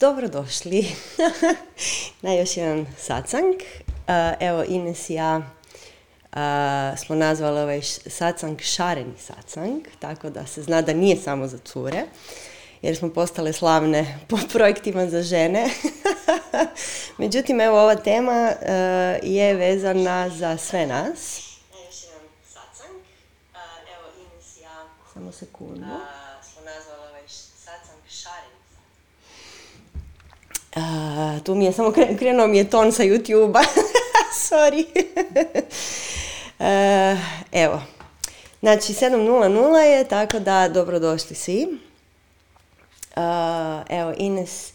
Dobrodošli na još jedan sacang. Evo, Ines i ja smo nazvali ovaj sacang šareni sacang, tako da se zna da nije samo za cure, jer smo postale slavne po projektima za žene. Međutim, evo, ova tema je vezana za sve nas. Još jedan sacang. Evo, Ines i ja... Samo sekundu. Smo nazvali ovaj sacang šareni tu mi je samo krenuo mi je ton sa YouTube-a. Sorry. uh, evo. Znači, 7.00 je, tako da dobrodošli svi. Uh, evo, Ines.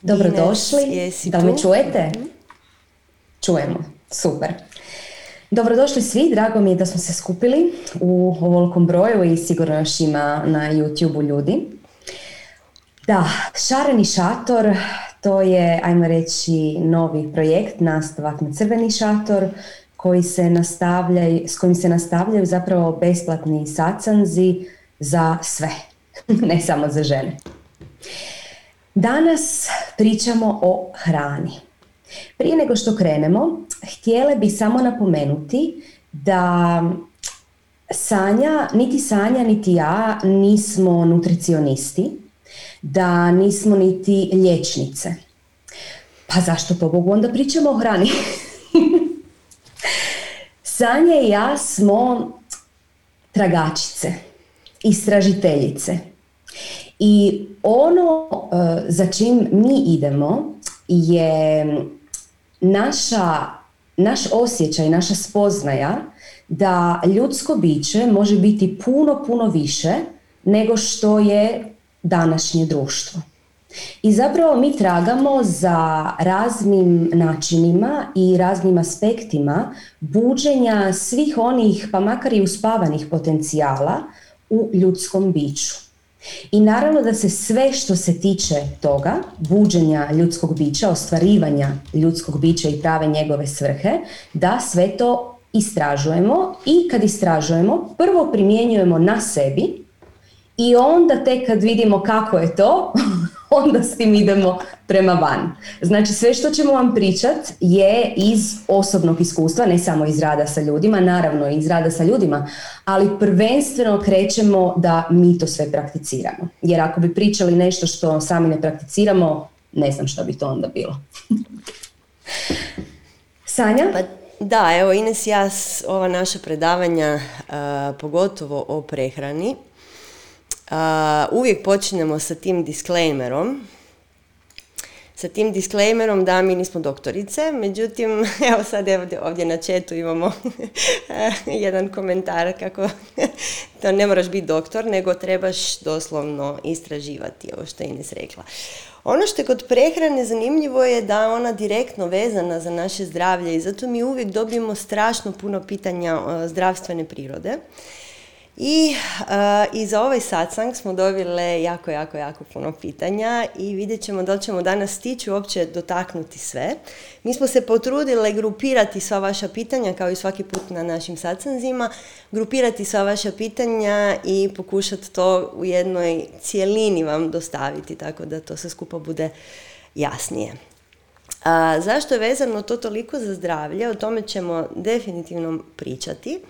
Dobrodošli. Ines, da me čujete? Mhm. Čujemo. Super. Dobrodošli svi, drago mi je da smo se skupili u ovolikom broju i sigurno još ima na YouTube-u ljudi. Da, Šareni šator, to je, ajmo reći, novi projekt, nastavak na Crveni šator, koji se nastavljaju, s kojim se nastavljaju zapravo besplatni sacanzi za sve, ne samo za žene. Danas pričamo o hrani. Prije nego što krenemo, htjele bi samo napomenuti da Sanja, niti Sanja, niti ja nismo nutricionisti, da nismo niti liječnice. Pa zašto to Bogu onda pričamo o hrani? Sanja i ja smo tragačice, istražiteljice. I ono e, za čim mi idemo je naša, naš osjećaj, naša spoznaja da ljudsko biće može biti puno, puno više nego što je današnje društvo. I zapravo mi tragamo za raznim načinima i raznim aspektima buđenja svih onih, pa makar i uspavanih potencijala u ljudskom biću. I naravno da se sve što se tiče toga, buđenja ljudskog bića, ostvarivanja ljudskog bića i prave njegove svrhe, da sve to istražujemo i kad istražujemo, prvo primjenjujemo na sebi, i onda tek kad vidimo kako je to, onda s tim idemo prema van. Znači sve što ćemo vam pričat je iz osobnog iskustva, ne samo iz rada sa ljudima, naravno iz rada sa ljudima, ali prvenstveno krećemo da mi to sve prakticiramo. Jer ako bi pričali nešto što sami ne prakticiramo, ne znam što bi to onda bilo. Sanja? Pa, da, evo Ines ja ova naša predavanja, pogotovo o prehrani, uvijek počinjemo sa tim disclaimerom, sa tim disclaimerom da mi nismo doktorice, međutim, evo sad ovdje, ovdje na četu imamo jedan komentar kako to ne moraš biti doktor, nego trebaš doslovno istraživati, ovo što je Ines rekla. Ono što je kod prehrane zanimljivo je da ona direktno vezana za naše zdravlje i zato mi uvijek dobijemo strašno puno pitanja zdravstvene prirode. I, uh, I za ovaj satsang smo dobile jako, jako, jako puno pitanja i vidjet ćemo da li ćemo danas stići uopće dotaknuti sve. Mi smo se potrudile grupirati sva vaša pitanja, kao i svaki put na našim satsanzima, grupirati sva vaša pitanja i pokušati to u jednoj cijelini vam dostaviti, tako da to sve skupa bude jasnije. A, zašto je vezano to toliko za zdravlje? O tome ćemo definitivno pričati.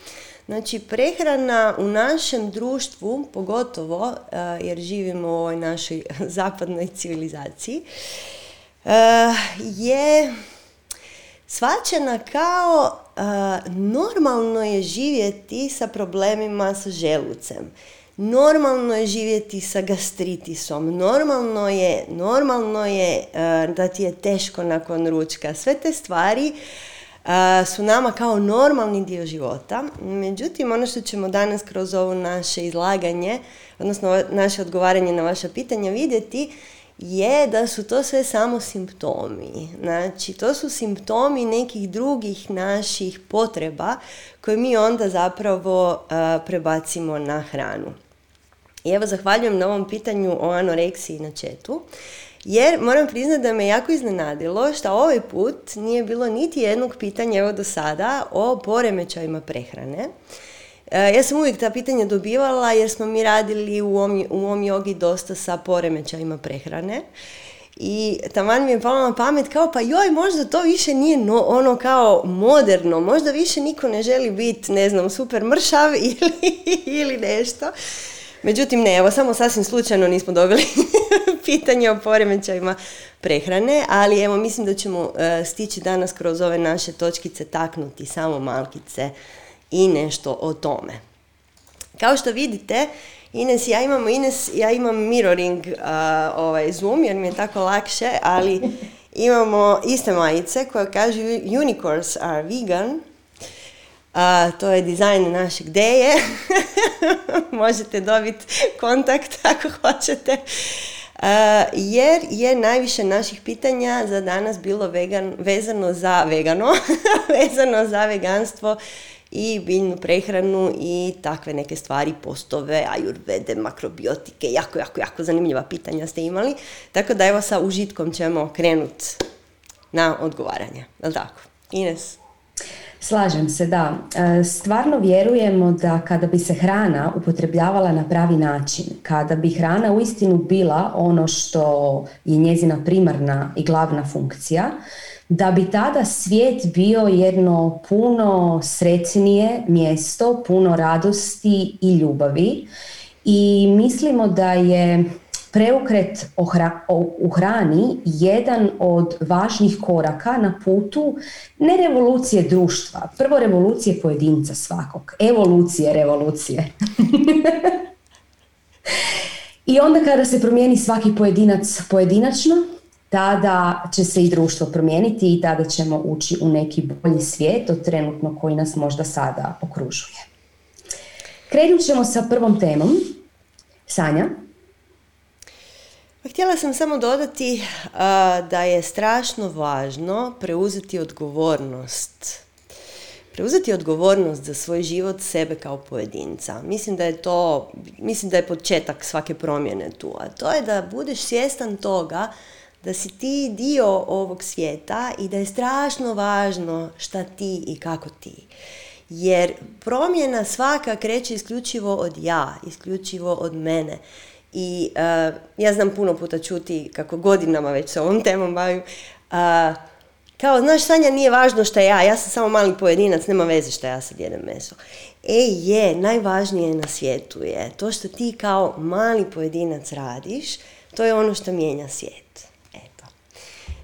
Znači, prehrana u našem društvu, pogotovo eh, jer živimo u ovoj našoj zapadnoj civilizaciji, eh, je svačena kao eh, normalno je živjeti sa problemima sa želucem. Normalno je živjeti sa gastritisom, normalno je, normalno je da ti je teško nakon ručka. Sve te stvari su nama kao normalni dio života. Međutim, ono što ćemo danas kroz ovo naše izlaganje, odnosno naše odgovaranje na vaša pitanja vidjeti, je da su to sve samo simptomi. Znači, to su simptomi nekih drugih naših potreba koje mi onda zapravo prebacimo na hranu. I evo, zahvaljujem na ovom pitanju o anoreksiji na četu. Jer moram priznati da me jako iznenadilo što ovaj put nije bilo niti jednog pitanja evo do sada o poremećajima prehrane. E, ja sam uvijek ta pitanja dobivala jer smo mi radili u ovom, u ovom jogi dosta sa poremećajima prehrane. I taman mi je palo na pamet kao pa joj možda to više nije no, ono kao moderno, možda više niko ne želi biti ne znam super mršav ili, ili nešto. Međutim ne, evo samo sasvim slučajno nismo dobili pitanje o poremećajima prehrane, ali evo mislim da ćemo e, stići danas kroz ove naše točkice taknuti samo malkice i nešto o tome. Kao što vidite, Ines, ja imam, Ines, ja imam mirroring uh, ovaj, Zoom jer mi je tako lakše, ali imamo iste majice koje kažu unicorns are vegan. Uh, to je dizajn našeg deje. Možete dobiti kontakt ako hoćete. Uh, jer je najviše naših pitanja za danas bilo vegan, vezano za vegano, vezano za veganstvo i biljnu prehranu i takve neke stvari, postove, ajurvede, makrobiotike, jako, jako, jako zanimljiva pitanja ste imali. Tako da evo sa užitkom ćemo krenuti na odgovaranje. Je tako? Ines? Slažem se, da. E, stvarno vjerujemo da kada bi se hrana upotrebljavala na pravi način, kada bi hrana uistinu bila ono što je njezina primarna i glavna funkcija, da bi tada svijet bio jedno puno sretnije mjesto, puno radosti i ljubavi. I mislimo da je preokret u hrani jedan od važnih koraka na putu ne revolucije društva, prvo revolucije pojedinca svakog, evolucije revolucije. I onda kada se promijeni svaki pojedinac pojedinačno, tada će se i društvo promijeniti i tada ćemo ući u neki bolji svijet od trenutno koji nas možda sada okružuje. Krenut ćemo sa prvom temom. Sanja? Pa htjela sam samo dodati da je strašno važno preuzeti odgovornost. Preuzeti odgovornost za svoj život sebe kao pojedinca. Mislim da je to, mislim da je početak svake promjene tu. A to je da budeš svjestan toga da si ti dio ovog svijeta i da je strašno važno šta ti i kako ti. Jer promjena svaka kreće isključivo od ja, isključivo od mene. I uh, ja znam puno puta čuti kako godinama već se ovom temom bavim. Uh, kao, znaš, Sanja, nije važno šta ja, ja sam samo mali pojedinac, nema veze šta ja sad jedem meso. E, je, najvažnije na svijetu je to što ti kao mali pojedinac radiš, to je ono što mijenja svijet. Eto.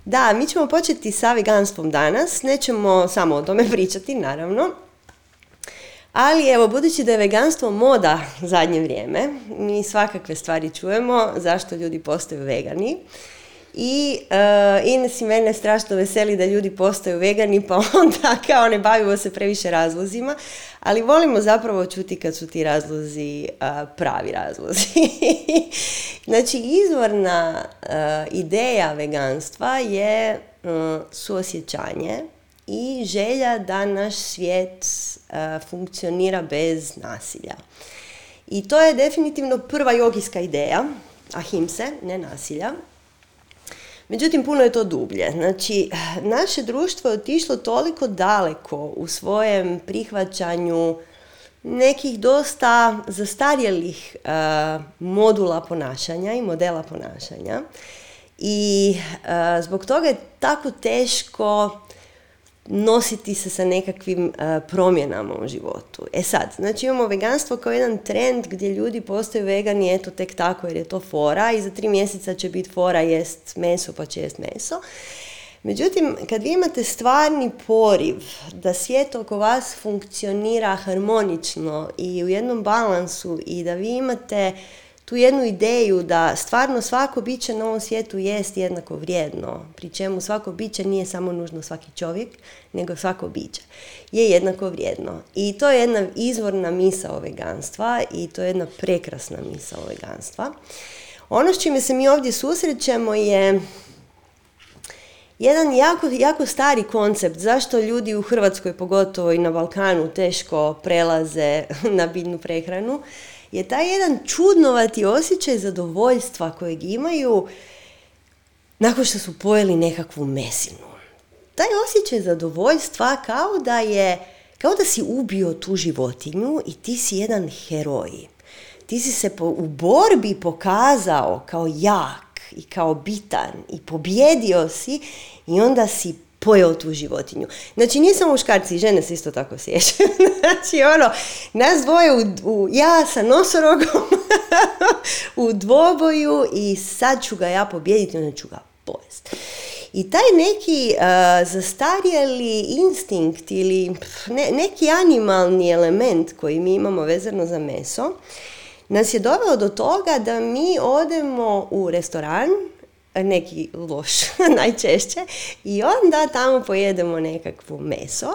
Da, mi ćemo početi sa veganstvom danas, nećemo samo o tome pričati, naravno, ali evo, budući da je veganstvo moda zadnje vrijeme, mi svakakve stvari čujemo zašto ljudi postaju vegani. I uh, Ines i mene strašno veseli da ljudi postaju vegani, pa onda kao ne bavimo se previše razlozima, ali volimo zapravo čuti kad su ti razlozi uh, pravi razlozi. znači, izvorna uh, ideja veganstva je suosjećanje i želja da naš svijet e, funkcionira bez nasilja. I to je definitivno prva jogijska ideja, ahimse, ne nasilja. Međutim, puno je to dublje. Znači, naše društvo je otišlo toliko daleko u svojem prihvaćanju nekih dosta zastarjelih e, modula ponašanja i modela ponašanja. I e, zbog toga je tako teško nositi se sa nekakvim e, promjenama u životu. E sad, znači imamo veganstvo kao jedan trend gdje ljudi postaju vegani eto tek tako jer je to fora i za tri mjeseca će biti fora jest meso pa će jest meso. Međutim, kad vi imate stvarni poriv da svijet oko vas funkcionira harmonično i u jednom balansu i da vi imate tu jednu ideju da stvarno svako biće na ovom svijetu jest jednako vrijedno, pri čemu svako biće nije samo nužno svaki čovjek, nego svako biće je jednako vrijedno. I to je jedna izvorna misa veganstva i to je jedna prekrasna misa veganstva. Ono s čime se mi ovdje susrećemo je jedan jako, jako stari koncept zašto ljudi u Hrvatskoj, pogotovo i na Balkanu, teško prelaze na biljnu prehranu je taj jedan čudnovati osjećaj zadovoljstva kojeg imaju nakon što su pojeli nekakvu mesinu. Taj osjećaj zadovoljstva kao da je kao da si ubio tu životinju i ti si jedan heroj. Ti si se po, u borbi pokazao kao jak i kao bitan i pobjedio si i onda si pojeo tu životinju. Znači, nisam muškarci i žene se isto tako sjećaju. znači, ono, nas dvoje, u, u, ja sa nosorogom u dvoboju i sad ću ga ja pobijediti, onda ću ga pojesti. I taj neki uh, zastarjeli instinkt ili ne, neki animalni element koji mi imamo vezano za meso, nas je doveo do toga da mi odemo u restoran, neki loš najčešće, i onda tamo pojedemo nekakvo meso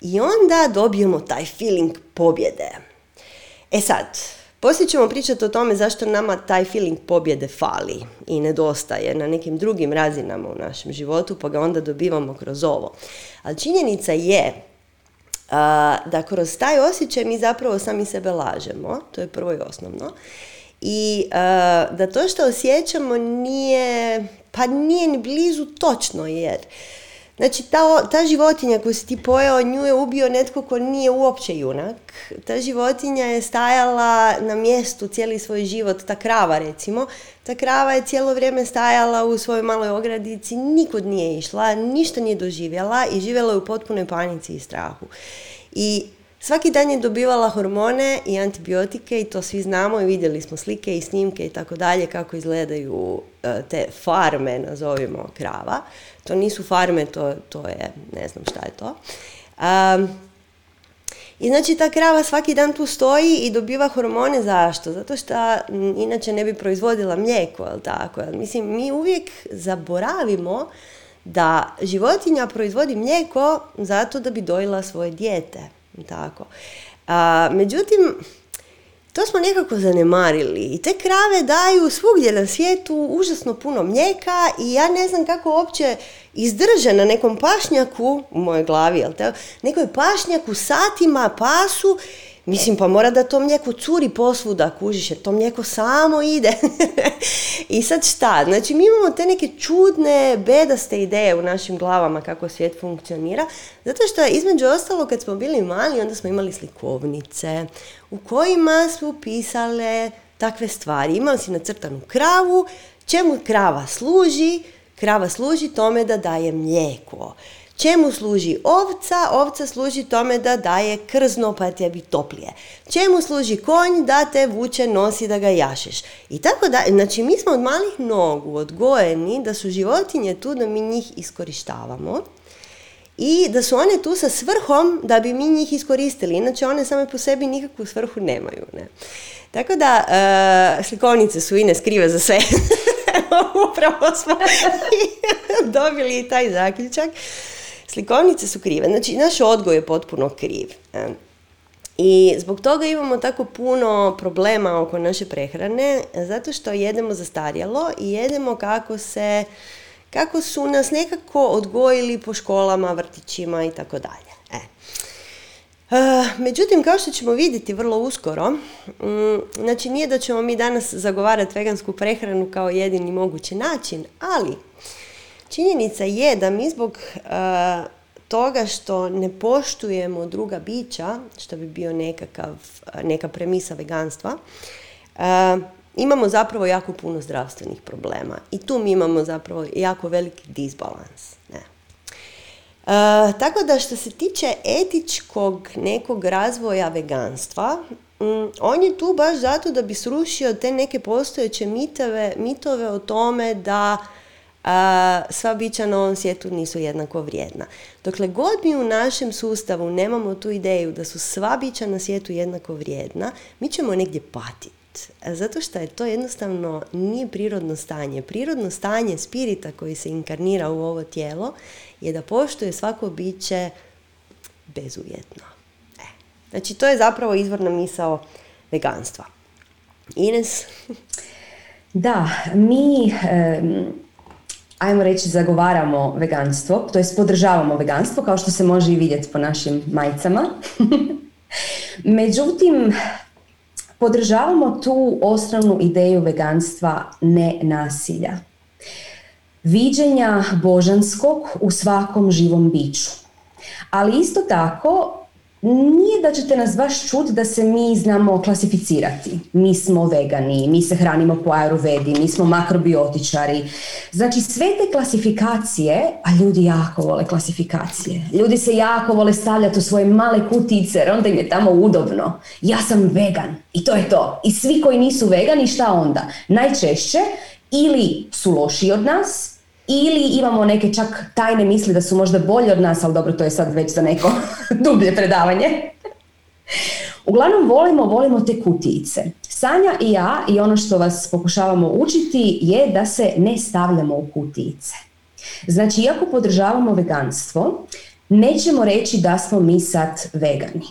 i onda dobijemo taj feeling pobjede. E sad, poslije ćemo pričati o tome zašto nama taj feeling pobjede fali i nedostaje na nekim drugim razinama u našem životu, pa ga onda dobivamo kroz ovo. Ali činjenica je da kroz taj osjećaj mi zapravo sami sebe lažemo, to je prvo i osnovno. I da to što osjećamo nije, pa nije ni blizu točno jer Znači, ta, ta životinja koju si ti pojao, nju je ubio netko ko nije uopće junak. Ta životinja je stajala na mjestu cijeli svoj život, ta krava recimo. Ta krava je cijelo vrijeme stajala u svojoj maloj ogradici, nikud nije išla, ništa nije doživjela i živjela je u potpunoj panici i strahu. I Svaki dan je dobivala hormone i antibiotike i to svi znamo i vidjeli smo slike i snimke i tako dalje kako izgledaju e, te farme, nazovimo krava. To nisu farme, to, to je, ne znam šta je to. I znači ta krava svaki dan tu stoji i dobiva hormone, zašto? Zato što inače ne bi proizvodila mlijeko, jel tako? Mislim, mi uvijek zaboravimo da životinja proizvodi mlijeko zato da bi dojila svoje dijete. Tako. A, međutim, to smo nekako zanemarili i te krave daju svugdje na svijetu užasno puno mlijeka i ja ne znam kako uopće izdrže na nekom pašnjaku, u mojoj glavi, jel te, nekoj pašnjaku satima pasu Mislim, pa mora da to mlijeko curi posvuda, kužiš, jer to mlijeko samo ide. I sad šta? Znači, mi imamo te neke čudne, bedaste ideje u našim glavama kako svijet funkcionira, zato što između ostalo kad smo bili mali, onda smo imali slikovnice u kojima su pisale takve stvari. Imali si nacrtanu kravu, čemu krava služi? Krava služi tome da daje mlijeko. Čemu služi ovca? Ovca služi tome da daje krzno pa ti bi toplije. Čemu služi konj? Da te vuče, nosi, da ga jašeš. I tako da, znači mi smo od malih nogu odgojeni da su životinje tu da mi njih iskorištavamo i da su one tu sa svrhom da bi mi njih iskoristili. Inače one same po sebi nikakvu svrhu nemaju. Ne? Tako da, uh, slikovnice su ine skrive za sve. Upravo smo dobili i taj zaključak. Slikovnice su krive, znači naš odgoj je potpuno kriv. E. I zbog toga imamo tako puno problema oko naše prehrane, zato što jedemo zastarjelo i jedemo kako se, kako su nas nekako odgojili po školama, vrtićima i tako dalje. E. e međutim, kao što ćemo vidjeti vrlo uskoro, mm, znači nije da ćemo mi danas zagovarati vegansku prehranu kao jedini mogući način, ali Činjenica je da mi zbog uh, toga što ne poštujemo druga bića, što bi bio nekakav, neka premisa veganstva, uh, imamo zapravo jako puno zdravstvenih problema. I tu mi imamo zapravo jako veliki disbalans. Ne. Uh, tako da što se tiče etičkog nekog razvoja veganstva, on je tu baš zato da bi srušio te neke postojeće mitove, mitove o tome da a, sva bića na ovom svijetu nisu jednako vrijedna. Dokle god mi u našem sustavu nemamo tu ideju da su sva bića na svijetu jednako vrijedna, mi ćemo negdje patiti. Zato što je to jednostavno nije prirodno stanje. Prirodno stanje spirita koji se inkarnira u ovo tijelo je da poštuje svako biće bezuvjetno. E. Znači to je zapravo izvorna misao veganstva. Ines? Da, mi ajmo reći, zagovaramo veganstvo, to jest podržavamo veganstvo, kao što se može i vidjeti po našim majicama. Međutim, podržavamo tu osnovnu ideju veganstva ne nasilja. Viđenja božanskog u svakom živom biću. Ali isto tako nije da ćete nas baš čuti da se mi znamo klasificirati. Mi smo vegani, mi se hranimo po ayurvedi, mi smo makrobiotičari. Znači sve te klasifikacije, a ljudi jako vole klasifikacije. Ljudi se jako vole stavljati u svoje male kutice jer onda im je tamo udobno. Ja sam vegan i to je to. I svi koji nisu vegani šta onda? Najčešće ili su loši od nas ili imamo neke čak tajne misli da su možda bolji od nas, ali dobro, to je sad već za neko dublje predavanje. Uglavnom volimo, volimo te kutijice. Sanja i ja i ono što vas pokušavamo učiti je da se ne stavljamo u kutijice. Znači, iako podržavamo veganstvo, nećemo reći da smo mi sad vegani.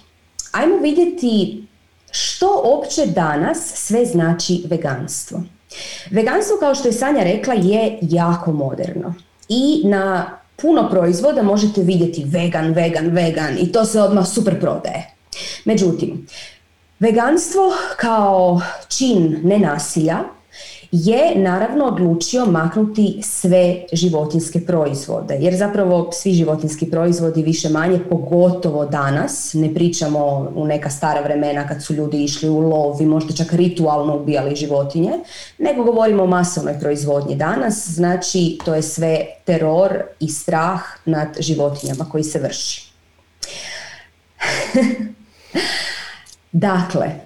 Ajmo vidjeti što opće danas sve znači veganstvo. Veganstvo, kao što je Sanja rekla, je jako moderno. I na puno proizvoda možete vidjeti vegan, vegan, vegan i to se odmah super prodaje. Međutim, veganstvo kao čin nenasilja je naravno odlučio maknuti sve životinske proizvode, jer zapravo svi životinski proizvodi više manje, pogotovo danas, ne pričamo u neka stara vremena kad su ljudi išli u lov i možda čak ritualno ubijali životinje, nego govorimo o masovnoj proizvodnji danas, znači to je sve teror i strah nad životinjama koji se vrši. dakle,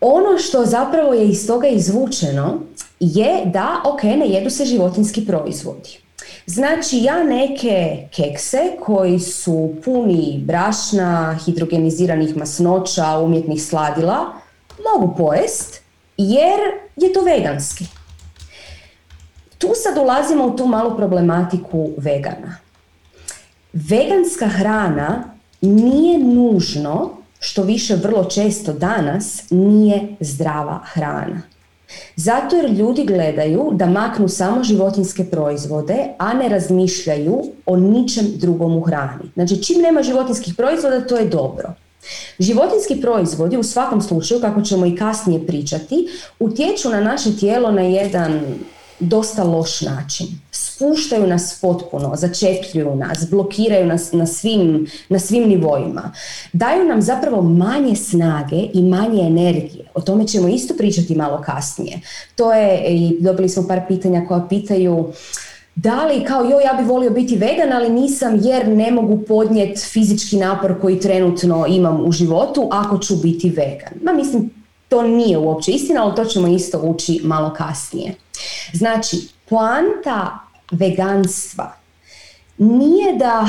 ono što zapravo je iz toga izvučeno je da, ok, ne jedu se životinski proizvodi. Znači ja neke kekse koji su puni brašna, hidrogeniziranih masnoća, umjetnih sladila, mogu pojest jer je to veganski. Tu sad ulazimo u tu malu problematiku vegana. Veganska hrana nije nužno što više vrlo često danas nije zdrava hrana. Zato jer ljudi gledaju da maknu samo životinske proizvode, a ne razmišljaju o ničem drugom u hrani. Znači čim nema životinskih proizvoda to je dobro. Životinski proizvodi u svakom slučaju, kako ćemo i kasnije pričati, utječu na naše tijelo na jedan dosta loš način. Spuštaju nas potpuno, začepljuju nas, blokiraju nas na svim, na svim nivoima. Daju nam zapravo manje snage i manje energije. O tome ćemo isto pričati malo kasnije. To je, i dobili smo par pitanja koja pitaju da li kao joj ja bi volio biti vegan ali nisam jer ne mogu podnijeti fizički napor koji trenutno imam u životu ako ću biti vegan. Ma mislim to nije uopće istina, ali to ćemo isto ući malo kasnije. Znači, poanta veganstva nije da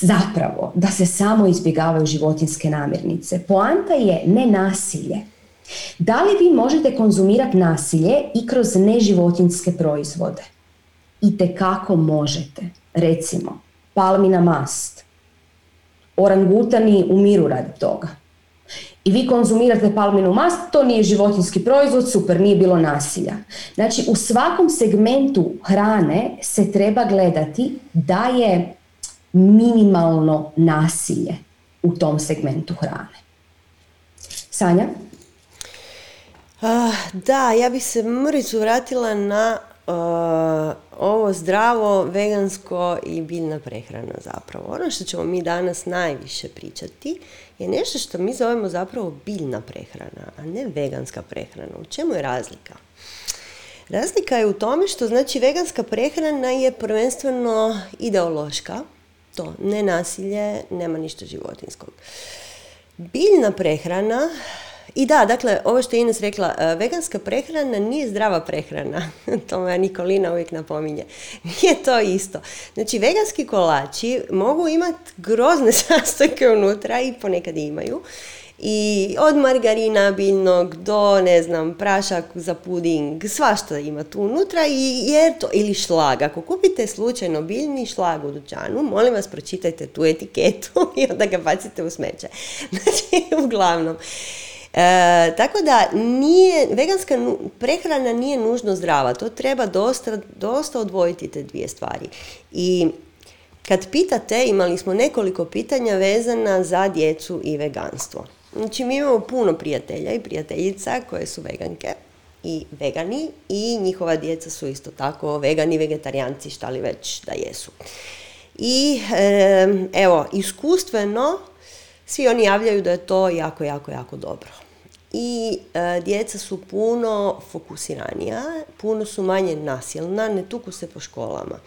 zapravo da se samo izbjegavaju životinske namirnice. Poanta je ne nasilje. Da li vi možete konzumirati nasilje i kroz neživotinske proizvode? I kako možete. Recimo, palmina mast. Orangutani umiru radi toga i vi konzumirate palminu mast, to nije životinski proizvod, super, nije bilo nasilja. Znači u svakom segmentu hrane se treba gledati da je minimalno nasilje u tom segmentu hrane. Sanja? da, ja bih se mrvicu vratila na ovo zdravo, vegansko i biljna prehrana zapravo. Ono što ćemo mi danas najviše pričati je nešto što mi zovemo zapravo biljna prehrana, a ne veganska prehrana. U čemu je razlika? Razlika je u tome što znači veganska prehrana je prvenstveno ideološka, to ne nasilje, nema ništa životinskog. Biljna prehrana i da, dakle, ovo što je Ines rekla, e, veganska prehrana nije zdrava prehrana. to me Nikolina uvijek napominje. Nije to isto. Znači, veganski kolači mogu imati grozne sastojke unutra i ponekad imaju. I od margarina biljnog do, ne znam, prašak za puding, svašta ima tu unutra i jer to, ili šlag. Ako kupite slučajno biljni šlag u dućanu, molim vas pročitajte tu etiketu i onda ga bacite u smeće. Znači, uglavnom. E, tako da nije, veganska prehrana nije nužno zdrava, to treba dosta, dosta odvojiti te dvije stvari. I kad pitate, imali smo nekoliko pitanja vezana za djecu i veganstvo. Znači mi imamo puno prijatelja i prijateljica koje su veganke i vegani i njihova djeca su isto tako vegani, vegetarijanci, šta li već da jesu. I evo, iskustveno svi oni javljaju da je to jako, jako, jako dobro. I e, djeca su puno fokusiranija, puno su manje nasilna, ne tuku se po školama.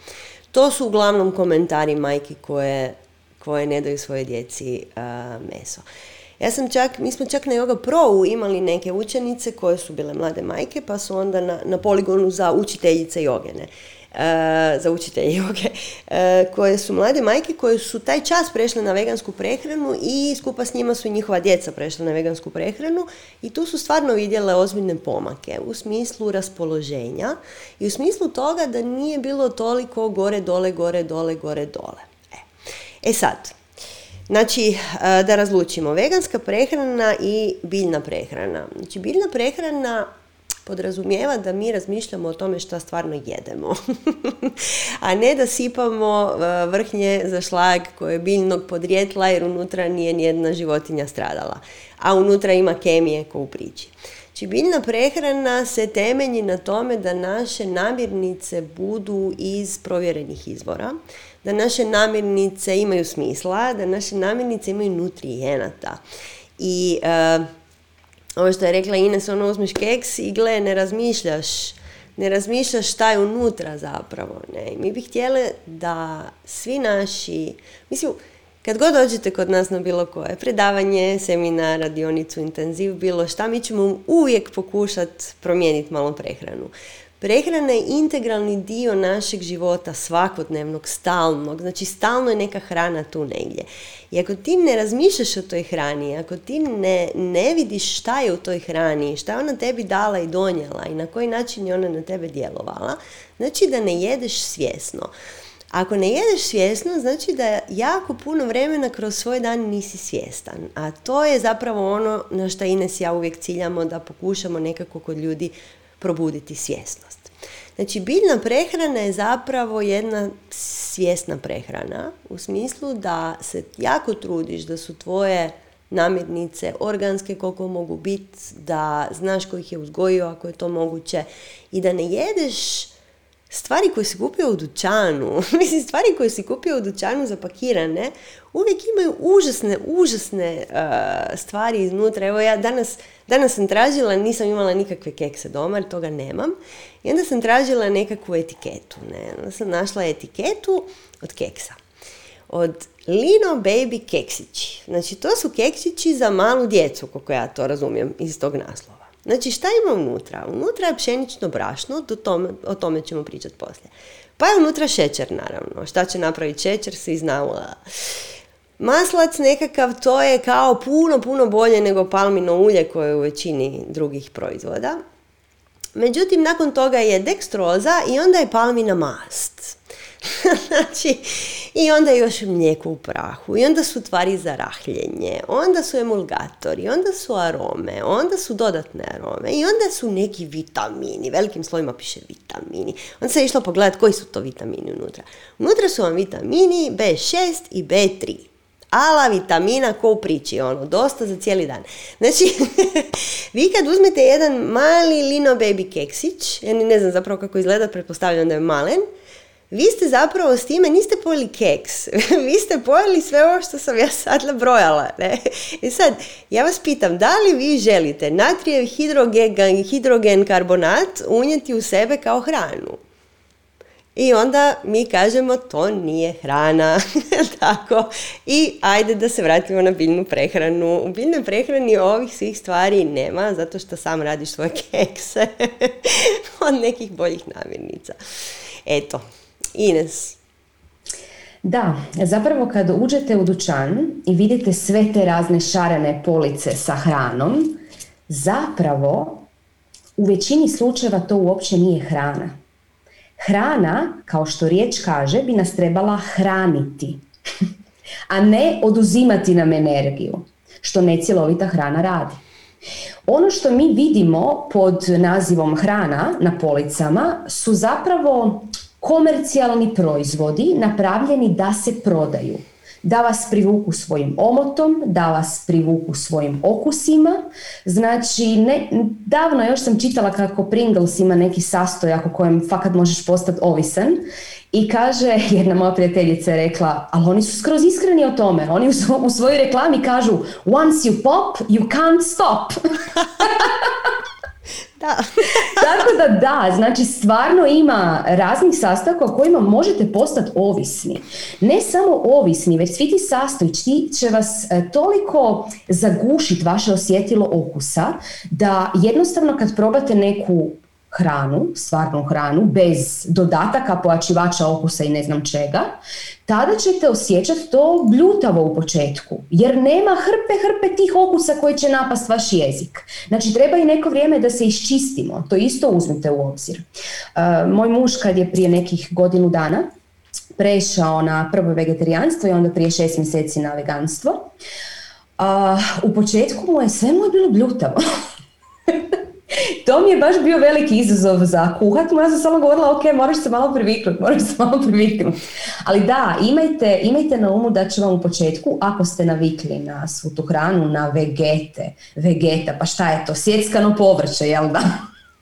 To su uglavnom komentari majki koje, koje ne daju svoje djeci e, meso. Ja sam čak, mi smo čak na Yoga Pro imali neke učenice koje su bile mlade majke, pa su onda na, na poligonu za učiteljice jogene. E, za učitelje joge, koje su mlade majke koje su taj čas prešle na vegansku prehranu i skupa s njima su njihova djeca prešla na vegansku prehranu i tu su stvarno vidjele ozbiljne pomake u smislu raspoloženja i u smislu toga da nije bilo toliko gore, dole, gore, dole, gore, dole. E, e sad, Znači, e, da razlučimo, veganska prehrana i biljna prehrana. Znači, biljna prehrana podrazumijeva da mi razmišljamo o tome šta stvarno jedemo, a ne da sipamo e, vrhnje za šlag koje je biljnog podrijetla jer unutra nije nijedna životinja stradala, a unutra ima kemije ko u priči. Znači, biljna prehrana se temelji na tome da naše namirnice budu iz provjerenih izvora, da naše namirnice imaju smisla, da naše namirnice imaju nutrijenata. I e, ovo što je rekla Ines, ono uzmeš keks i gle, ne razmišljaš, ne razmišljaš šta je unutra zapravo. Ne? mi bi htjeli da svi naši, mislim, kad god dođete kod nas na bilo koje predavanje, seminar, radionicu, intenziv, bilo šta, mi ćemo uvijek pokušati promijeniti malo prehranu. Prehrana je integralni dio našeg života, svakodnevnog, stalnog. Znači, stalno je neka hrana tu negdje. I ako ti ne razmišljaš o toj hrani, ako ti ne, ne vidiš šta je u toj hrani, šta je ona tebi dala i donijela i na koji način je ona na tebe djelovala, znači da ne jedeš svjesno. Ako ne jedeš svjesno, znači da jako puno vremena kroz svoj dan nisi svjestan. A to je zapravo ono na što Ines ja uvijek ciljamo da pokušamo nekako kod ljudi probuditi svjesnost. Znači, biljna prehrana je zapravo jedna svjesna prehrana u smislu da se jako trudiš da su tvoje namirnice organske koliko mogu biti, da znaš ko ih je uzgojio ako je to moguće i da ne jedeš stvari koje si kupio u dućanu, mislim stvari koje si kupio u dućanu zapakirane, uvijek imaju užasne, užasne uh, stvari iznutra. Evo ja danas, danas sam tražila, nisam imala nikakve kekse doma, jer toga nemam. I onda sam tražila nekakvu etiketu. Ne? Onda sam našla etiketu od keksa. Od Lino Baby keksići. Znači to su keksići za malu djecu, koliko ja to razumijem iz tog naslova. Znači šta ima unutra? Unutra je pšenično brašno, do tome, o tome ćemo pričati poslije. Pa je unutra šećer naravno. Šta će napraviti šećer, svi znamo. Maslac nekakav, to je kao puno, puno bolje nego palmino ulje koje je u većini drugih proizvoda. Međutim, nakon toga je dekstroza i onda je palmina mast. znači, i onda još mlijeko u prahu, i onda su tvari za rahljenje, onda su emulgatori, onda su arome, onda su dodatne arome, i onda su neki vitamini, velikim slovima piše vitamini. Onda se išlo pogledati koji su to vitamini unutra. Unutra su vam vitamini B6 i B3 ala vitamina ko u priči, ono, dosta za cijeli dan. Znači, vi kad uzmete jedan mali lino baby keksić, ja ne znam zapravo kako izgleda, pretpostavljam da je malen, vi ste zapravo s time niste pojeli keks, vi ste pojeli sve ovo što sam ja sad nabrojala. Ne? I sad, ja vas pitam, da li vi želite natrijev hidrogen, hidrogen karbonat unijeti u sebe kao hranu? I onda mi kažemo to nije hrana. Tako. I ajde da se vratimo na biljnu prehranu. U biljnoj prehrani ovih svih stvari nema zato što sam radiš svoje kekse od nekih boljih namirnica. Eto, Ines. Da, zapravo kad uđete u dućan i vidite sve te razne šarene police sa hranom, zapravo u većini slučajeva to uopće nije hrana. Hrana, kao što riječ kaže, bi nas trebala hraniti, a ne oduzimati nam energiju, što necjelovita hrana radi. Ono što mi vidimo pod nazivom hrana na policama su zapravo komercijalni proizvodi napravljeni da se prodaju. Da vas privuku svojim omotom, da vas privuku svojim okusima. Znači, ne, davno još sam čitala kako Pringles ima neki sastojak o kojem fakat možeš postati ovisan i kaže, jedna moja prijateljica je rekla, ali oni su skroz iskreni o tome. Oni u, svojoj reklami kažu, once you pop, you can't stop. Da. Tako da da, znači stvarno ima raznih sastojaka o kojima možete postati ovisni. Ne samo ovisni, već svi ti sastojci će vas e, toliko zagušiti vaše osjetilo okusa da jednostavno kad probate neku hranu, stvarnu hranu, bez dodataka, pojačivača okusa i ne znam čega, tada ćete osjećati to bljutavo u početku, jer nema hrpe, hrpe tih okusa koji će napast vaš jezik. Znači, treba i neko vrijeme da se iščistimo, to isto uzmite u obzir. Uh, moj muž kad je prije nekih godinu dana prešao na prvo vegetarijanstvo i onda prije šest mjeseci na veganstvo, uh, u početku mu je sve mu je bilo bljutavo. to mi je baš bio veliki izazov za kuhat, ja sam samo govorila, ok, moraš se malo priviknuti, moraš se malo priviknuti. Ali da, imajte, imajte na umu da će vam u početku, ako ste navikli na svu tu hranu, na vegete, vegeta, pa šta je to, sjeckano povrće, jel da?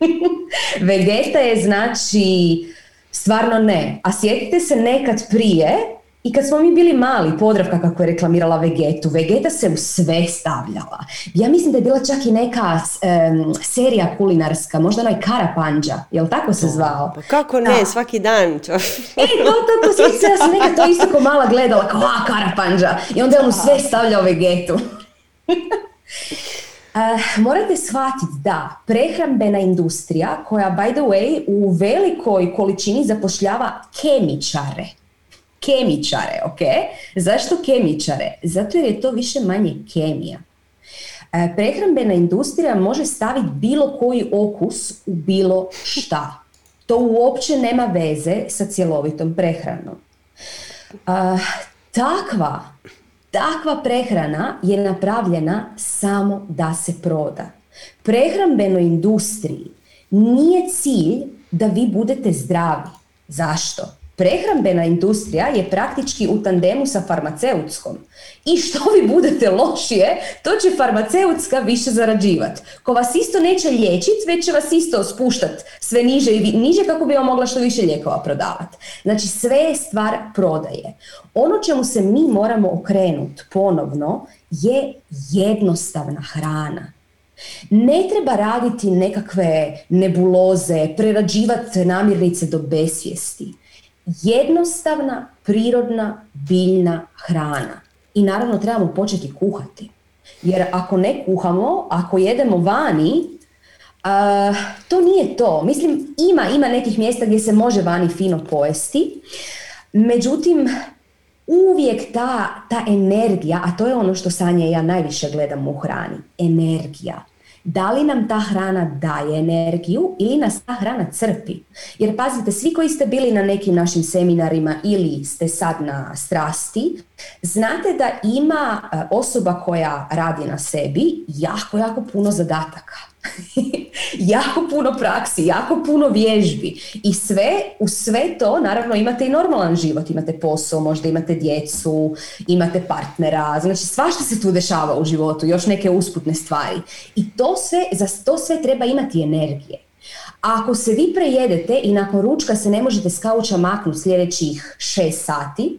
vegeta je znači, stvarno ne. A sjetite se nekad prije, i kad smo mi bili mali, Podravka kako je reklamirala Vegetu, Vegeta se u sve stavljala. Ja mislim da je bila čak i neka serija kulinarska, možda onaj Karapanđa, jel tako se zvao? Pa kako ne, svaki dan. e, to, to, to, ja sam nekad to isto ko mala gledala, kao a, Karapanđa. I onda je on u sve stavljao Vegetu. Uh, morate shvatiti da prehrambena industrija koja by the way u velikoj količini zapošljava kemičare kemičare, ok? Zašto kemičare? Zato jer je to više manje kemija. E, prehrambena industrija može staviti bilo koji okus u bilo šta. To uopće nema veze sa cjelovitom prehranom. E, takva, takva prehrana je napravljena samo da se proda. Prehrambenoj industriji nije cilj da vi budete zdravi. Zašto? Prehrambena industrija je praktički u tandemu sa farmaceutskom. I što vi budete lošije, to će farmaceutska više zarađivati. Ko vas isto neće liječiti, već će vas isto spuštati sve niže i niže kako bi vam mogla što više lijekova prodavati. Znači sve je stvar prodaje. Ono čemu se mi moramo okrenuti ponovno je jednostavna hrana. Ne treba raditi nekakve nebuloze, prerađivati namirnice do besvijesti jednostavna, prirodna, biljna hrana. I naravno trebamo početi kuhati. Jer ako ne kuhamo, ako jedemo vani, to nije to. Mislim, ima, ima nekih mjesta gdje se može vani fino pojesti. Međutim, uvijek ta, ta energija, a to je ono što Sanja i ja najviše gledam u hrani, energija da li nam ta hrana daje energiju ili nas ta hrana crpi. Jer pazite, svi koji ste bili na nekim našim seminarima ili ste sad na strasti, znate da ima e, osoba koja radi na sebi jako, jako puno zadataka. jako puno praksi, jako puno vježbi i sve, u sve to naravno imate i normalan život, imate posao, možda imate djecu, imate partnera, znači svašta se tu dešava u životu, još neke usputne stvari i to sve, za to sve treba imati energije. A ako se vi prejedete i nakon ručka se ne možete s kauča maknuti sljedećih šest sati,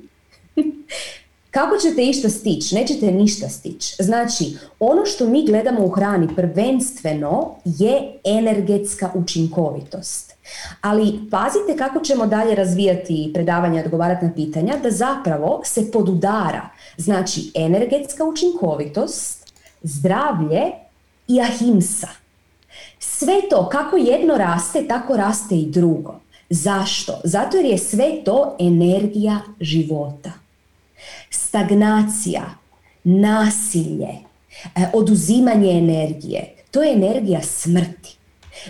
Kako ćete išta stići? Nećete ništa stići. Znači, ono što mi gledamo u hrani prvenstveno je energetska učinkovitost. Ali pazite kako ćemo dalje razvijati predavanja i odgovarati na pitanja, da zapravo se podudara. Znači, energetska učinkovitost, zdravlje i ahimsa. Sve to, kako jedno raste, tako raste i drugo. Zašto? Zato jer je sve to energija života stagnacija, nasilje, e, oduzimanje energije, to je energija smrti.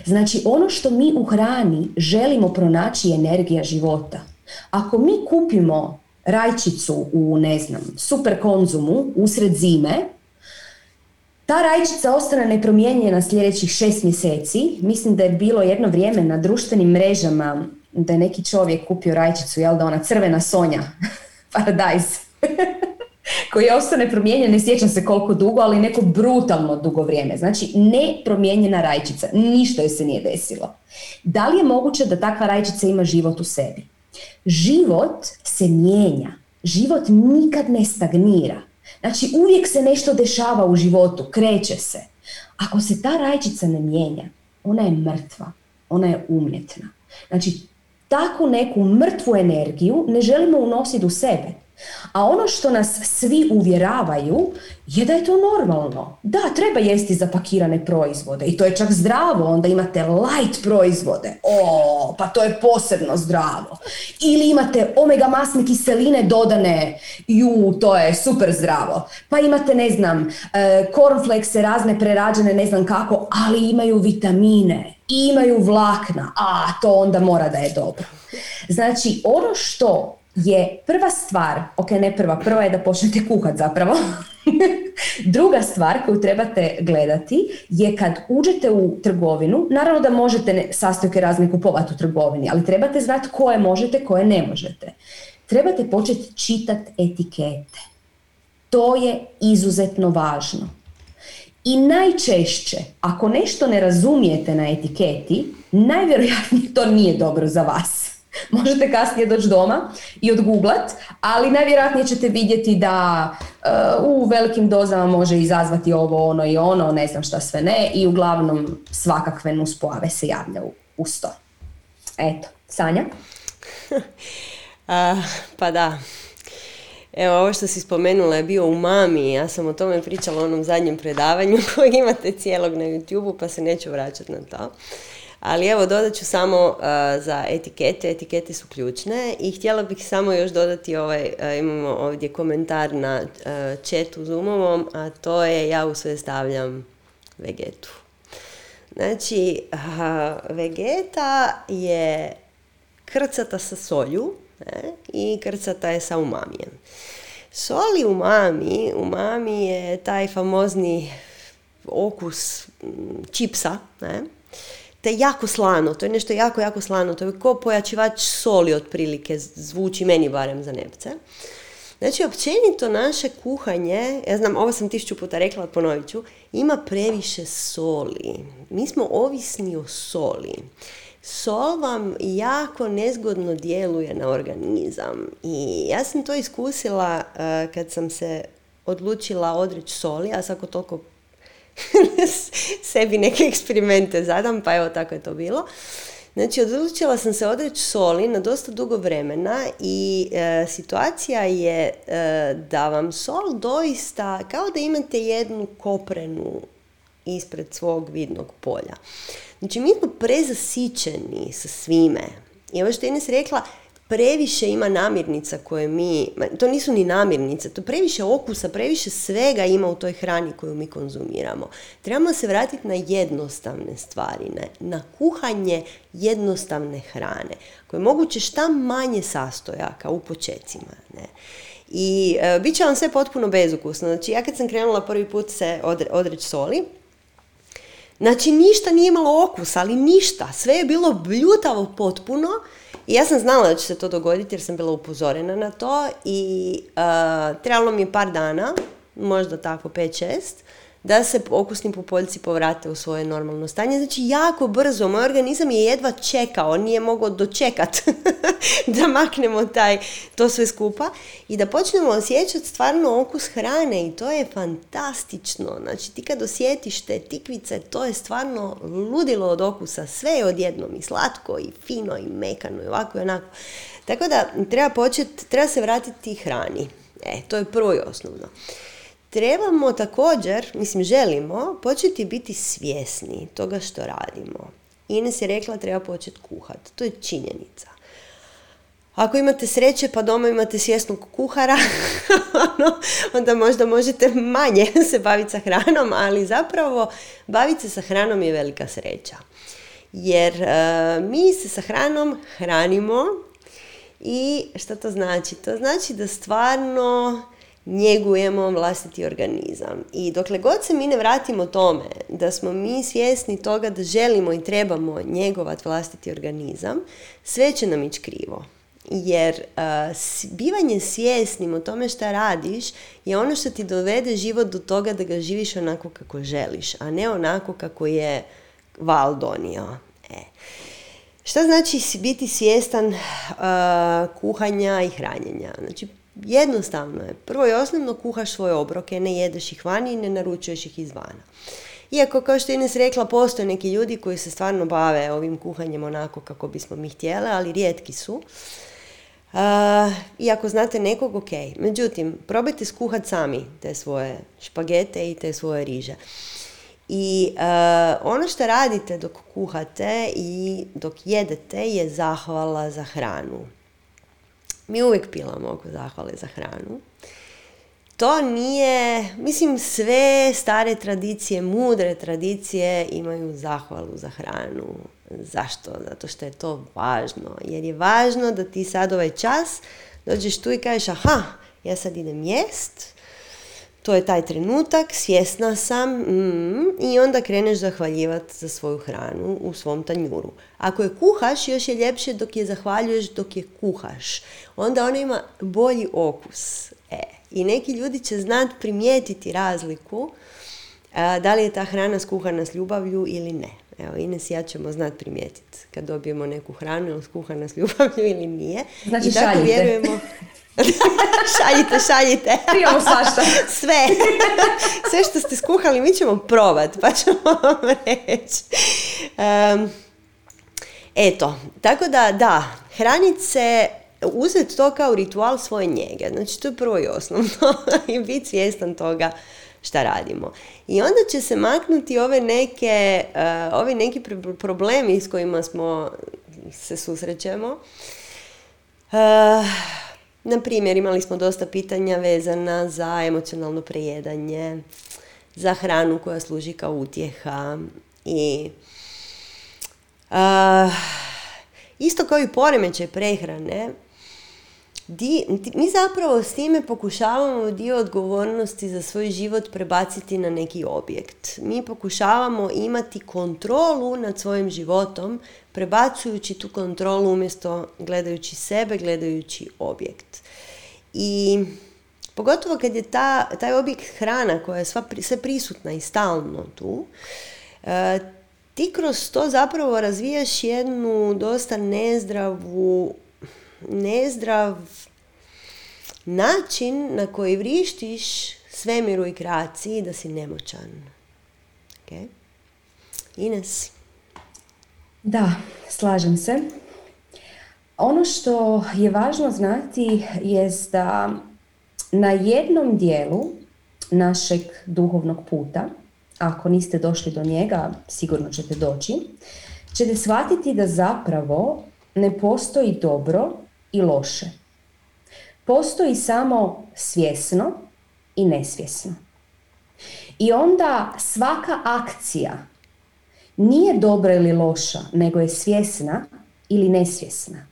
Znači ono što mi u hrani želimo pronaći energija života. Ako mi kupimo rajčicu u, ne znam, super konzumu usred zime, ta rajčica ostane nepromijenjena sljedećih šest mjeseci. Mislim da je bilo jedno vrijeme na društvenim mrežama da je neki čovjek kupio rajčicu, jel da ona crvena sonja, paradajz. koji je ostao ne sjećam se koliko dugo, ali neko brutalno dugo vrijeme. Znači, nepromijenjena rajčica, ništa joj se nije desilo. Da li je moguće da takva rajčica ima život u sebi? Život se mijenja. Život nikad ne stagnira. Znači, uvijek se nešto dešava u životu, kreće se. Ako se ta rajčica ne mijenja, ona je mrtva, ona je umjetna. Znači, takvu neku mrtvu energiju ne želimo unositi u sebe. A ono što nas svi uvjeravaju je da je to normalno. Da, treba jesti zapakirane proizvode i to je čak zdravo, onda imate light proizvode. O, pa to je posebno zdravo. Ili imate omega masne kiseline dodane, ju, to je super zdravo. Pa imate, ne znam, e, cornflakese razne prerađene, ne znam kako, ali imaju vitamine imaju vlakna. A, to onda mora da je dobro. Znači, ono što je prva stvar, ok ne prva, prva je da počnete kuhat zapravo. Druga stvar koju trebate gledati je kad uđete u trgovinu, naravno da možete sastojke razne kupovati u trgovini, ali trebate znati koje možete, koje ne možete. Trebate početi čitati etikete. To je izuzetno važno. I najčešće, ako nešto ne razumijete na etiketi, najvjerojatnije to nije dobro za vas. Možete kasnije doći doma i odguglat, ali najvjerojatnije ćete vidjeti da uh, u velikim dozama može izazvati ovo, ono i ono, ne znam šta sve ne i uglavnom svakakve nuspojave se javlja u, to. Eto, Sanja? pa da, Evo, ovo što si spomenula je bio u Mami, ja sam o tome pričala u onom zadnjem predavanju kojeg imate cijelog na youtube pa se neću vraćati na to. Ali evo, dodat ću samo uh, za etikete, etikete su ključne i htjela bih samo još dodati ovaj, uh, imamo ovdje komentar na uh, chatu Zoomovom, a to je ja u sve stavljam vegetu. Znači, vegeta je krcata sa solju ne? i krcata je sa umamijem. Soli umami, umami je taj famozni okus čipsa, ne? Te jako slano, to je nešto jako, jako slano, to je ko pojačivač soli otprilike, zvuči meni barem za nepce. Znači, općenito naše kuhanje, ja znam, ovo sam tisuću puta rekla, ponovit ću, ima previše soli. Mi smo ovisni o soli. Sol vam jako nezgodno djeluje na organizam i ja sam to iskusila uh, kad sam se odlučila odreći soli, a svako toliko sebi neke eksperimente zadam, pa evo tako je to bilo. Znači, odlučila sam se odreći soli na dosta dugo vremena i e, situacija je e, da vam sol doista, kao da imate jednu koprenu ispred svog vidnog polja. Znači, mi smo prezasićeni sa svime. I ovo što je Ines rekla, previše ima namirnica koje mi, to nisu ni namirnice, to previše okusa, previše svega ima u toj hrani koju mi konzumiramo. Trebamo se vratiti na jednostavne stvari, ne? na kuhanje jednostavne hrane, koje je moguće šta manje sastojaka u počecima. Ne? I e, bit će vam sve potpuno bezukusno. Znači, ja kad sam krenula prvi put se odreći soli, znači ništa nije imalo okusa, ali ništa. Sve je bilo bljutavo potpuno, i ja sam znala da će se to dogoditi jer sam bila upozorena na to i uh, trebalo mi je par dana, možda tako 5-6, da se okusni pupoljci povrate u svoje normalno stanje. Znači jako brzo, moj organizam je jedva čekao, nije mogao dočekat da maknemo taj, to sve skupa i da počnemo osjećati stvarno okus hrane i to je fantastično. Znači ti kad osjetiš te tikvice, to je stvarno ludilo od okusa, sve je odjednom i slatko i fino i mekano i ovako i onako. Tako da treba početi, treba se vratiti hrani. E, to je prvo i osnovno trebamo također, mislim želimo, početi biti svjesni toga što radimo. Ines je rekla treba početi kuhati. To je činjenica. Ako imate sreće pa doma imate svjesnog kuhara, ono, onda možda možete manje se baviti sa hranom, ali zapravo baviti se sa hranom je velika sreća. Jer e, mi se sa hranom hranimo i što to znači? To znači da stvarno njegujemo vlastiti organizam. I dokle god se mi ne vratimo tome da smo mi svjesni toga da želimo i trebamo njegovati vlastiti organizam, sve će nam ići krivo. jer uh, bivanje svjesnim o tome šta radiš je ono što ti dovede život do toga da ga živiš onako kako želiš, a ne onako kako je val donio. E. Šta znači biti svjestan uh, kuhanja i hranjenja? Znači, jednostavno je. Prvo i osnovno kuhaš svoje obroke, ne jedeš ih vani i ne naručuješ ih izvana. Iako, kao što je Ines rekla, postoje neki ljudi koji se stvarno bave ovim kuhanjem onako kako bismo mi htjeli, ali rijetki su. Uh, I ako znate nekog, ok. Međutim, probajte skuhati sami te svoje špagete i te svoje riže. I uh, ono što radite dok kuhate i dok jedete je zahvala za hranu. Mi uvijek pilamo oko zahvale za hranu. To nije, mislim sve stare tradicije, mudre tradicije imaju zahvalu za hranu. Zašto? Zato što je to važno. Jer je važno da ti sad ovaj čas dođeš tu i kažeš aha, ja sad idem jest, to je taj trenutak, svjesna sam mm, i onda kreneš zahvaljivati za svoju hranu u svom tanjuru. Ako je kuhaš, još je ljepše dok je zahvaljuješ dok je kuhaš. Onda ona ima bolji okus. E, I neki ljudi će znati primijetiti razliku da li je ta hrana skuhana s ljubavlju ili ne. Evo, Ines i ja ćemo znati primijetiti kad dobijemo neku hranu, ili skuhana s ljubavlju ili nije. Znači, I tako vjerujemo... šaljite, šaljite. Prijemo svašta. Sve. Sve što ste skuhali mi ćemo probat, pa ćemo vam reći. eto, tako da, da, hranice uzeti to kao ritual svoje njege. Znači, to je prvo i osnovno. I biti svjestan toga šta radimo. I onda će se maknuti ove neke, uh, ovi neki problemi s kojima smo se susrećemo. Uh, na primjer, imali smo dosta pitanja vezana za emocionalno prejedanje, za hranu koja služi kao utjeha i uh, isto kao i poremećaj prehrane, Di, mi zapravo s time pokušavamo dio odgovornosti za svoj život prebaciti na neki objekt. Mi pokušavamo imati kontrolu nad svojim životom, prebacujući tu kontrolu umjesto gledajući sebe, gledajući objekt. I pogotovo kad je ta, taj objekt hrana koja je sva, sve prisutna i stalno tu, e, ti kroz to zapravo razvijaš jednu dosta nezdravu nezdrav način na koji vrištiš svemiru i kreaciji da si nemoćan. Okay? Ines? Da, slažem se. Ono što je važno znati je da na jednom dijelu našeg duhovnog puta, ako niste došli do njega, sigurno ćete doći, ćete shvatiti da zapravo ne postoji dobro i loše. Postoji samo svjesno i nesvjesno. I onda svaka akcija nije dobra ili loša, nego je svjesna ili nesvjesna.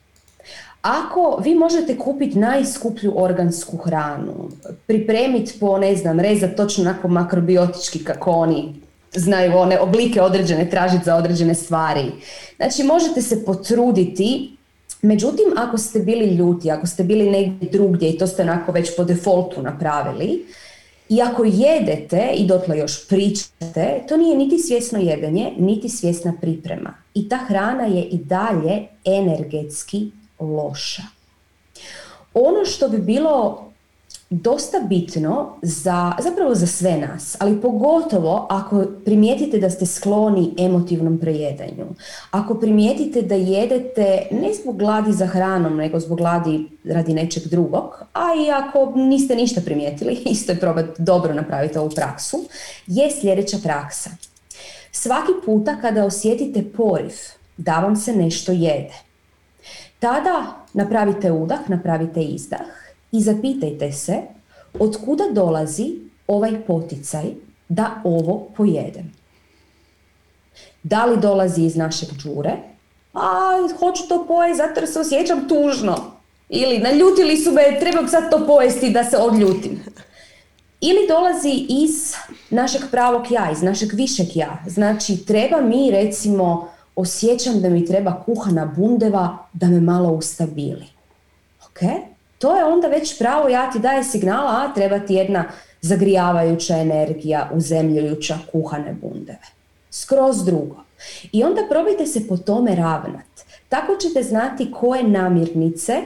Ako vi možete kupiti najskuplju organsku hranu, pripremiti po, ne znam, rezati točno onako makrobiotički kako oni znaju one oblike određene tražiti za određene stvari. Znači možete se potruditi Međutim, ako ste bili ljuti, ako ste bili negdje drugdje i to ste onako već po defaultu napravili, i ako jedete i dotle još pričate, to nije niti svjesno jedenje, niti svjesna priprema. I ta hrana je i dalje energetski loša. Ono što bi bilo dosta bitno za, zapravo za sve nas, ali pogotovo ako primijetite da ste skloni emotivnom prejedanju. Ako primijetite da jedete ne zbog gladi za hranom, nego zbog gladi radi nečeg drugog, a i ako niste ništa primijetili, isto je probati dobro napraviti ovu praksu, je sljedeća praksa. Svaki puta kada osjetite poriv da vam se nešto jede, tada napravite udah, napravite izdah i zapitajte se od kuda dolazi ovaj poticaj da ovo pojedem. Da li dolazi iz našeg džure? A hoću to pojesti zato se osjećam tužno. Ili naljutili su me, trebam sad to pojesti da se odljutim. Ili dolazi iz našeg pravog ja, iz našeg višeg ja. Znači treba mi recimo osjećam da mi treba kuhana bundeva da me malo ustabili. Ok? To je onda već pravo, ja ti daje signala, a treba ti jedna zagrijavajuća energija, uzemljujuća kuhane bundeve. Skroz drugo. I onda probajte se po tome ravnat. Tako ćete znati koje namirnice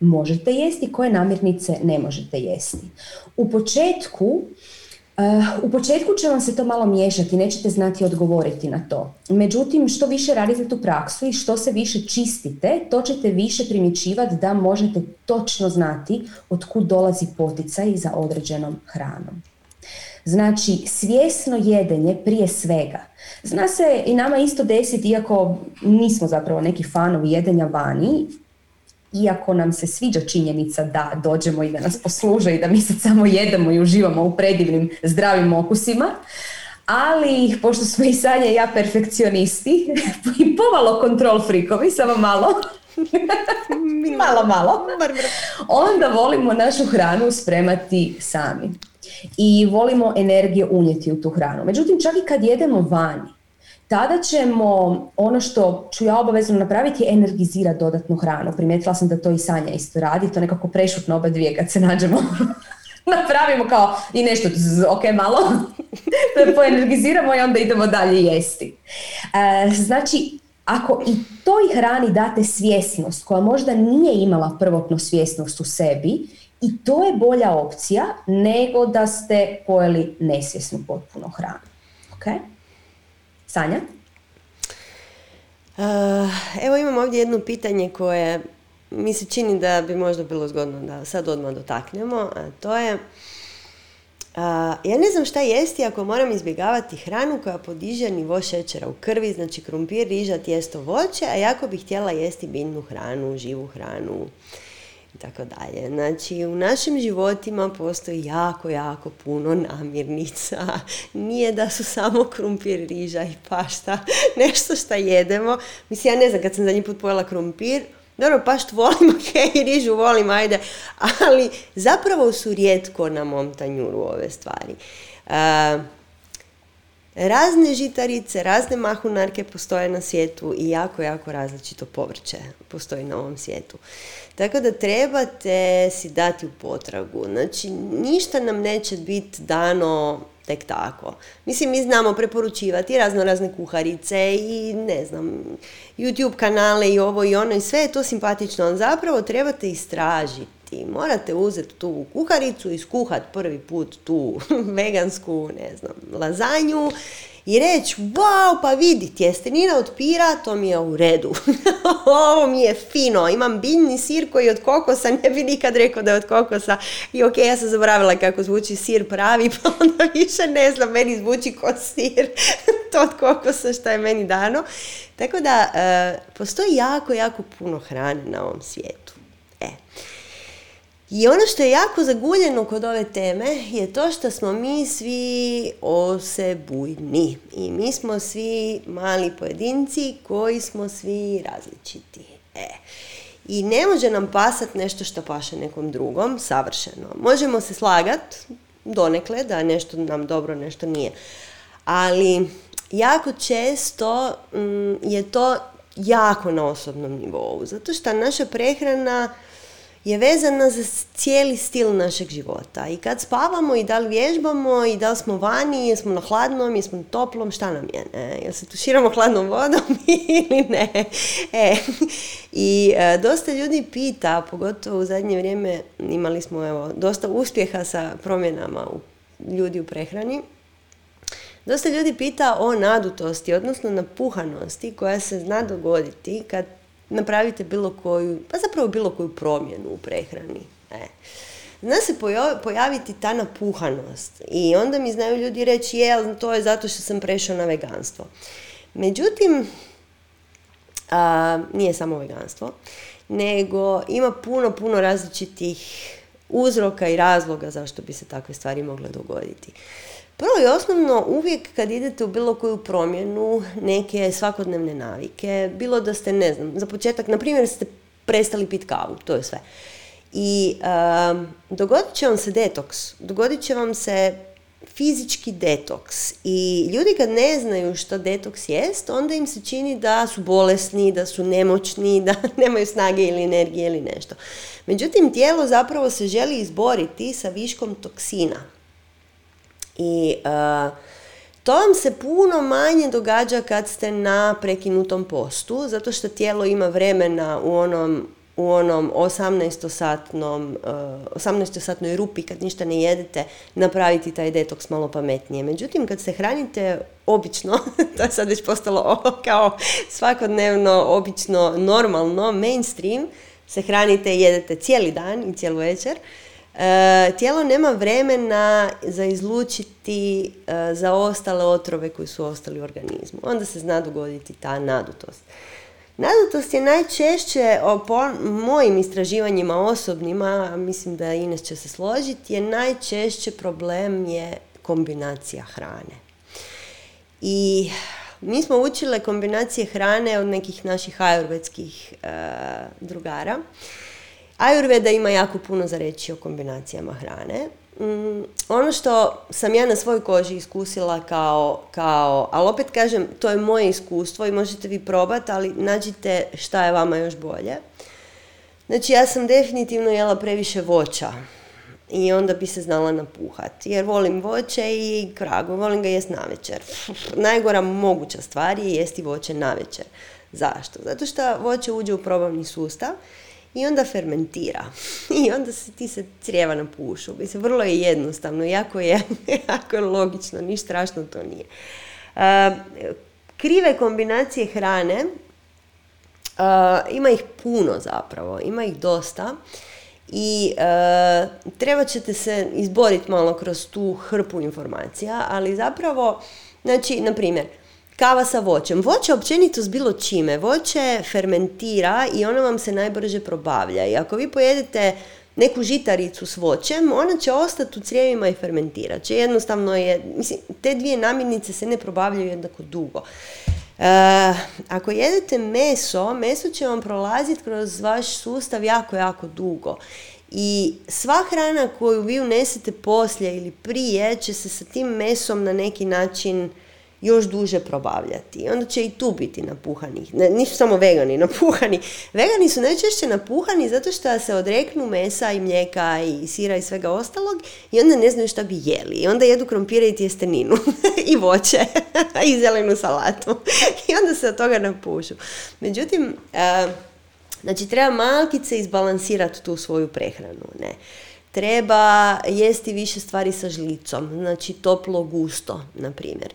možete jesti, koje namirnice ne možete jesti. U početku u početku će vam se to malo miješati, nećete znati odgovoriti na to. Međutim, što više radite tu praksu i što se više čistite, to ćete više primjećivati da možete točno znati od kud dolazi poticaj za određenom hranom. Znači, svjesno jedenje prije svega. Zna se i nama isto desiti, iako nismo zapravo neki fanovi jedenja vani, iako nam se sviđa činjenica da dođemo i da nas posluže i da mi sad samo jedemo i uživamo u predivnim zdravim okusima, ali pošto smo i Sanja i ja perfekcionisti i pomalo kontrol frikovi, samo malo, malo, malo, onda volimo našu hranu spremati sami. I volimo energije unijeti u tu hranu. Međutim, čak i kad jedemo vani, tada ćemo, ono što ću ja obavezno napraviti je energizirati dodatnu hranu. Primijetila sam da to i Sanja isto radi, to nekako prešutno oba dvije kad se nađemo napravimo kao i nešto, ok, malo, poenergiziramo i onda idemo dalje jesti. E, znači, ako i toj hrani date svjesnost koja možda nije imala prvotnu svjesnost u sebi, i to je bolja opcija nego da ste pojeli nesvjesnu potpuno hranu. Ok? Sanja? Uh, evo imam ovdje jedno pitanje koje mi se čini da bi možda bilo zgodno da sad odmah dotaknemo, a to je uh, ja ne znam šta jesti ako moram izbjegavati hranu koja podiže nivo šećera u krvi, znači krumpir, riža, tijesto, voće, a jako bih htjela jesti biljnu hranu, živu hranu tako dalje. Znači, u našim životima postoji jako, jako puno namirnica. Nije da su samo krumpir, riža i pašta, nešto što jedemo. Mislim, ja ne znam, kad sam zadnji put pojela krumpir, dobro, pašt volim, ok, rižu volim, ajde, ali zapravo su rijetko na mom tanjuru ove stvari. Razne žitarice, razne mahunarke postoje na svijetu i jako, jako različito povrće postoji na ovom svijetu. Tako da trebate si dati u potragu. Znači, ništa nam neće biti dano tek tako. Mislim, mi znamo preporučivati razno razne kuharice i ne znam, YouTube kanale i ovo i ono i sve je to simpatično, ali zapravo trebate istražiti. Morate uzeti tu kuharicu, i skuhat prvi put tu vegansku, ne znam, lazanju i reći, wow, pa vidi, tjestenina od pira, to mi je u redu. Ovo mi je fino, imam biljni sir koji je od kokosa, ne bi nikad rekao da je od kokosa. I ok, ja sam zaboravila kako zvuči sir pravi, pa onda više ne znam, meni zvuči kao sir to od kokosa što je meni dano. Tako da, e, postoji jako, jako puno hrane na ovom svijetu. I ono što je jako zaguljeno kod ove teme je to što smo mi svi osebujni. I mi smo svi mali pojedinci koji smo svi različiti. E. I ne može nam pasat nešto što paše nekom drugom, savršeno. Možemo se slagat donekle da nešto nam dobro, nešto nije. Ali jako često mm, je to jako na osobnom nivou. Zato što naša prehrana je vezana za cijeli stil našeg života. I kad spavamo i da li vježbamo i da li smo vani, jesmo na hladnom, jesmo na toplom, šta nam je? Ne? Jel se tuširamo hladnom vodom ili ne? E, I e, dosta ljudi pita, pogotovo u zadnje vrijeme imali smo evo, dosta uspjeha sa promjenama u, ljudi u prehrani. Dosta ljudi pita o nadutosti, odnosno napuhanosti koja se zna dogoditi kad napravite bilo koju, pa zapravo bilo koju promjenu u prehrani. E. Zna se pojaviti ta napuhanost i onda mi znaju ljudi reći je, to je zato što sam prešao na veganstvo. Međutim, a, nije samo veganstvo, nego ima puno, puno različitih uzroka i razloga zašto bi se takve stvari mogle dogoditi. Prvo i osnovno, uvijek kad idete u bilo koju promjenu, neke svakodnevne navike, bilo da ste, ne znam, za početak, na primjer ste prestali pit kavu, to je sve. I dogodit će vam se detoks, dogodit će vam se fizički detoks i ljudi kad ne znaju što detoks jest, onda im se čini da su bolesni, da su nemoćni, da nemaju snage ili energije ili nešto. Međutim, tijelo zapravo se želi izboriti sa viškom toksina. I uh, to vam se puno manje događa kad ste na prekinutom postu, zato što tijelo ima vremena u onom u onom 18-satnom, 18-satnoj uh, rupi kad ništa ne jedete napraviti taj detoks malo pametnije. Međutim, kad se hranite obično, to je sad već postalo kao svakodnevno, obično, normalno, mainstream, se hranite i jedete cijeli dan i cijelu večer, tijelo nema vremena za izlučiti uh, za ostale otrove koji su ostali u organizmu. Onda se zna dogoditi ta nadutost. Nadutost je najčešće, po mojim istraživanjima osobnima, mislim da Ines će se složiti, je najčešće problem je kombinacija hrane. I mi smo učile kombinacije hrane od nekih naših ajurvedskih e, drugara. Ajurveda ima jako puno za reći o kombinacijama hrane. Mm, ono što sam ja na svojoj koži iskusila kao, kao, ali opet kažem, to je moje iskustvo i možete vi probati, ali nađite šta je vama još bolje. Znači ja sam definitivno jela previše voća i onda bi se znala napuhati. Jer volim voće i kragu, volim ga jest navečer. Najgora moguća stvar je jesti voće navečer. Zašto? Zato što voće uđe u probavni sustav i onda fermentira. I onda se ti se crijeva napušu. Mislim, vrlo je jednostavno, jako je, jako je logično, ništa strašno to nije. krive kombinacije hrane, ima ih puno zapravo, ima ih dosta i uh, treba ćete se izboriti malo kroz tu hrpu informacija, ali zapravo, znači, na primjer, Kava sa voćem. Voće općenito s bilo čime. Voće fermentira i ono vam se najbrže probavlja. I ako vi pojedete neku žitaricu s voćem, ona će ostati u crijevima i fermentirat će. Jednostavno je, mislim, te dvije namirnice se ne probavljaju jednako dugo. E, ako jedete meso, meso će vam prolaziti kroz vaš sustav jako, jako dugo. I sva hrana koju vi unesete poslije ili prije će se sa tim mesom na neki način još duže probavljati. I onda će i tu biti napuhani. Ne, nisu samo vegani napuhani. Vegani su najčešće napuhani zato što se odreknu mesa i mlijeka i sira i svega ostalog i onda ne znaju šta bi jeli. I onda jedu krompire i tjesteninu i voće i zelenu salatu. I onda se od toga napušu. Međutim, uh, znači treba malkice izbalansirati tu svoju prehranu. Ne? Treba jesti više stvari sa žlicom, znači toplo gusto, na primjer.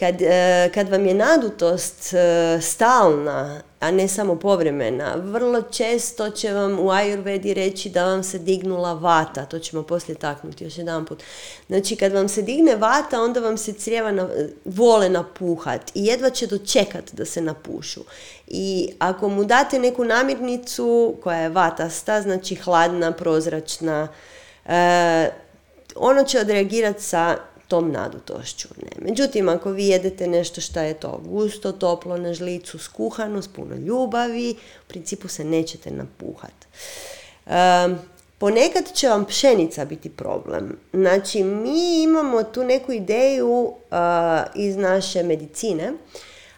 Kad, e, kad vam je nadutost e, stalna, a ne samo povremena, vrlo često će vam u Ayurvedi reći da vam se dignula vata, to ćemo poslije taknuti još jedan put. Znači kad vam se digne vata, onda vam se crijeva na, vole napuhat i jedva će dočekat da se napušu. I ako mu date neku namirnicu koja je vatasta, znači hladna, prozračna, e, ono će odreagirati sa tom nadutošću. Ne. Međutim, ako vi jedete nešto što je to gusto, toplo na žlicu, skuhano, s puno ljubavi, u principu se nećete napuhat. ponekad će vam pšenica biti problem. Znači, mi imamo tu neku ideju iz naše medicine,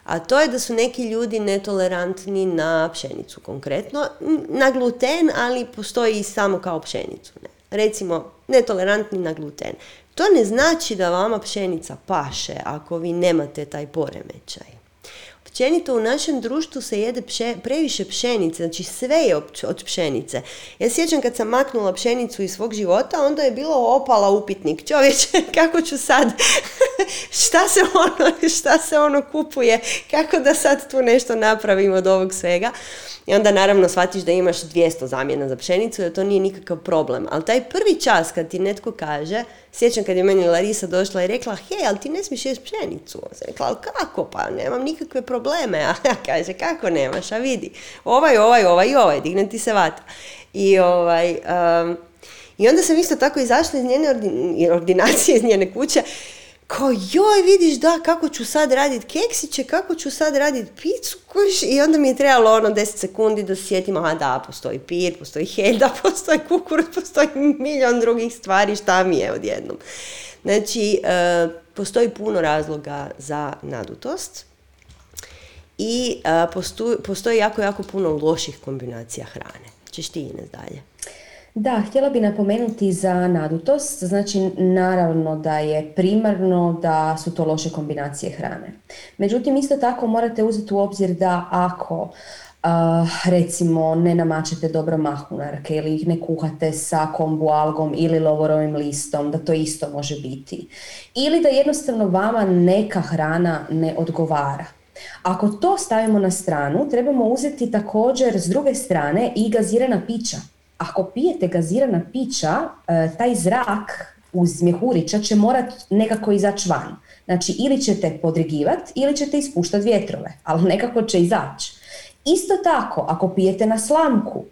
a to je da su neki ljudi netolerantni na pšenicu konkretno, na gluten, ali postoji i samo kao pšenicu. Ne. Recimo, netolerantni na gluten. To ne znači da vama pšenica paše ako vi nemate taj poremećaj. Općenito u našem društvu se jede previše pšenice, znači sve je od pšenice. Ja sjećam kad sam maknula pšenicu iz svog života, onda je bilo opala upitnik. Čovječe, kako ću sad, šta se ono, šta se ono kupuje, kako da sad tu nešto napravimo od ovog svega. I onda naravno shvatiš da imaš 200 zamjena za pšenicu, da to nije nikakav problem. Ali taj prvi čas kad ti netko kaže, sjećam kad je meni Larisa došla i rekla, hej, ali ti ne smiješ jesti pšenicu. Sam rekla, ali kako, pa nemam nikakve probleme. A ja kaže, kako nemaš, a vidi, ovaj, ovaj, ovaj ovaj, digne ti se vata. I ovaj... Um, i onda sam isto tako izašla iz njene ordinacije, iz njene kuće kao joj vidiš da kako ću sad raditi keksiće, kako ću sad raditi picu kuš? i onda mi je trebalo ono 10 sekundi da sjetim, a da, postoji pir, postoji helda, postoji kukuruz, postoji milion drugih stvari, šta mi je odjednom. Znači, e, postoji puno razloga za nadutost i e, postoji, jako, jako puno loših kombinacija hrane. Češ ti Ines dalje? Da, htjela bi napomenuti za nadutost, znači naravno da je primarno da su to loše kombinacije hrane. Međutim, isto tako morate uzeti u obzir da ako recimo ne namačete dobro mahunarke ili ih ne kuhate sa kombu algom ili lovorovim listom, da to isto može biti. Ili da jednostavno vama neka hrana ne odgovara. Ako to stavimo na stranu, trebamo uzeti također s druge strane i gazirana pića. Ako pijete gazirana pića, e, taj zrak uz mjehurića će morat nekako izaći van. Znači ili ćete podrigivati ili ćete ispuštati vjetrove, ali nekako će izaći. Isto tako, ako pijete na slamku,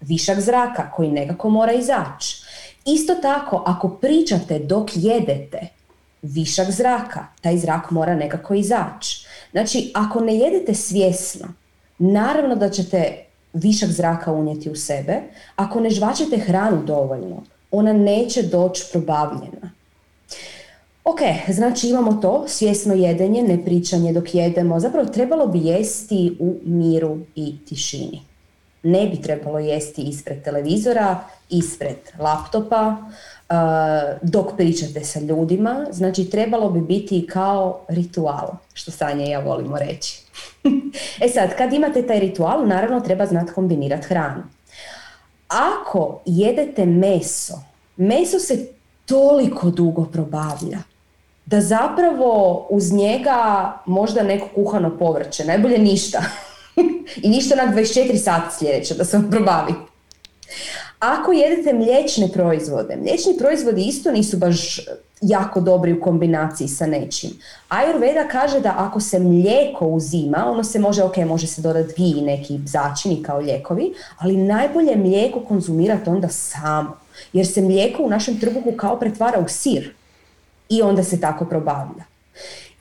višak zraka koji nekako mora izaći. Isto tako, ako pričate dok jedete, višak zraka, taj zrak mora nekako izaći. Znači, ako ne jedete svjesno, naravno da ćete višak zraka unijeti u sebe. Ako ne žvačete hranu dovoljno, ona neće doći probavljena. Ok, znači imamo to, svjesno jedenje, ne pričanje dok jedemo. Zapravo trebalo bi jesti u miru i tišini. Ne bi trebalo jesti ispred televizora, ispred laptopa, dok pričate sa ljudima. Znači trebalo bi biti kao ritual, što Sanja i ja volimo reći. e sad, kad imate taj ritual, naravno treba znati kombinirati hranu. Ako jedete meso, meso se toliko dugo probavlja da zapravo uz njega možda neko kuhano povrće, najbolje ništa. I ništa na 24 sata sljedeće da se probavi. Ako jedete mliječne proizvode, mliječni proizvodi isto nisu baš jako dobri u kombinaciji sa nečim. Ayurveda kaže da ako se mlijeko uzima, ono se može, ok, može se dodati gi i neki začini kao lijekovi, ali najbolje mlijeko konzumirati onda samo. Jer se mlijeko u našem trbuhu kao pretvara u sir i onda se tako probavlja.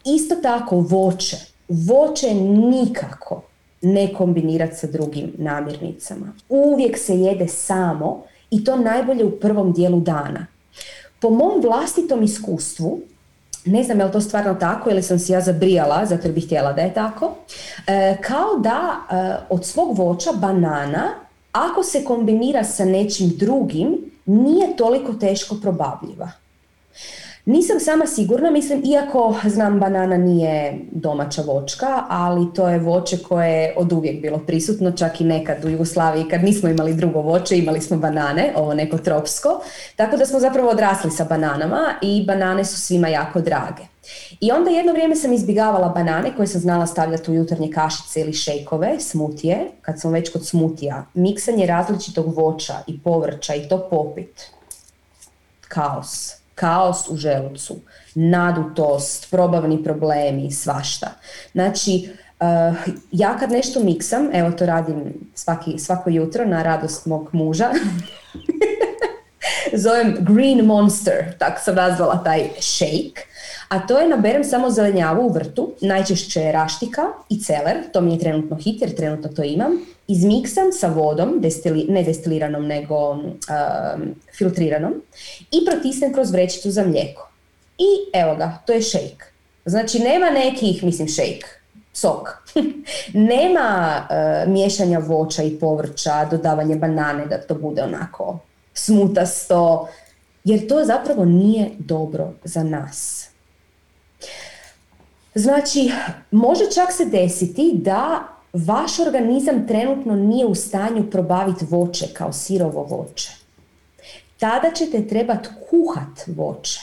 Isto tako voće. Voće nikako ne kombinirati sa drugim namirnicama. Uvijek se jede samo i to najbolje u prvom dijelu dana. Po mom vlastitom iskustvu, ne znam je li to stvarno tako ili sam si ja zabrijala zato bih htjela da je tako, e, kao da e, od svog voća banana, ako se kombinira sa nečim drugim, nije toliko teško probavljiva. Nisam sama sigurna, mislim, iako znam banana nije domaća vočka, ali to je voće koje je od uvijek bilo prisutno, čak i nekad u Jugoslaviji kad nismo imali drugo voće, imali smo banane, ovo neko tropsko, tako da smo zapravo odrasli sa bananama i banane su svima jako drage. I onda jedno vrijeme sam izbjegavala banane koje sam znala stavljati u jutarnje kašice ili šejkove, smutije, kad sam već kod smutija. Miksanje različitog voća i povrća i to popit. Kaos kaos u želucu, nadutost, probavni problemi, svašta. Znači, uh, ja kad nešto miksam, evo to radim svaki, svako jutro na radost mog muža, zovem Green Monster, tako sam nazvala taj shake, a to je naberem samo zelenjavu u vrtu, najčešće raštika i celer, to mi je trenutno hit jer trenutno to imam, izmiksam sa vodom, destili, ne destiliranom nego um, filtriranom i protisnem kroz vrećicu za mlijeko. I evo ga, to je shake. Znači nema nekih, mislim shake, sok. nema uh, miješanja voća i povrća, dodavanje banane da to bude onako smutasto, jer to zapravo nije dobro za nas. Znači, može čak se desiti da vaš organizam trenutno nije u stanju probaviti voće kao sirovo voće. Tada ćete trebati kuhat voće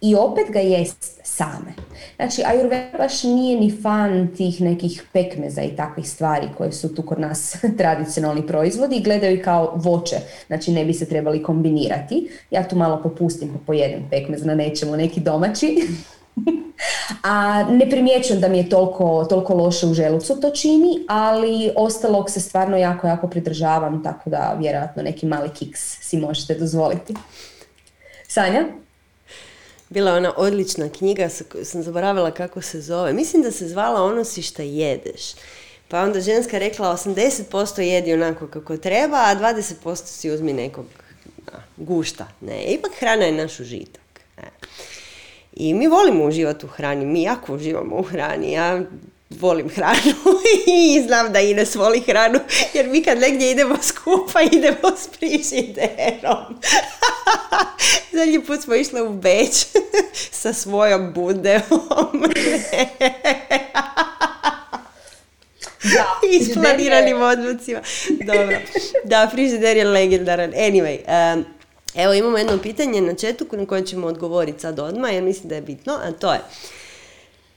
i opet ga jest same. Znači, Ayurveda baš nije ni fan tih nekih pekmeza i takvih stvari koje su tu kod nas tradicionalni proizvodi i gledaju kao voće, znači ne bi se trebali kombinirati. Ja tu malo popustim pa pojedem pekmez na nečemu, neki domaći. A ne primjećujem da mi je toliko, toliko loše u želucu to čini, ali ostalog se stvarno jako, jako pridržavam, tako da vjerojatno neki mali kiks si možete dozvoliti. Sanja? Bila ona odlična knjiga, sam zaboravila kako se zove. Mislim da se zvala Ono si šta jedeš. Pa onda ženska rekla 80% jedi onako kako treba, a 20% si uzmi nekog gušta. Ne, ipak hrana je naš užitak. I mi volimo uživati u hrani, mi jako uživamo u hrani. Ja volim hranu i znam da Ines voli hranu, jer mi kad negdje idemo skupa, idemo s frižiderom. Zadnji put smo išli u Beč sa svojom budeom. Da, Isplaniranim odlucima. Dobro. Da, frižider je legendaran. Anyway, um, evo imamo jedno pitanje na četu na koje ćemo odgovoriti sad odmah, jer mislim da je bitno, a to je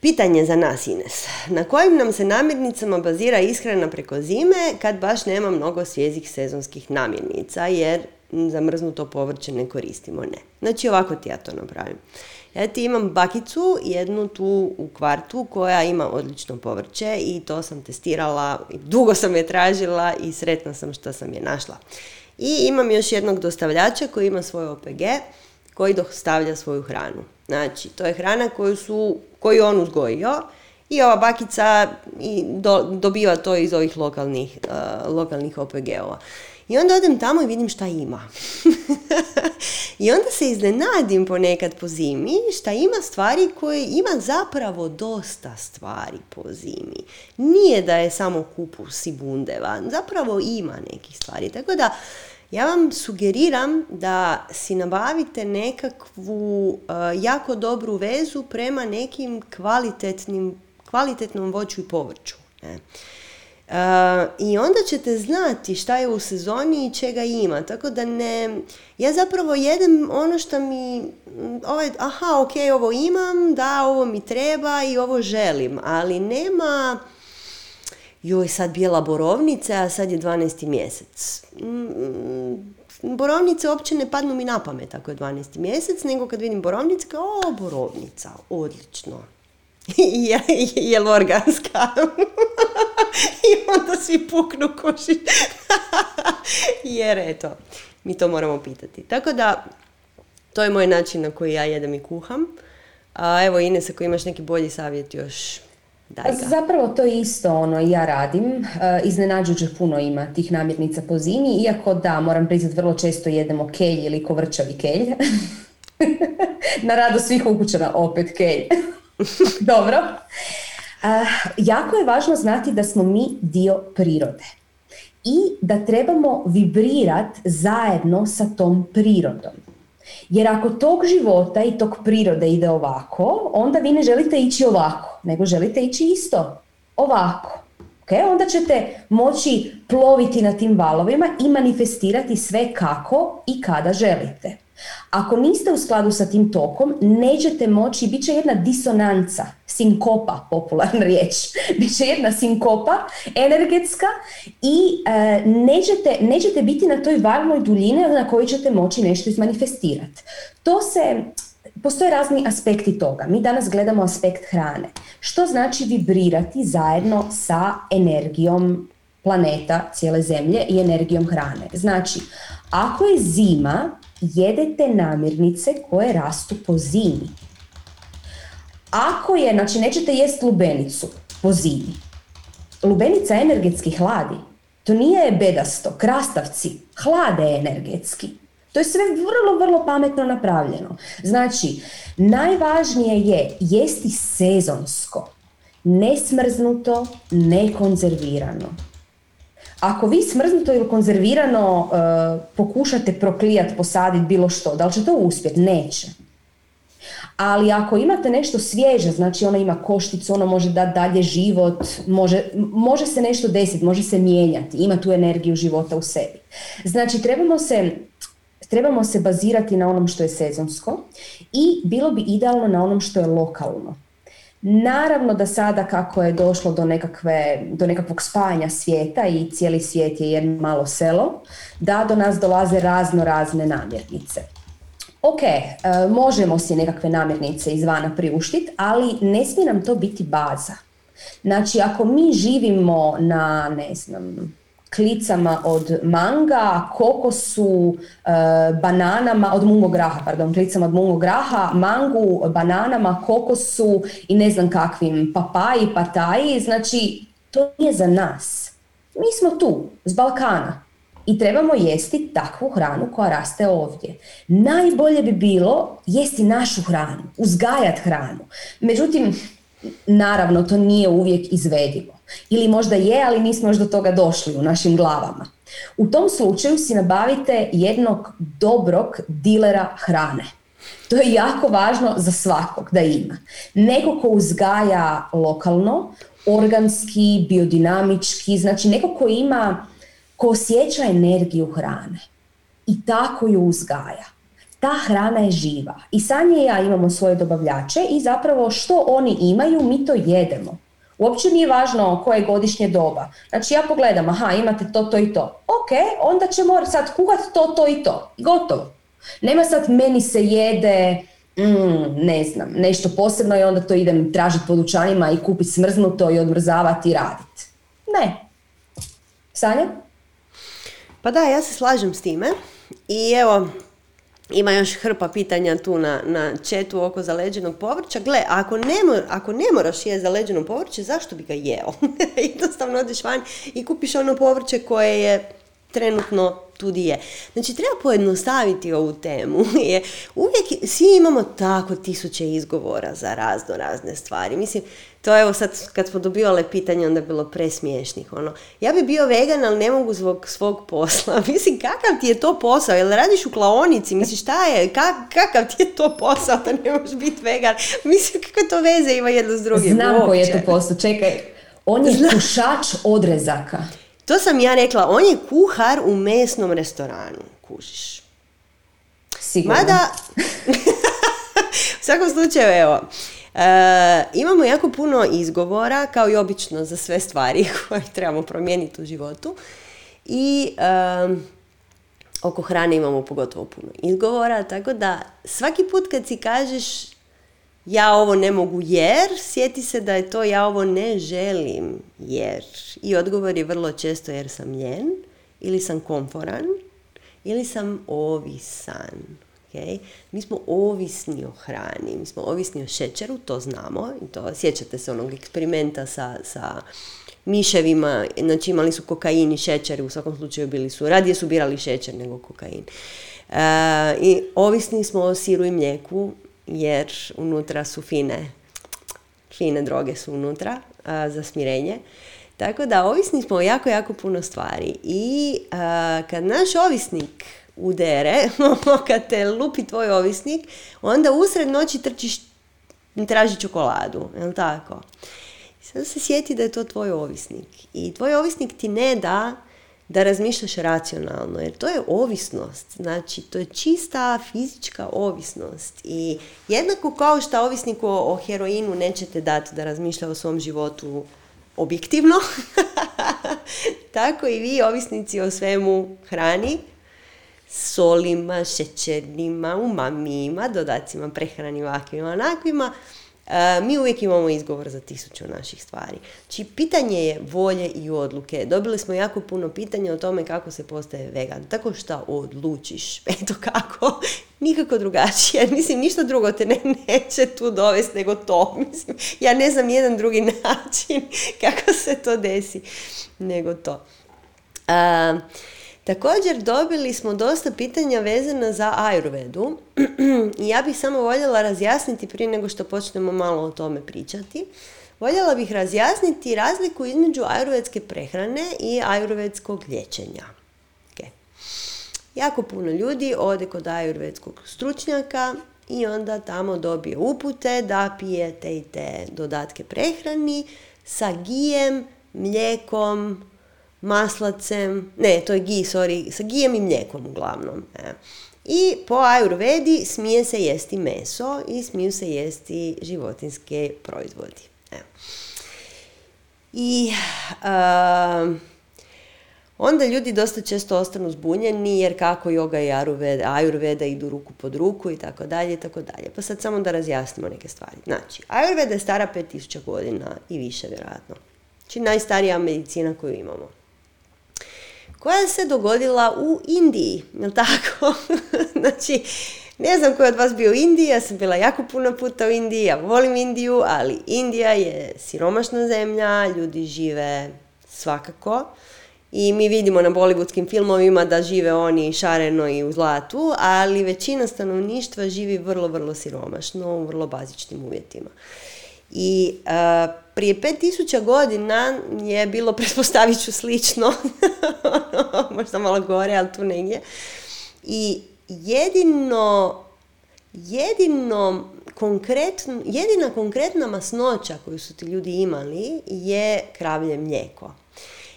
Pitanje za nas, Ines. Na kojim nam se namirnicama bazira ishrana preko zime kad baš nema mnogo svježih sezonskih namirnica, jer zamrznuto povrće ne koristimo? Ne. Znači ovako ti ja to napravim. Ja ti imam bakicu, jednu tu u kvartu koja ima odlično povrće i to sam testirala, dugo sam je tražila i sretna sam što sam je našla. I imam još jednog dostavljača koji ima svoj OPG koji dostavlja svoju hranu. Znači, to je hrana koju, su, koju on uzgojio i ova bakica i dobiva to iz ovih lokalnih, uh, lokalnih OPG-ova. I onda odem tamo i vidim šta ima. I onda se iznenadim ponekad po zimi šta ima stvari koje ima zapravo dosta stvari po zimi. Nije da je samo kupus i bundeva, zapravo ima nekih stvari. Tako da ja vam sugeriram da si nabavite nekakvu e, jako dobru vezu prema nekim kvalitetnim, kvalitetnom voću i povrću. Ne? Uh, I onda ćete znati šta je u sezoni i čega ima. Tako da ne... Ja zapravo jedem ono što mi... Ovaj, aha, ok, ovo imam, da, ovo mi treba i ovo želim. Ali nema joj sad bijela borovnica, a sad je 12. mjesec. Mm, borovnice uopće ne padnu mi na pamet ako je 12. mjesec, nego kad vidim borovnice, kao, o, borovnica, odlično. je, je organska? I onda svi puknu koši. Jer eto, mi to moramo pitati. Tako da, to je moj način na koji ja jedem i kuham. A evo Ines, ako imaš neki bolji savjet još Zapravo to je isto ono ja radim. Uh, iznenađujuće puno ima tih namirnica po zimi, iako da, moram priznati, vrlo često jedemo kelj ili kovrčavi kelj. Na radu svih ukućana opet kelj. Dobro. Uh, jako je važno znati da smo mi dio prirode i da trebamo vibrirati zajedno sa tom prirodom. Jer ako tog života i tog prirode ide ovako, onda vi ne želite ići ovako, nego želite ići isto ovako. Okay? Onda ćete moći ploviti na tim valovima i manifestirati sve kako i kada želite. Ako niste u skladu sa tim tokom, nećete moći, bit će jedna disonanca, sinkopa, popularna riječ, bit će jedna sinkopa energetska i e, nećete, nećete biti na toj valnoj duljini na kojoj ćete moći nešto izmanifestirati. To se, Postoje razni aspekti toga. Mi danas gledamo aspekt hrane. Što znači vibrirati zajedno sa energijom planeta, cijele zemlje i energijom hrane. Znači, ako je zima, jedete namirnice koje rastu po zimi. Ako je, znači nećete jest lubenicu po zimi. Lubenica energetski hladi. To nije bedasto, krastavci hlade energetski. To je sve vrlo, vrlo pametno napravljeno. Znači, najvažnije je jesti sezonsko, nesmrznuto, nekonzervirano. Ako vi smrznuto ili konzervirano uh, pokušate proklijat, posaditi bilo što, da li će to uspjeti? Neće. Ali ako imate nešto svježe, znači ona ima košticu, ono može dati dalje život, može, može se nešto desiti, može se mijenjati, ima tu energiju života u sebi. Znači trebamo se, trebamo se bazirati na onom što je sezonsko i bilo bi idealno na onom što je lokalno. Naravno da sada kako je došlo do, nekakve, do nekakvog spajanja svijeta i cijeli svijet je jedno malo selo, da do nas dolaze razno razne namirnice. Ok, e, možemo si nekakve namirnice izvana priuštiti, ali ne smije nam to biti baza. Znači, ako mi živimo na, ne znam, klicama od manga, kokosu, e, bananama, od mungo graha, pardon, klicama od mungo graha, mangu, bananama, kokosu i ne znam kakvim papaji, pataji, znači to nije za nas. Mi smo tu, s Balkana i trebamo jesti takvu hranu koja raste ovdje. Najbolje bi bilo jesti našu hranu, uzgajat hranu. Međutim, naravno to nije uvijek izvedivo. Ili možda je, ali nismo još do toga došli u našim glavama. U tom slučaju si nabavite jednog dobrog dilera hrane. To je jako važno za svakog da ima. Neko ko uzgaja lokalno, organski, biodinamički, znači neko ko ima, ko osjeća energiju hrane i tako ju uzgaja. Ta hrana je živa. I Sanje i ja imamo svoje dobavljače i zapravo što oni imaju, mi to jedemo. Uopće nije važno koje je godišnje doba. Znači ja pogledam, aha, imate to, to i to. Ok, onda ćemo sad kuhati to, to i to. Gotovo. Nema sad meni se jede, mm, ne znam, nešto posebno i onda to idem tražiti po dućanima i kupiti smrznuto i odmrzavati i raditi. Ne. Sanja? Pa da, ja se slažem s time. I evo, ima još hrpa pitanja tu na, na četu oko zaleđenog povrća. Gle, ako ne, ako ne moraš jesti zaleđeno povrće, zašto bi ga jeo? Jednostavno odeš van i kupiš ono povrće koje je trenutno tu je. Znači, treba pojednostaviti ovu temu. Je, uvijek, svi imamo tako tisuće izgovora za razno razne stvari. Mislim, to evo sad kad smo dobivale pitanje, onda je bilo presmiješnih. Ono. Ja bi bio vegan, ali ne mogu zbog svog posla. Mislim, kakav ti je to posao? Jel radiš u klaonici? Mislim, šta je? kakav ti je to posao da ne možeš biti vegan? Mislim, kakve to veze ima jedno s drugim? Znam koji je to posao. Čekaj, on je pušač odrezaka. To sam ja rekla, on je kuhar u mesnom restoranu, kužiš. Sigurno. Mada, u svakom slučaju, evo, e, imamo jako puno izgovora, kao i obično za sve stvari koje trebamo promijeniti u životu. I e, oko hrane imamo pogotovo puno izgovora, tako da svaki put kad si kažeš ja ovo ne mogu jer, sjeti se da je to ja ovo ne želim jer. I odgovor je vrlo često jer sam ljen, ili sam komforan, ili sam ovisan. Okay? Mi smo ovisni o hrani, mi smo ovisni o šećeru, to znamo. I to, sjećate se onog eksperimenta sa, sa miševima, znači imali su kokain i šećer, u svakom slučaju bili su, radije su birali šećer nego kokain. E, I ovisni smo o siru i mlijeku, jer unutra su fine, fine droge su unutra za smirenje. Tako da ovisni smo o jako, jako puno stvari. I kad naš ovisnik udere, kad te lupi tvoj ovisnik, onda usred noći trčiš, traži čokoladu, je tako? Sad se sjeti da je to tvoj ovisnik. I tvoj ovisnik ti ne da da razmišljaš racionalno, jer to je ovisnost, znači to je čista fizička ovisnost i jednako kao što ovisniku o, heroinu nećete dati da razmišlja o svom životu objektivno, tako i vi ovisnici o svemu hrani, solima, šećernima, umamima, dodacima prehrani ovakvima, onakvima, mi uvijek imamo izgovor za tisuću naših stvari. Znači, pitanje je volje i odluke. Dobili smo jako puno pitanja o tome kako se postaje vegan. Tako što odlučiš. Eto kako. Nikako drugačije. Mislim, ništa drugo te ne, neće tu dovesti nego to. Mislim, ja ne znam jedan drugi način kako se to desi nego to. Također dobili smo dosta pitanja vezana za Ayurvedu i ja bih samo voljela razjasniti prije nego što počnemo malo o tome pričati. Voljela bih razjasniti razliku između ajurvedske prehrane i ajurvedskog liječenja. Okay. Jako puno ljudi ode kod ajurvedskog stručnjaka i onda tamo dobije upute da pije te i te dodatke prehrani sa gijem, mlijekom, maslacem, ne, to je gi, sorry, sa gijem i mlijekom uglavnom. E. I po ajurvedi smije se jesti meso i smiju se jesti životinske proizvodi. E. I onda ljudi dosta često ostanu zbunjeni jer kako yoga i ajurveda, ajurveda idu ruku pod ruku i tako dalje i tako dalje. Pa sad samo da razjasnimo neke stvari. Znači, ajurveda je stara 5000 godina i više vjerojatno. Znači najstarija medicina koju imamo koja se dogodila u Indiji, jel tako? znači, ne znam ko je od vas bio u Indiji, ja sam bila jako puno puta u Indiji, ja volim Indiju, ali Indija je siromašna zemlja, ljudi žive svakako i mi vidimo na bollywoodskim filmovima da žive oni šareno i u zlatu, ali većina stanovništva živi vrlo, vrlo siromašno u vrlo bazičnim uvjetima. I uh, prije 5000 godina je bilo, pretpostavit ću slično, možda malo gore, ali tu negdje. I jedino, jedino konkretno, jedina konkretna masnoća koju su ti ljudi imali je kravlje mlijeko.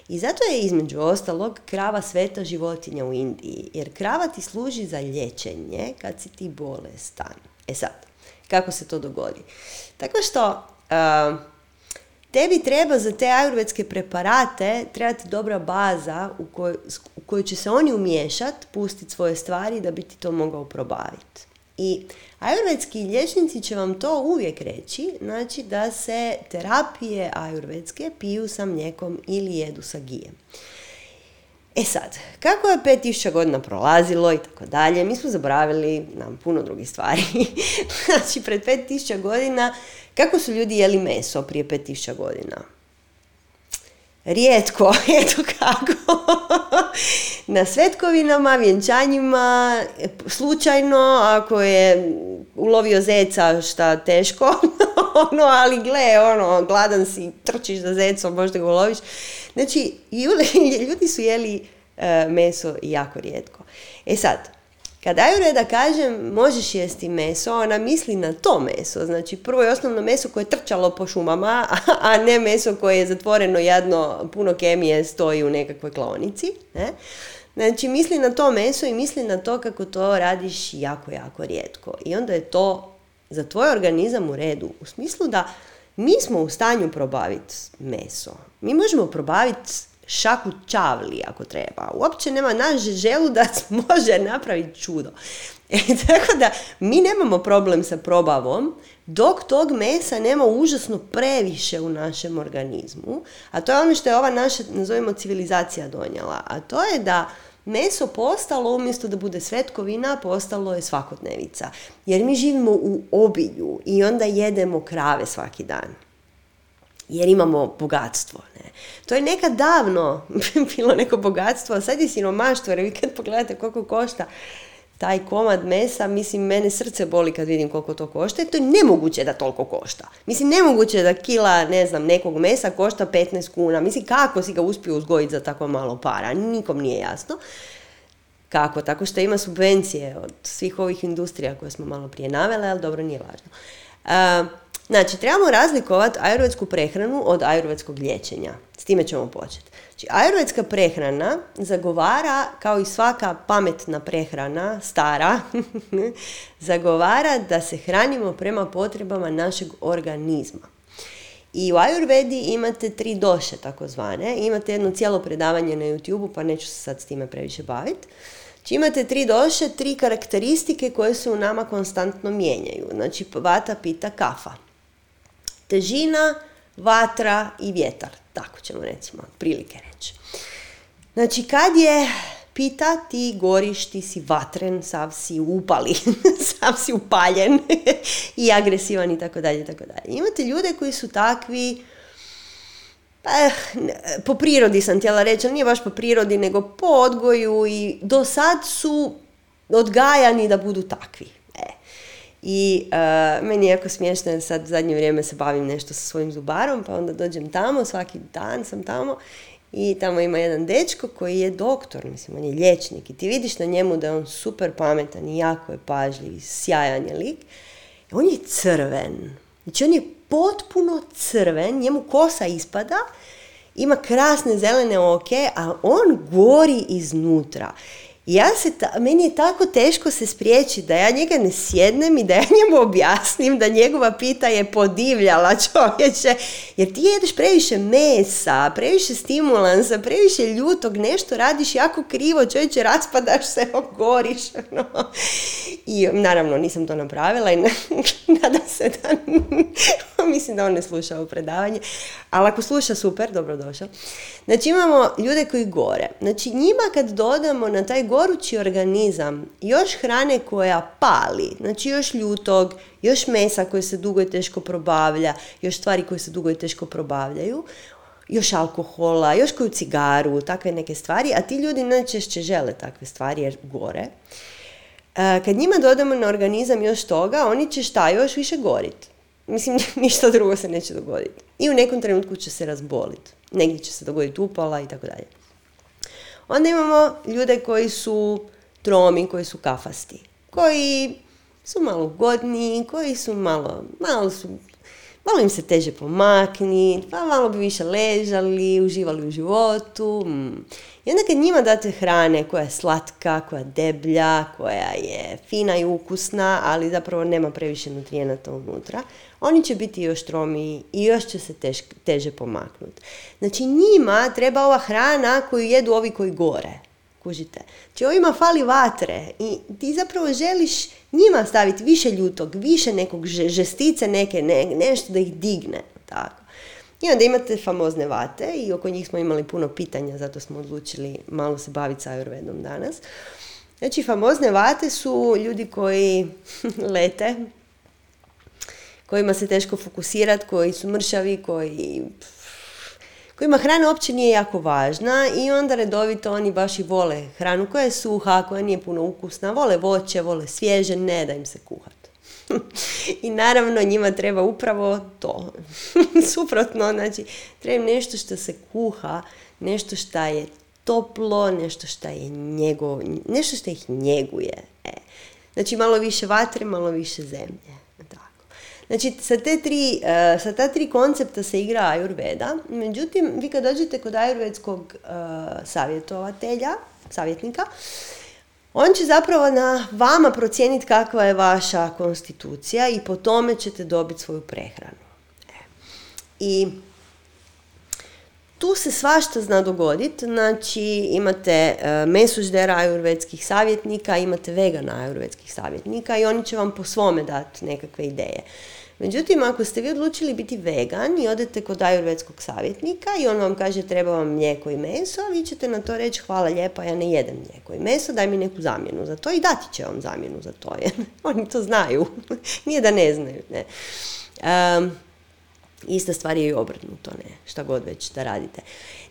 I zato je između ostalog krava sveta životinja u Indiji, jer krava ti služi za liječenje kad si ti bolestan. E sad, kako se to dogodi? Tako što tebi treba za te ajurvedske preparate trebati dobra baza u, koj, u kojoj će se oni umiješati, pustiti svoje stvari da bi ti to mogao probaviti. I ajurvedski liječnici će vam to uvijek reći, znači da se terapije ajurvedske piju sa mlijekom ili jedu sa gijem. E sad, kako je 5000 godina prolazilo i tako dalje, mi smo zaboravili nam puno drugih stvari. znači, pred 5000 godina, kako su ljudi jeli meso prije 5000 godina? Rijetko, eto kako. Na svetkovinama, vjenčanjima, slučajno, ako je ulovio zeca šta teško, ono, ali gle, ono, gladan si, trčiš za zecom, možda ga uloviš. Znači, ljudi su jeli e, meso jako rijetko. E sad, kad Ajureda kaže možeš jesti meso, ona misli na to meso. Znači prvo i osnovno meso koje je trčalo po šumama, a ne meso koje je zatvoreno jadno, puno kemije stoji u nekakvoj klonici. Ne? Znači misli na to meso i misli na to kako to radiš jako, jako rijetko. I onda je to za tvoj organizam u redu. U smislu da mi smo u stanju probaviti meso. Mi možemo probaviti šaku čavli ako treba. Uopće nema naš želudac može napraviti čudo. E, tako da mi nemamo problem sa probavom dok tog mesa nema užasno previše u našem organizmu. A to je ono što je ova naša, nazovimo, civilizacija donijela. A to je da meso postalo, umjesto da bude svetkovina, postalo je svakodnevica. Jer mi živimo u obilju i onda jedemo krave svaki dan jer imamo bogatstvo. Ne? To je nekad davno bilo neko bogatstvo, a sad je siromaštvo, jer vi kad pogledate koliko košta taj komad mesa, mislim, mene srce boli kad vidim koliko to košta to je nemoguće da toliko košta. Mislim, nemoguće da kila, ne znam, nekog mesa košta 15 kuna. Mislim, kako si ga uspio uzgojiti za tako malo para? Nikom nije jasno. Kako? Tako što ima subvencije od svih ovih industrija koje smo malo prije navele, ali dobro, nije važno. Uh, Znači, trebamo razlikovati ajurvedsku prehranu od ajurvedskog liječenja. S time ćemo početi. Znači, ajurvedska prehrana zagovara, kao i svaka pametna prehrana, stara, zagovara da se hranimo prema potrebama našeg organizma. I u Ajurvedi imate tri doše, takozvane. Imate jedno cijelo predavanje na YouTube, pa neću se sad s time previše baviti. Znači imate tri doše, tri karakteristike koje se u nama konstantno mijenjaju. Znači vata, pita, kafa težina, vatra i vjetar. Tako ćemo recimo prilike reći. Znači kad je pita ti goriš, ti si vatren, sav si upali, sav si upaljen i agresivan i tako dalje, tako dalje. Imate ljude koji su takvi, pa, po prirodi sam htjela reći, ali nije baš po prirodi, nego po odgoju i do sad su odgajani da budu takvi. I uh, meni je jako smiješno jer sad zadnje vrijeme se bavim nešto sa svojim zubarom, pa onda dođem tamo, svaki dan sam tamo i tamo ima jedan dečko koji je doktor, mislim, on je liječnik i ti vidiš na njemu da je on super pametan i jako je pažljiv i sjajan je lik. On je crven. Znači on je potpuno crven, njemu kosa ispada, ima krasne zelene oke, a on gori iznutra ja se ta, meni je tako teško se spriječiti da ja njega ne sjednem i da ja njemu objasnim da njegova pita je podivljala čovječe, jer ti jedeš previše mesa, previše stimulansa, previše ljutog, nešto radiš jako krivo, čovječe, raspadaš se, ogoriš. No. I naravno nisam to napravila i nadam se da, mislim da on ne sluša ovo predavanje, ali ako sluša super, dobrodošao. Znači imamo ljude koji gore. Znači njima kad dodamo na taj gorući organizam još hrane koja pali, znači još ljutog, još mesa koje se dugo i teško probavlja, još stvari koje se dugo i teško probavljaju, još alkohola, još koju cigaru, takve neke stvari, a ti ljudi najčešće žele takve stvari jer gore. E, kad njima dodamo na organizam još toga, oni će šta još više goriti. Mislim, ništa drugo se neće dogoditi. I u nekom trenutku će se razboliti. Negdje će se dogoditi upala i tako dalje. Onda imamo ljude koji su tromi, koji su kafasti, koji su malo godni, koji su malo, malo su malo im se teže pomakni, pa malo bi više ležali, uživali u životu. Mm. I onda kad njima date hrane koja je slatka, koja je deblja, koja je fina i ukusna, ali zapravo nema previše nutrijenata unutra, oni će biti još tromiji i još će se teže pomaknuti. Znači njima treba ova hrana koju jedu ovi koji gore. Kužite? Znači ovima fali vatre i ti zapravo želiš njima staviti više ljutog, više nekog žestice neke, ne, nešto da ih digne. Tako. I onda imate famozne vate i oko njih smo imali puno pitanja, zato smo odlučili malo se baviti sa Ayurvedom danas. Znači, famozne vate su ljudi koji lete, kojima se teško fokusirati, koji su mršavi, koji kojima hrana uopće nije jako važna i onda redovito oni baš i vole hranu koja je suha, koja nije puno ukusna, vole voće, vole svježe, ne da im se kuhat. I naravno njima treba upravo to. Suprotno, znači treba nešto što se kuha, nešto što je toplo, nešto što je njegov, nešto što ih njeguje. E. Znači malo više vatre, malo više zemlje. Znači, sa, te tri, uh, sa ta tri koncepta se igra Ayurveda, međutim, vi kad dođete kod ajurvedskog uh, savjetovatelja, savjetnika, on će zapravo na vama procijeniti kakva je vaša konstitucija i po tome ćete dobiti svoju prehranu. E. I tu se svašta zna dogoditi, znači imate mesuždera ajurvedskih savjetnika, imate vegana ajurvedskih savjetnika i oni će vam po svome dati nekakve ideje. Međutim, ako ste vi odlučili biti vegan i odete kod ajurvedskog savjetnika i on vam kaže treba vam mlijeko i meso, vi ćete na to reći hvala lijepa, ja ne jedem mlijeko i meso, daj mi neku zamjenu za to i dati će vam zamjenu za to, jer oni to znaju, nije da ne znaju. Ne. Um, ista stvar je i obrnuto, ne, šta god već da radite.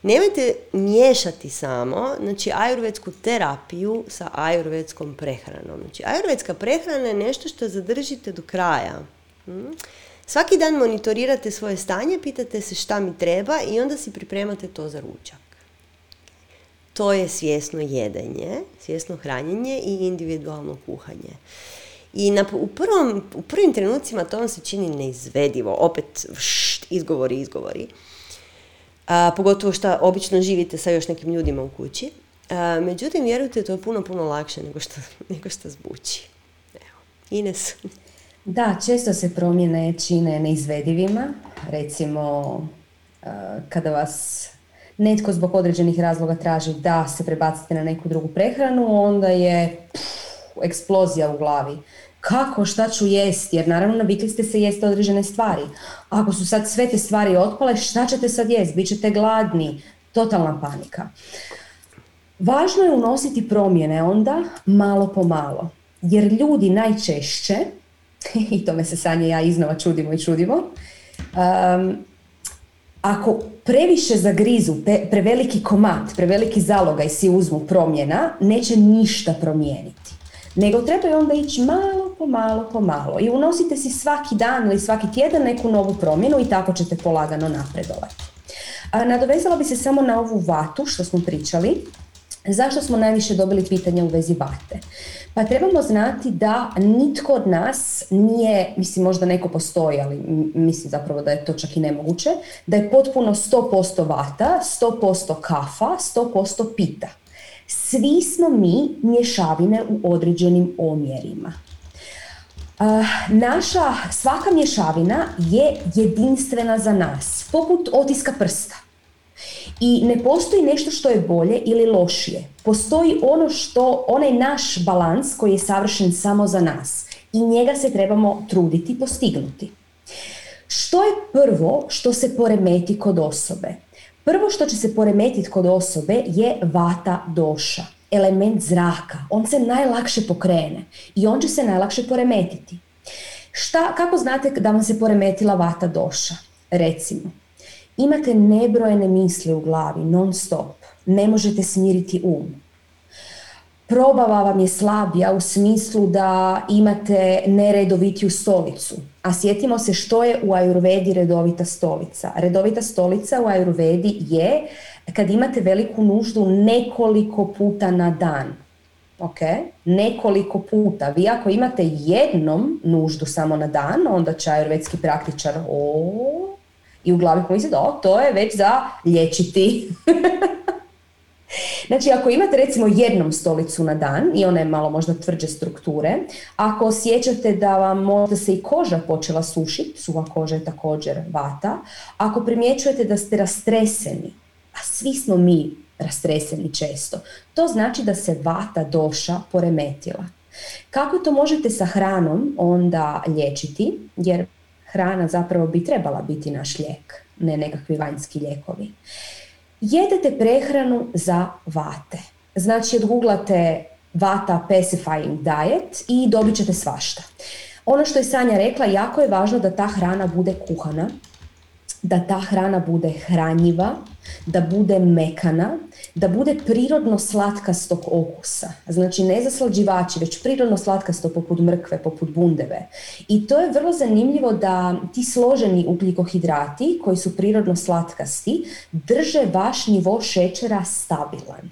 Nemojte miješati samo, znači, ajurvedsku terapiju sa ajurvedskom prehranom. Znači, ajurvedska prehrana je nešto što zadržite do kraja. Hmm? Svaki dan monitorirate svoje stanje, pitate se šta mi treba i onda si pripremate to za ručak. To je svjesno jedenje, svjesno hranjenje i individualno kuhanje. I na, u, prvom, u prvim trenucima to vam se čini neizvedivo, opet št, izgovori, izgovori. A, pogotovo što obično živite sa još nekim ljudima u kući. A, međutim, vjerujte, to je puno, puno lakše nego što, nego što zvuči. Evo, Ines. Da, često se promjene čine neizvedivima. Recimo, eh, kada vas netko zbog određenih razloga traži da se prebacite na neku drugu prehranu, onda je eksplozija u glavi. Kako, šta ću jesti? Jer naravno navikli ste se jesti određene stvari. Ako su sad sve te stvari otpale, šta ćete sad jesti? Bićete gladni. Totalna panika. Važno je unositi promjene onda malo po malo. Jer ljudi najčešće i tome se Sanje ja iznova čudimo i čudimo. Um, ako previše zagrizu, preveliki komad, preveliki zalogaj si uzmu promjena, neće ništa promijeniti. Nego treba onda ići malo po malo po malo i unosite si svaki dan ili svaki tjedan neku novu promjenu i tako ćete polagano napredovati. A, nadovezala bi se samo na ovu vatu što smo pričali. Zašto smo najviše dobili pitanja u vezi vate? Pa trebamo znati da nitko od nas nije, mislim možda neko postoji, ali mislim zapravo da je to čak i nemoguće, da je potpuno 100% vata, 100% kafa, 100% pita. Svi smo mi mješavine u određenim omjerima. Naša svaka mješavina je jedinstvena za nas, poput otiska prsta. I ne postoji nešto što je bolje ili lošije. Postoji ono što, onaj naš balans koji je savršen samo za nas. I njega se trebamo truditi postignuti. Što je prvo što se poremeti kod osobe? Prvo što će se poremetiti kod osobe je vata doša, element zraka. On se najlakše pokrene i on će se najlakše poremetiti. Šta, kako znate da vam se poremetila vata doša? Recimo, Imate nebrojene misli u glavi, non stop. Ne možete smiriti um. Probava vam je slabija u smislu da imate neredovitiju stolicu. A sjetimo se što je u Ajurvedi redovita stolica. Redovita stolica u Ajurvedi je kad imate veliku nuždu nekoliko puta na dan. Ok, nekoliko puta. Vi ako imate jednom nuždu samo na dan, onda će ajurvedski praktičar o i u glavi pomisliti, o, to je već za liječiti. Znači, ako imate recimo jednom stolicu na dan i ona je malo možda tvrđe strukture, ako osjećate da vam možda se i koža počela sušiti, suha koža je također vata, ako primjećujete da ste rastreseni, a svi smo mi rastreseni često, to znači da se vata doša poremetila. Kako to možete sa hranom onda liječiti, jer hrana zapravo bi trebala biti naš lijek, ne nekakvi vanjski lijekovi jedete prehranu za vate. Znači odguglate vata pacifying diet i dobit ćete svašta. Ono što je Sanja rekla, jako je važno da ta hrana bude kuhana, da ta hrana bude hranjiva, da bude mekana, da bude prirodno slatkastog okusa. Znači ne zaslađivači, već prirodno slatkasto poput mrkve, poput bundeve. I to je vrlo zanimljivo da ti složeni ugljikohidrati koji su prirodno slatkasti drže vaš nivo šećera stabilan.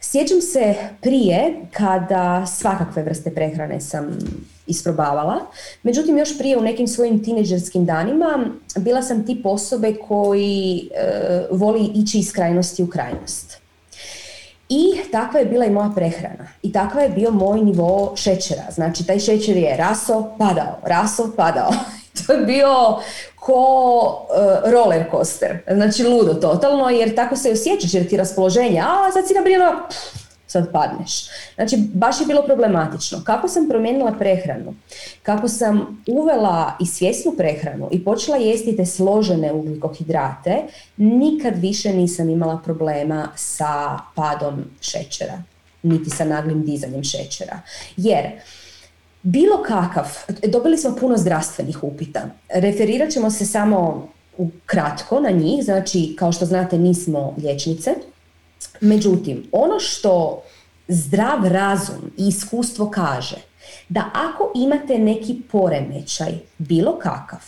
Sjećam se prije kada svakakve vrste prehrane sam isprobavala. Međutim, još prije u nekim svojim tineđerskim danima bila sam tip osobe koji e, voli ići iz krajnosti u krajnost. I takva je bila i moja prehrana. I takva je bio moj nivo šećera. Znači, taj šećer je raso, padao, raso, padao. to je bio ko uh, roller coaster. Znači, ludo totalno, jer tako se osjećaš, jer ti raspoloženje, a sad si sad padneš. Znači, baš je bilo problematično. Kako sam promijenila prehranu, kako sam uvela i svjesnu prehranu i počela jesti te složene ugljikohidrate, nikad više nisam imala problema sa padom šećera, niti sa naglim dizanjem šećera. Jer, bilo kakav, dobili smo puno zdravstvenih upita. Referirat ćemo se samo kratko na njih, znači kao što znate nismo liječnice, Međutim, ono što zdrav razum i iskustvo kaže, da ako imate neki poremećaj, bilo kakav,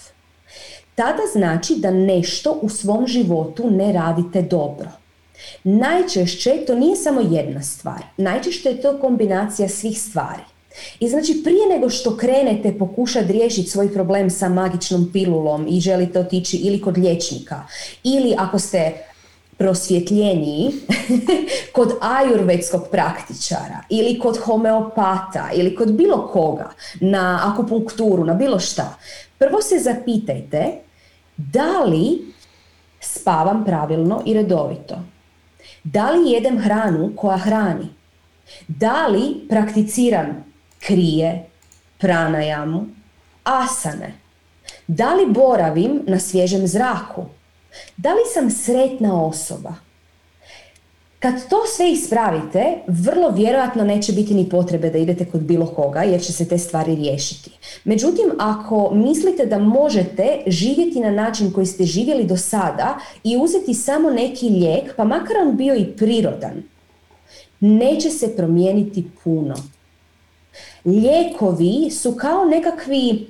tada znači da nešto u svom životu ne radite dobro. Najčešće to nije samo jedna stvar, najčešće je to kombinacija svih stvari. I znači prije nego što krenete pokušati riješiti svoj problem sa magičnom pilulom i želite otići ili kod liječnika ili ako ste prosvjetljeniji kod ajurvedskog praktičara ili kod homeopata ili kod bilo koga na akupunkturu, na bilo šta. Prvo se zapitajte da li spavam pravilno i redovito. Da li jedem hranu koja hrani? Da li prakticiram krije, pranajamu, asane? Da li boravim na svježem zraku? Da li sam sretna osoba? Kad to sve ispravite, vrlo vjerojatno neće biti ni potrebe da idete kod bilo koga jer će se te stvari riješiti. Međutim, ako mislite da možete živjeti na način koji ste živjeli do sada i uzeti samo neki lijek, pa makar on bio i prirodan, neće se promijeniti puno. Lijekovi su kao nekakvi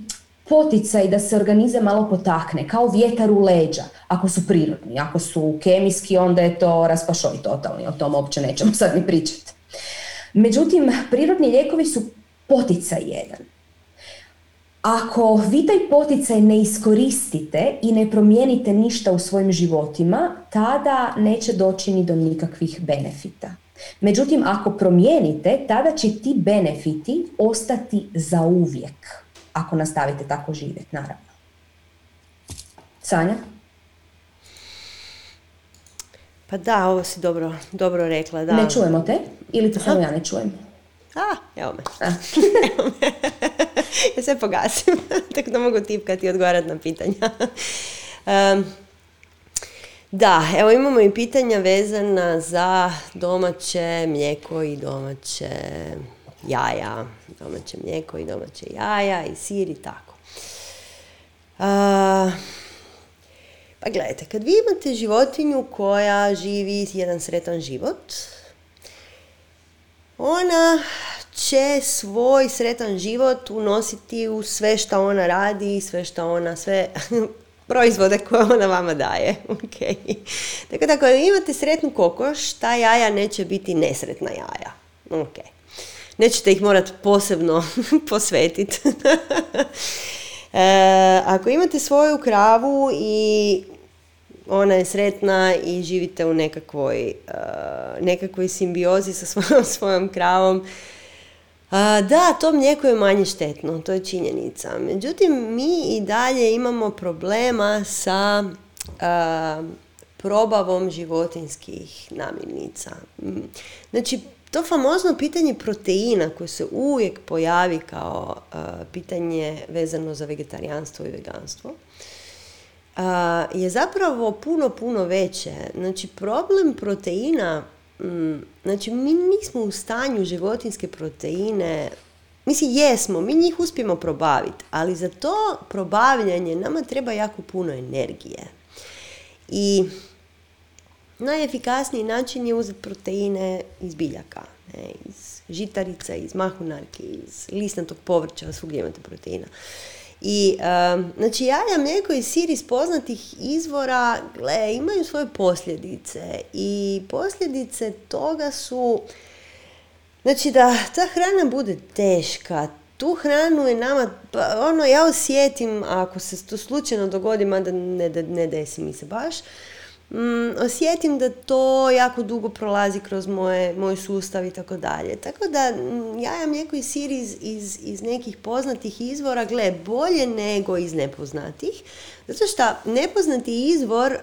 poticaj da se organizam malo potakne, kao vjetar u leđa, ako su prirodni, ako su kemijski, onda je to raspašoj totalni, o tom uopće nećemo sad ni pričati. Međutim, prirodni lijekovi su poticaj jedan. Ako vi taj poticaj ne iskoristite i ne promijenite ništa u svojim životima, tada neće doći ni do nikakvih benefita. Međutim, ako promijenite, tada će ti benefiti ostati za uvijek ako nastavite tako živjeti, naravno. Sanja? Pa da, ovo si dobro, dobro rekla. Da. Ne čujemo te? Ili te samo ja ne čujem? A, evo me. A. evo me. ja sve pogasim, tako da mogu tipkati i odgovarati na pitanja. Um, da, evo imamo i pitanja vezana za domaće mlijeko i domaće jaja, domaće mlijeko i domaće jaja i sir i tako. pa Pa gledajte, kad vi imate životinju koja živi jedan sretan život, ona će svoj sretan život unositi u sve što ona radi, sve što ona, sve proizvode koje ona vama daje. Okay. Tako ako imate sretnu kokoš, ta jaja neće biti nesretna jaja. Okay. Nećete ih morati posebno posvetiti. e, ako imate svoju kravu i ona je sretna i živite u nekakvoj, uh, nekakvoj simbiozi sa svojom, svojom kravom, da, to mlijeko je manje štetno, to je činjenica. Međutim, mi i dalje imamo problema sa probavom životinskih namirnica. Znači, to famozno pitanje proteina koje se uvijek pojavi kao pitanje vezano za vegetarijanstvo i veganstvo je zapravo puno, puno veće. Znači, problem proteina znači, mi nismo u stanju životinske proteine, mislim, jesmo, mi njih uspijemo probaviti, ali za to probavljanje nama treba jako puno energije. I najefikasniji način je uzeti proteine iz biljaka, ne, iz žitarica, iz mahunarki, iz listnatog povrća, svugdje imate proteina. I, um, znači, jaja, mlijeko i sir iz poznatih izvora, gle, imaju svoje posljedice. I posljedice toga su, znači, da ta hrana bude teška, tu hranu je nama, pa, ono, ja osjetim, ako se to slučajno dogodi, mada ne, ne desi mi se baš, mm, osjetim da to jako dugo prolazi kroz moje, moj sustav i tako dalje. Tako da mm, jaja, mlijeko i sir iz, iz, iz nekih poznatih izvora, gle, bolje nego iz nepoznatih. Zato što nepoznati izvor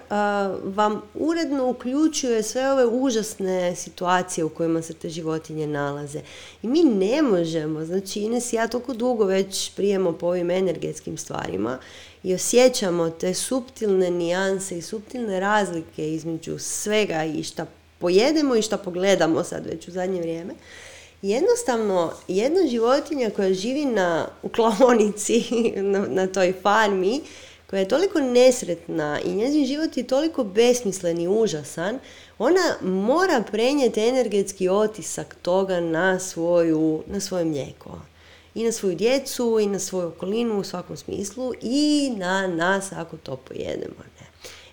vam uredno uključuje sve ove užasne situacije u kojima se te životinje nalaze. I mi ne možemo, znači Ines ja toliko dugo već prijemo po ovim energetskim stvarima i osjećamo te suptilne nijanse i suptilne razlike između svega i šta pojedemo i šta pogledamo sad već u zadnje vrijeme. Jednostavno, jedna životinja koja živi na, u klaonici, na, na toj farmi, koja je toliko nesretna i njezin život je toliko besmislen i užasan, ona mora prenijeti energetski otisak toga na, svoju, na svoje mlijeko i na svoju djecu i na svoju okolinu u svakom smislu i na nas ako to pojedemo. Ne.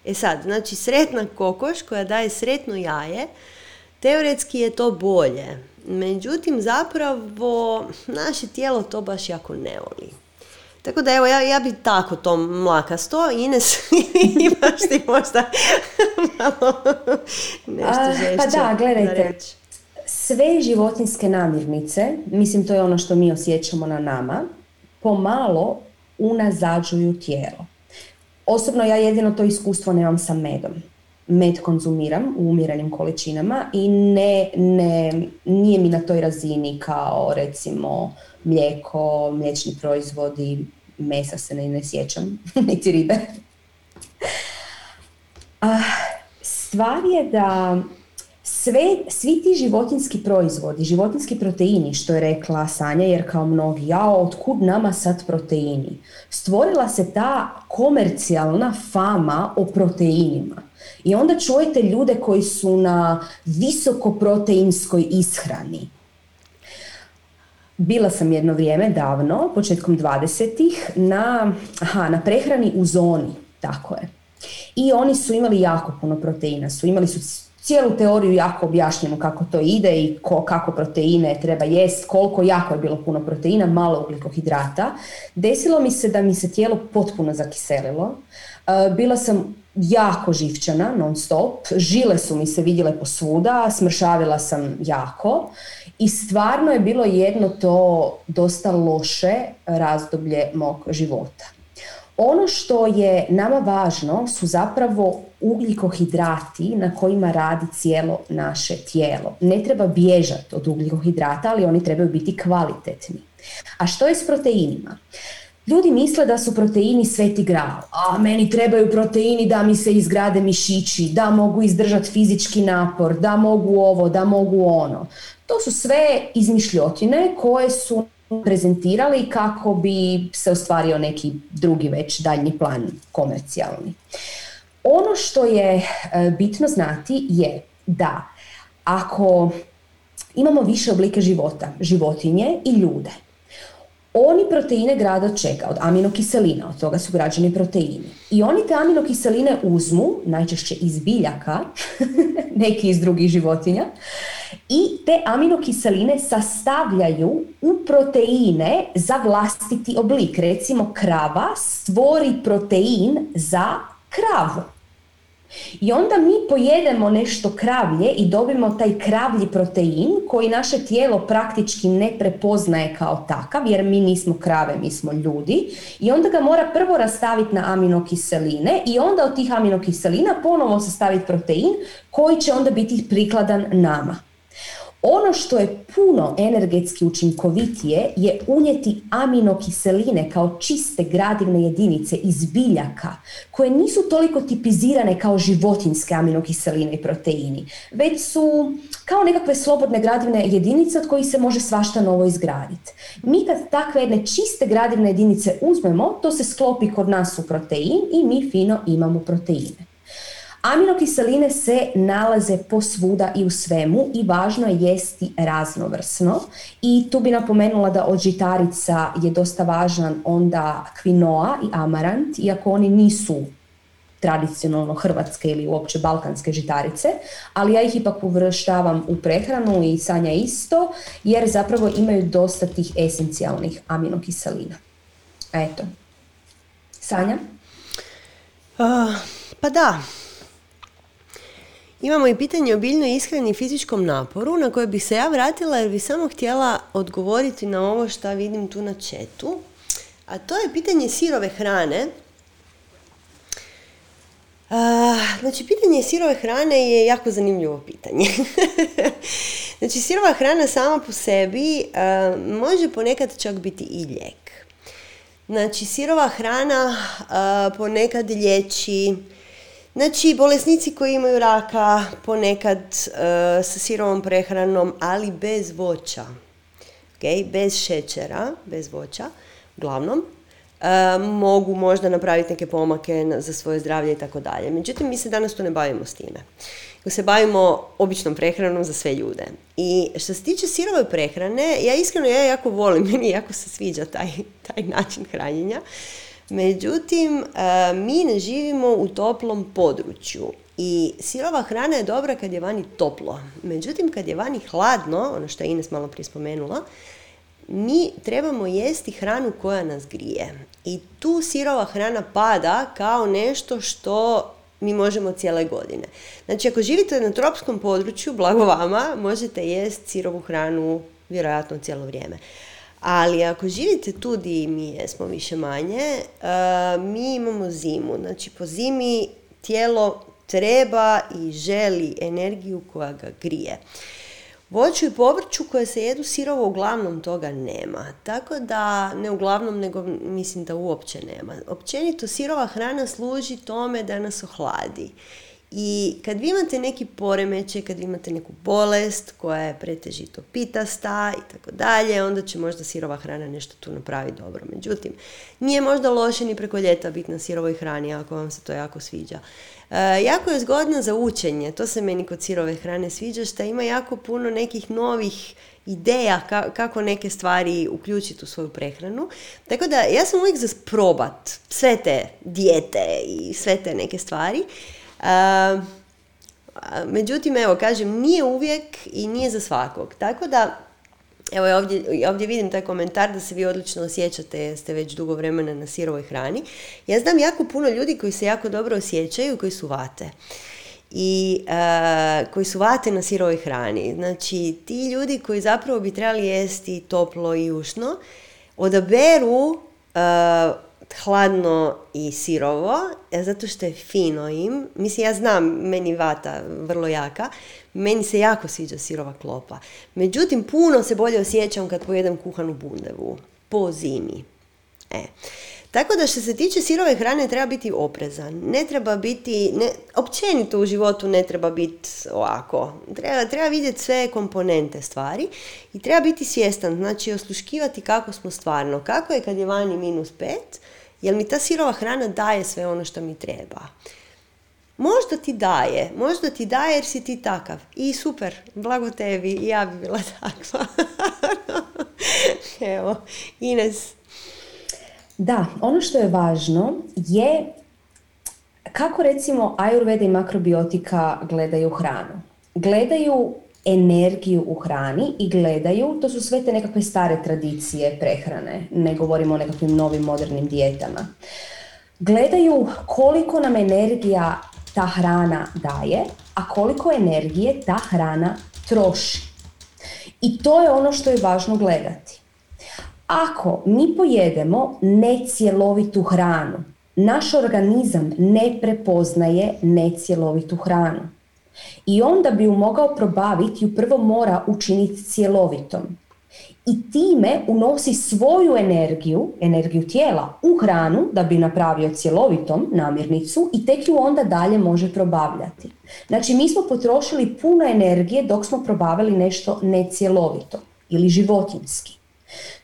E sad, znači sretna kokoš koja daje sretno jaje, teoretski je to bolje. Međutim, zapravo naše tijelo to baš jako ne voli. Tako da evo, ja, ja bi tako to mlakasto. Ines, imaš ti možda malo nešto žešće. Pa da, gledajte, sve životinske namirnice, mislim to je ono što mi osjećamo na nama, pomalo unazađuju tijelo. Osobno ja jedino to iskustvo nemam sa medom. Med konzumiram u umjerenim količinama i ne, ne, nije mi na toj razini kao recimo mlijeko, mliječni proizvodi, mesa se ne, ne sjećam, niti ribe. A, stvar je da sve, svi ti životinski proizvodi, životinski proteini, što je rekla Sanja, jer kao mnogi, ja, otkud nama sad proteini? Stvorila se ta komercijalna fama o proteinima. I onda čujete ljude koji su na visokoproteinskoj ishrani. Bila sam jedno vrijeme davno, početkom 20-ih, na, aha, na prehrani u zoni, tako je. I oni su imali jako puno proteina, su imali su cijelu teoriju jako objašnjeno kako to ide i ko, kako proteine treba jest, koliko jako je bilo puno proteina, malo ugljikohidrata. Desilo mi se da mi se tijelo potpuno zakiselilo. E, bila sam jako živčana non stop, žile su mi se vidjele posvuda, smršavila sam jako i stvarno je bilo jedno to dosta loše razdoblje mog života. Ono što je nama važno su zapravo ugljikohidrati na kojima radi cijelo naše tijelo. Ne treba bježati od ugljikohidrata, ali oni trebaju biti kvalitetni. A što je s proteinima? Ljudi misle da su proteini sveti gral, a meni trebaju proteini da mi se izgrade mišići, da mogu izdržati fizički napor, da mogu ovo, da mogu ono. To su sve izmišljotine koje su prezentirali kako bi se ostvario neki drugi već daljnji plan komercijalni. Ono što je e, bitno znati je da ako imamo više oblike života, životinje i ljude, oni proteine grada od čega? Od aminokiselina, od toga su građani proteini. I oni te aminokiseline uzmu, najčešće iz biljaka, neki iz drugih životinja, i te aminokiseline sastavljaju u proteine za vlastiti oblik. Recimo krava stvori protein za kravu. I onda mi pojedemo nešto kravlje i dobimo taj kravlji protein koji naše tijelo praktički ne prepoznaje kao takav jer mi nismo krave, mi smo ljudi i onda ga mora prvo rastaviti na aminokiseline i onda od tih aminokiselina ponovo sastaviti protein koji će onda biti prikladan nama. Ono što je puno energetski učinkovitije je unijeti aminokiseline kao čiste gradivne jedinice iz biljaka koje nisu toliko tipizirane kao životinske aminokiseline i proteini, već su kao nekakve slobodne gradivne jedinice od kojih se može svašta novo izgraditi. Mi kad takve jedne čiste gradivne jedinice uzmemo, to se sklopi kod nas u protein i mi fino imamo proteine. Aminokiseline se nalaze posvuda i u svemu i važno je jesti raznovrsno i tu bi napomenula da od žitarica je dosta važan onda kvinoa i amarant, iako oni nisu tradicionalno hrvatske ili uopće balkanske žitarice, ali ja ih ipak uvrštavam u prehranu i sanja isto, jer zapravo imaju dosta tih esencijalnih aminokiselina. Eto. Sanja? Uh, pa da, Imamo i pitanje o biljnoj ishrani i fizičkom naporu na koje bih se ja vratila jer bih samo htjela odgovoriti na ovo što vidim tu na četu. A to je pitanje sirove hrane. znači, pitanje sirove hrane je jako zanimljivo pitanje. znači, sirova hrana sama po sebi može ponekad čak biti i lijek. Znači, sirova hrana ponekad liječi Znači, bolesnici koji imaju raka ponekad uh, sa sirovom prehranom, ali bez voća, okay? bez šećera, bez voća, uglavnom, uh, mogu možda napraviti neke pomake za svoje zdravlje i tako dalje. Međutim, mi se danas tu ne bavimo s time. Se bavimo običnom prehranom za sve ljude. I što se tiče sirove prehrane, ja iskreno ja jako volim, meni jako se sviđa taj, taj način hranjenja. Međutim, e, mi ne živimo u toplom području i sirova hrana je dobra kad je vani toplo. Međutim, kad je vani hladno, ono što je Ines malo prije spomenula, mi trebamo jesti hranu koja nas grije. I tu sirova hrana pada kao nešto što mi možemo cijele godine. Znači, ako živite na tropskom području, blago vama, možete jesti sirovu hranu vjerojatno cijelo vrijeme. Ali ako živite tu di mi jesmo više manje, uh, mi imamo zimu. Znači po zimi tijelo treba i želi energiju koja ga grije. Voću i povrću koje se jedu sirovo uglavnom toga nema. Tako da, ne uglavnom, nego mislim da uopće nema. Općenito sirova hrana služi tome da nas ohladi. I kad vi imate neki poremećaj, kad imate neku bolest koja je pretežito pitasta i tako dalje, onda će možda sirova hrana nešto tu napraviti dobro. Međutim, nije možda loše ni preko ljeta biti na sirovoj hrani ako vam se to jako sviđa. E, jako je zgodno za učenje, to se meni kod sirove hrane sviđa, što ima jako puno nekih novih ideja kako neke stvari uključiti u svoju prehranu. Tako da ja sam uvijek za probat sve te dijete i sve te neke stvari međutim, evo, kažem, nije uvijek i nije za svakog. Tako da, evo ovdje, ovdje vidim taj komentar da se vi odlično osjećate, ste već dugo vremena na sirovoj hrani. Ja znam jako puno ljudi koji se jako dobro osjećaju, koji su vate. I koji su vate na sirovoj hrani. Znači, ti ljudi koji zapravo bi trebali jesti toplo i ušno, odaberu hladno i sirovo, e, zato što je fino im. Mislim, ja znam, meni vata vrlo jaka, meni se jako sviđa sirova klopa. Međutim, puno se bolje osjećam kad pojedem kuhanu bundevu po zimi. E. Tako da što se tiče sirove hrane treba biti oprezan. Ne treba biti, ne, općenito u životu ne treba biti ovako. Treba, treba vidjeti sve komponente stvari i treba biti svjestan, znači osluškivati kako smo stvarno. Kako je kad je vani minus pet, jer mi ta sirova hrana daje sve ono što mi treba. možda ti daje, možda ti daje jer si ti takav. I super, blago tebi, i ja bi bila takva. Evo, Ines. Da, ono što je važno je kako recimo ajurveda i makrobiotika gledaju hranu. Gledaju energiju u hrani i gledaju, to su sve te nekakve stare tradicije prehrane, ne govorimo o nekakvim novim modernim dijetama. Gledaju koliko nam energija ta hrana daje, a koliko energije ta hrana troši. I to je ono što je važno gledati. Ako mi pojedemo necjelovitu hranu, naš organizam ne prepoznaje necjelovitu hranu. I onda bi ju mogao probaviti, ju prvo mora učiniti cjelovitom. I time unosi svoju energiju, energiju tijela, u hranu da bi napravio cjelovitom namirnicu i tek ju onda dalje može probavljati. Znači mi smo potrošili puno energije dok smo probavili nešto necjelovito ili životinski.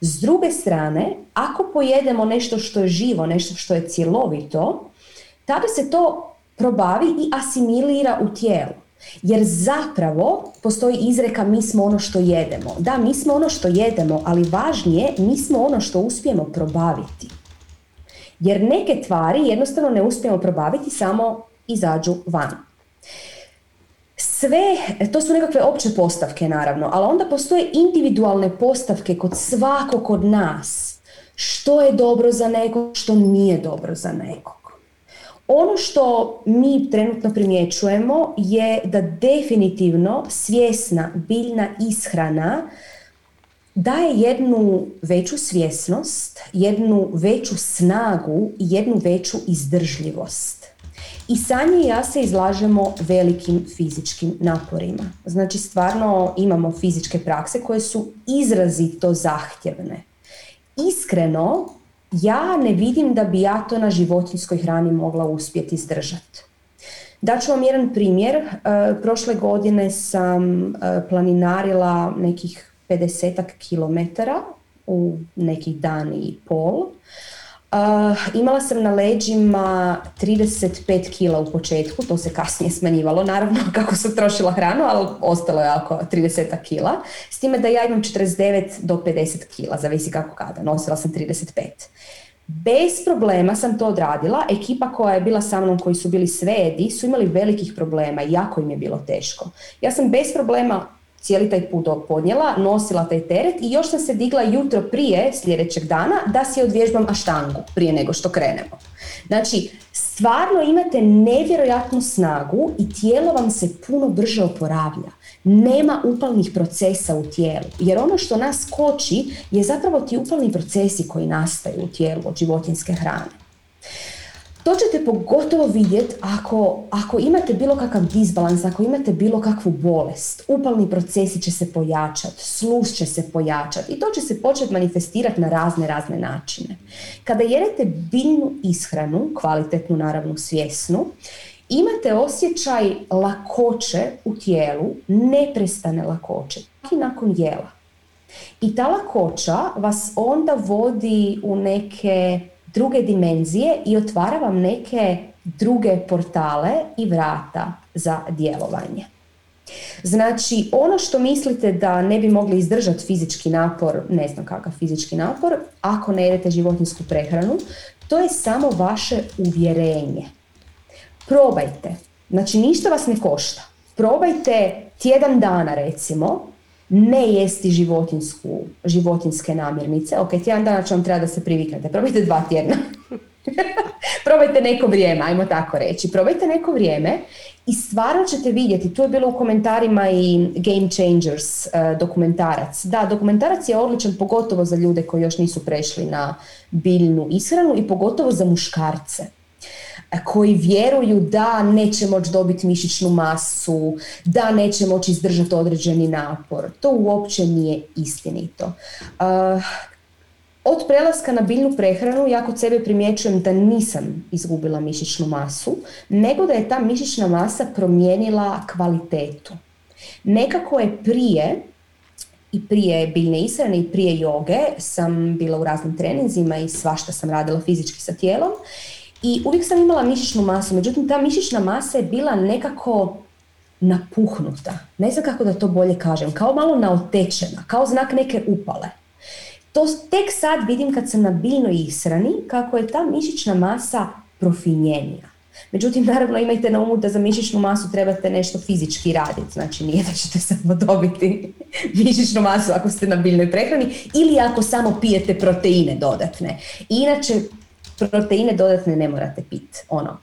S druge strane, ako pojedemo nešto što je živo, nešto što je cjelovito, tada se to probavi i asimilira u tijelu. Jer zapravo postoji izreka mi smo ono što jedemo. Da, mi smo ono što jedemo, ali važnije mi smo ono što uspijemo probaviti. Jer neke tvari jednostavno ne uspijemo probaviti, samo izađu van. Sve, to su nekakve opće postavke naravno, ali onda postoje individualne postavke kod svakog od nas. Što je dobro za nekog, što nije dobro za nekog. Ono što mi trenutno primjećujemo je da definitivno svjesna biljna ishrana daje jednu veću svjesnost, jednu veću snagu i jednu veću izdržljivost. I Sanje i ja se izlažemo velikim fizičkim naporima. Znači stvarno imamo fizičke prakse koje su izrazito zahtjevne. Iskreno, ja ne vidim da bi ja to na životinskoj hrani mogla uspjeti izdržati. Daću vam jedan primjer. E, prošle godine sam e, planinarila nekih 50 kilometara u nekih dan i pol. Uh, imala sam na leđima 35 kila u početku, to se kasnije smanjivalo naravno kako sam trošila hranu, ali ostalo je oko 30 kila. S time da ja imam 49 do 50 kila, zavisi kako kada, nosila sam 35. Bez problema sam to odradila, ekipa koja je bila sa mnom, koji su bili svedi, su imali velikih problema i jako im je bilo teško. Ja sam bez problema cijeli taj put podnijela, nosila taj teret i još sam se digla jutro prije sljedećeg dana da si odvježbam aštangu prije nego što krenemo. Znači, stvarno imate nevjerojatnu snagu i tijelo vam se puno brže oporavlja. Nema upalnih procesa u tijelu, jer ono što nas koči je zapravo ti upalni procesi koji nastaju u tijelu od životinske hrane. To ćete pogotovo vidjeti ako, ako imate bilo kakav disbalans, ako imate bilo kakvu bolest. Upalni procesi će se pojačati, slus će se pojačati i to će se početi manifestirati na razne, razne načine. Kada jedete biljnu ishranu, kvalitetnu, naravno svjesnu, imate osjećaj lakoće u tijelu, neprestane lakoće, i nakon jela. I ta lakoća vas onda vodi u neke druge dimenzije i otvara vam neke druge portale i vrata za djelovanje. Znači, ono što mislite da ne bi mogli izdržati fizički napor, ne znam kakav fizički napor, ako ne jedete životinsku prehranu, to je samo vaše uvjerenje. Probajte. Znači, ništa vas ne košta. Probajte tjedan dana recimo, ne jesti životinsku, životinske namirnice. Ok, tjedan dana će vam treba da se priviknete. Probajte dva tjedna. Probajte neko vrijeme, ajmo tako reći. Probajte neko vrijeme i stvarno ćete vidjeti, tu je bilo u komentarima i Game Changers uh, dokumentarac. Da, dokumentarac je odličan pogotovo za ljude koji još nisu prešli na biljnu ishranu i pogotovo za muškarce koji vjeruju da neće moći dobiti mišićnu masu, da neće moći izdržati određeni napor. To uopće nije istinito. Uh, od prelaska na biljnu prehranu ja kod sebe primjećujem da nisam izgubila mišićnu masu, nego da je ta mišićna masa promijenila kvalitetu. Nekako je prije i prije biljne ishrane i prije joge sam bila u raznim treninzima i svašta sam radila fizički sa tijelom i uvijek sam imala mišićnu masu, međutim ta mišićna masa je bila nekako napuhnuta. Ne znam kako da to bolje kažem, kao malo naotečena, kao znak neke upale. To tek sad vidim kad sam na biljnoj ishrani kako je ta mišićna masa profinjenija. Međutim, naravno imajte na umu da za mišićnu masu trebate nešto fizički raditi. Znači nije da ćete samo dobiti mišićnu masu ako ste na biljnoj prehrani ili ako samo pijete proteine dodatne. Inače, proteine dodatne ne morate piti. Ono,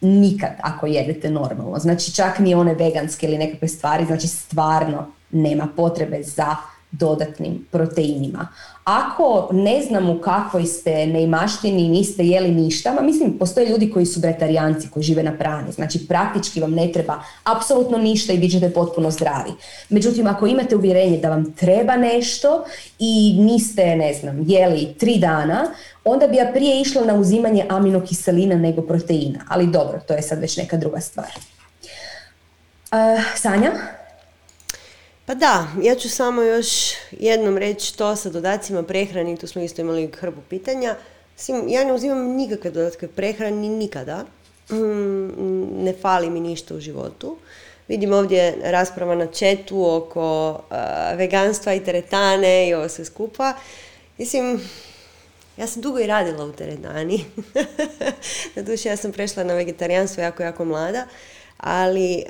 nikad ako jedete normalno. Znači čak ni one veganske ili nekakve stvari, znači stvarno nema potrebe za dodatnim proteinima. Ako ne znam u kakvoj ste neimaštini niste jeli ništa, ma mislim postoje ljudi koji su bretarijanci, koji žive na prani, znači praktički vam ne treba apsolutno ništa i bit ćete potpuno zdravi. Međutim, ako imate uvjerenje da vam treba nešto i niste, ne znam, jeli tri dana, onda bi ja prije išla na uzimanje aminokiselina nego proteina. Ali dobro, to je sad već neka druga stvar. Uh, Sanja? Pa da, ja ću samo još jednom reći to sa dodacima prehrani, tu smo isto imali hrbu pitanja. Sim, ja ne uzimam nikakve dodatke prehrani nikada. Mm, ne fali mi ništa u životu. Vidim ovdje rasprava na četu oko veganstva i teretane i ovo sve skupa. Mislim, ja sam dugo i radila u teretani. Doduše, ja sam prešla na vegetarijanstvo jako, jako mlada. Ali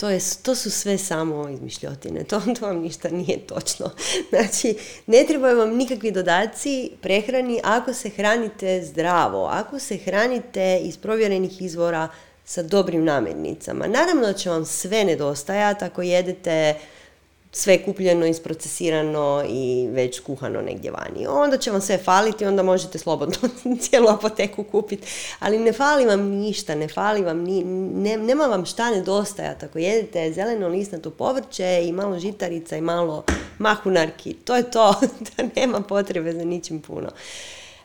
to, je, to su sve samo izmišljotine, to, to vam ništa nije točno. Znači, ne trebaju vam nikakvi dodaci prehrani ako se hranite zdravo, ako se hranite iz provjerenih izvora sa dobrim namirnicama. Naravno da će vam sve nedostajati ako jedete sve kupljeno, isprocesirano i već kuhano negdje vani. Onda će vam sve faliti, onda možete slobodno cijelu apoteku kupiti. Ali ne fali vam ništa, ne fali vam, ni, ne, nema vam šta nedostajati. Ako jedete zeleno listnato povrće i malo žitarica i malo mahunarki, to je to. da nema potrebe za ničim puno.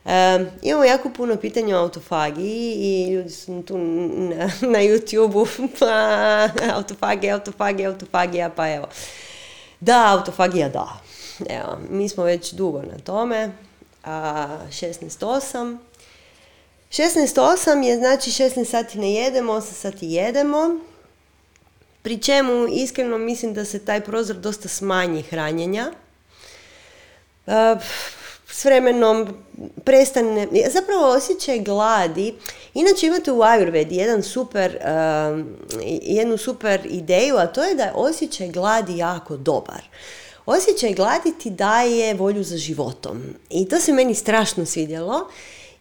Um, imamo jako puno pitanja o autofagiji i ljudi su tu na, na YouTube-u, pa autofagija, autofagija, autofagija, pa evo. Da, autofagija da. Evo, mi smo već dugo na tome. A, 16.8. 16.8 je znači 16 sati ne jedemo, 8 sati jedemo. Pri čemu iskreno mislim da se taj prozor dosta smanji hranjenja. A, s vremenom prestane, zapravo osjećaj gladi. Inače imate u Ayurvedi jedan super, um, jednu super ideju, a to je da je osjećaj gladi jako dobar. Osjećaj gladi ti daje volju za životom. I to se meni strašno svidjelo.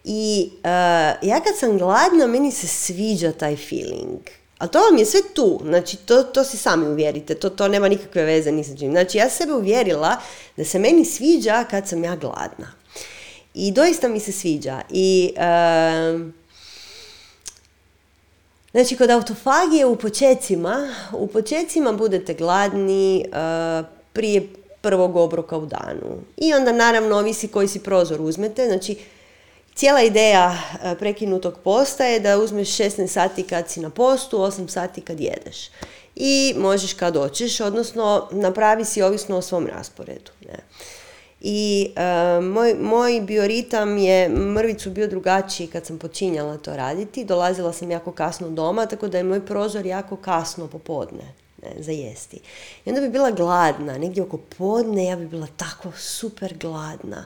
I uh, ja kad sam gladna, meni se sviđa taj feeling. Ali to vam je sve tu, znači to, to si sami uvjerite, to, to nema nikakve veze ni sa čim. Znači ja sebe uvjerila da se meni sviđa kad sam ja gladna. I doista mi se sviđa. I, znači kod autofagije u počecima, u počecima budete gladni uh, prije prvog obroka u danu. I onda naravno ovisi koji si prozor uzmete, znači Cijela ideja e, prekinutog posta je da uzmeš 16 sati kad si na postu, 8 sati kad jedeš. I možeš kad hoćeš, odnosno napravi si ovisno o svom rasporedu. Ne. I e, moj, moj bioritam je mrvicu bio drugačiji kad sam počinjala to raditi. Dolazila sam jako kasno doma, tako da je moj prozor jako kasno popodne ne, za jesti. I onda bi bila gladna, negdje oko podne ja bi bila tako super gladna.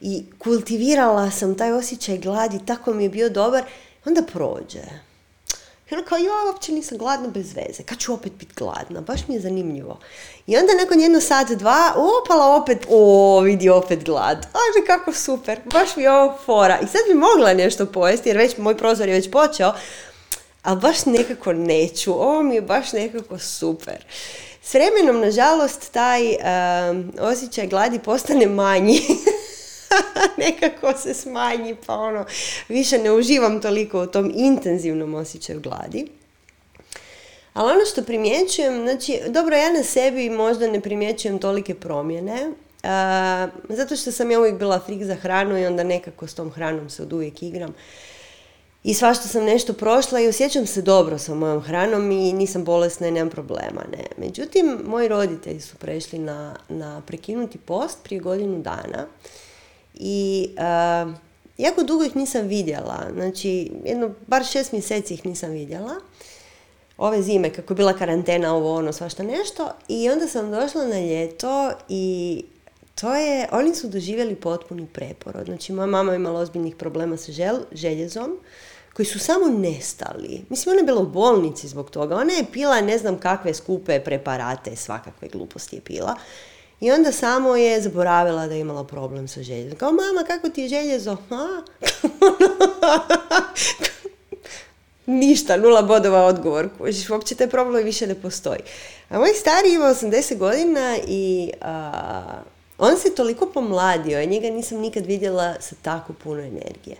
I kultivirala sam taj osjećaj gladi, tako mi je bio dobar, onda prođe. I onda kao, ja uopće nisam gladna bez veze, kad ću opet biti gladna, baš mi je zanimljivo. I onda nakon jedno sat, dva, opala opet, o, vidi opet glad. Aže, kako super, baš mi je ovo fora. I sad bi mogla nešto pojesti, jer već moj prozor je već počeo, ali baš nekako neću, ovo mi je baš nekako super. S vremenom, nažalost, taj um, osjećaj gladi postane manji. nekako se smanji, pa ono, više ne uživam toliko u tom intenzivnom osjećaju gladi. Ali ono što primjećujem, znači, dobro, ja na sebi možda ne primjećujem tolike promjene, uh, zato što sam ja uvijek bila frik za hranu i onda nekako s tom hranom se od uvijek igram i svašta sam nešto prošla i osjećam se dobro sa mojom hranom i nisam bolesna i nemam problema. Ne. Međutim, moji roditelji su prešli na, na prekinuti post prije godinu dana i uh, jako dugo ih nisam vidjela, znači jedno, bar šest mjeseci ih nisam vidjela. Ove zime, kako je bila karantena, ovo ono, svašta nešto. I onda sam došla na ljeto i to je, oni su doživjeli potpuni preporod. Znači, moja mama imala ozbiljnih problema sa žel, željezom, koji su samo nestali. Mislim, ona je bila u bolnici zbog toga. Ona je pila ne znam kakve skupe preparate, svakakve gluposti je pila. I onda samo je zaboravila da je imala problem sa željezom. Kao, mama, kako ti je željezo? A? Ništa, nula bodova odgovor. Uopće taj problem više ne postoji. A moj stari ima 80 godina i on se toliko pomladio, i njega nisam nikad vidjela sa tako puno energije.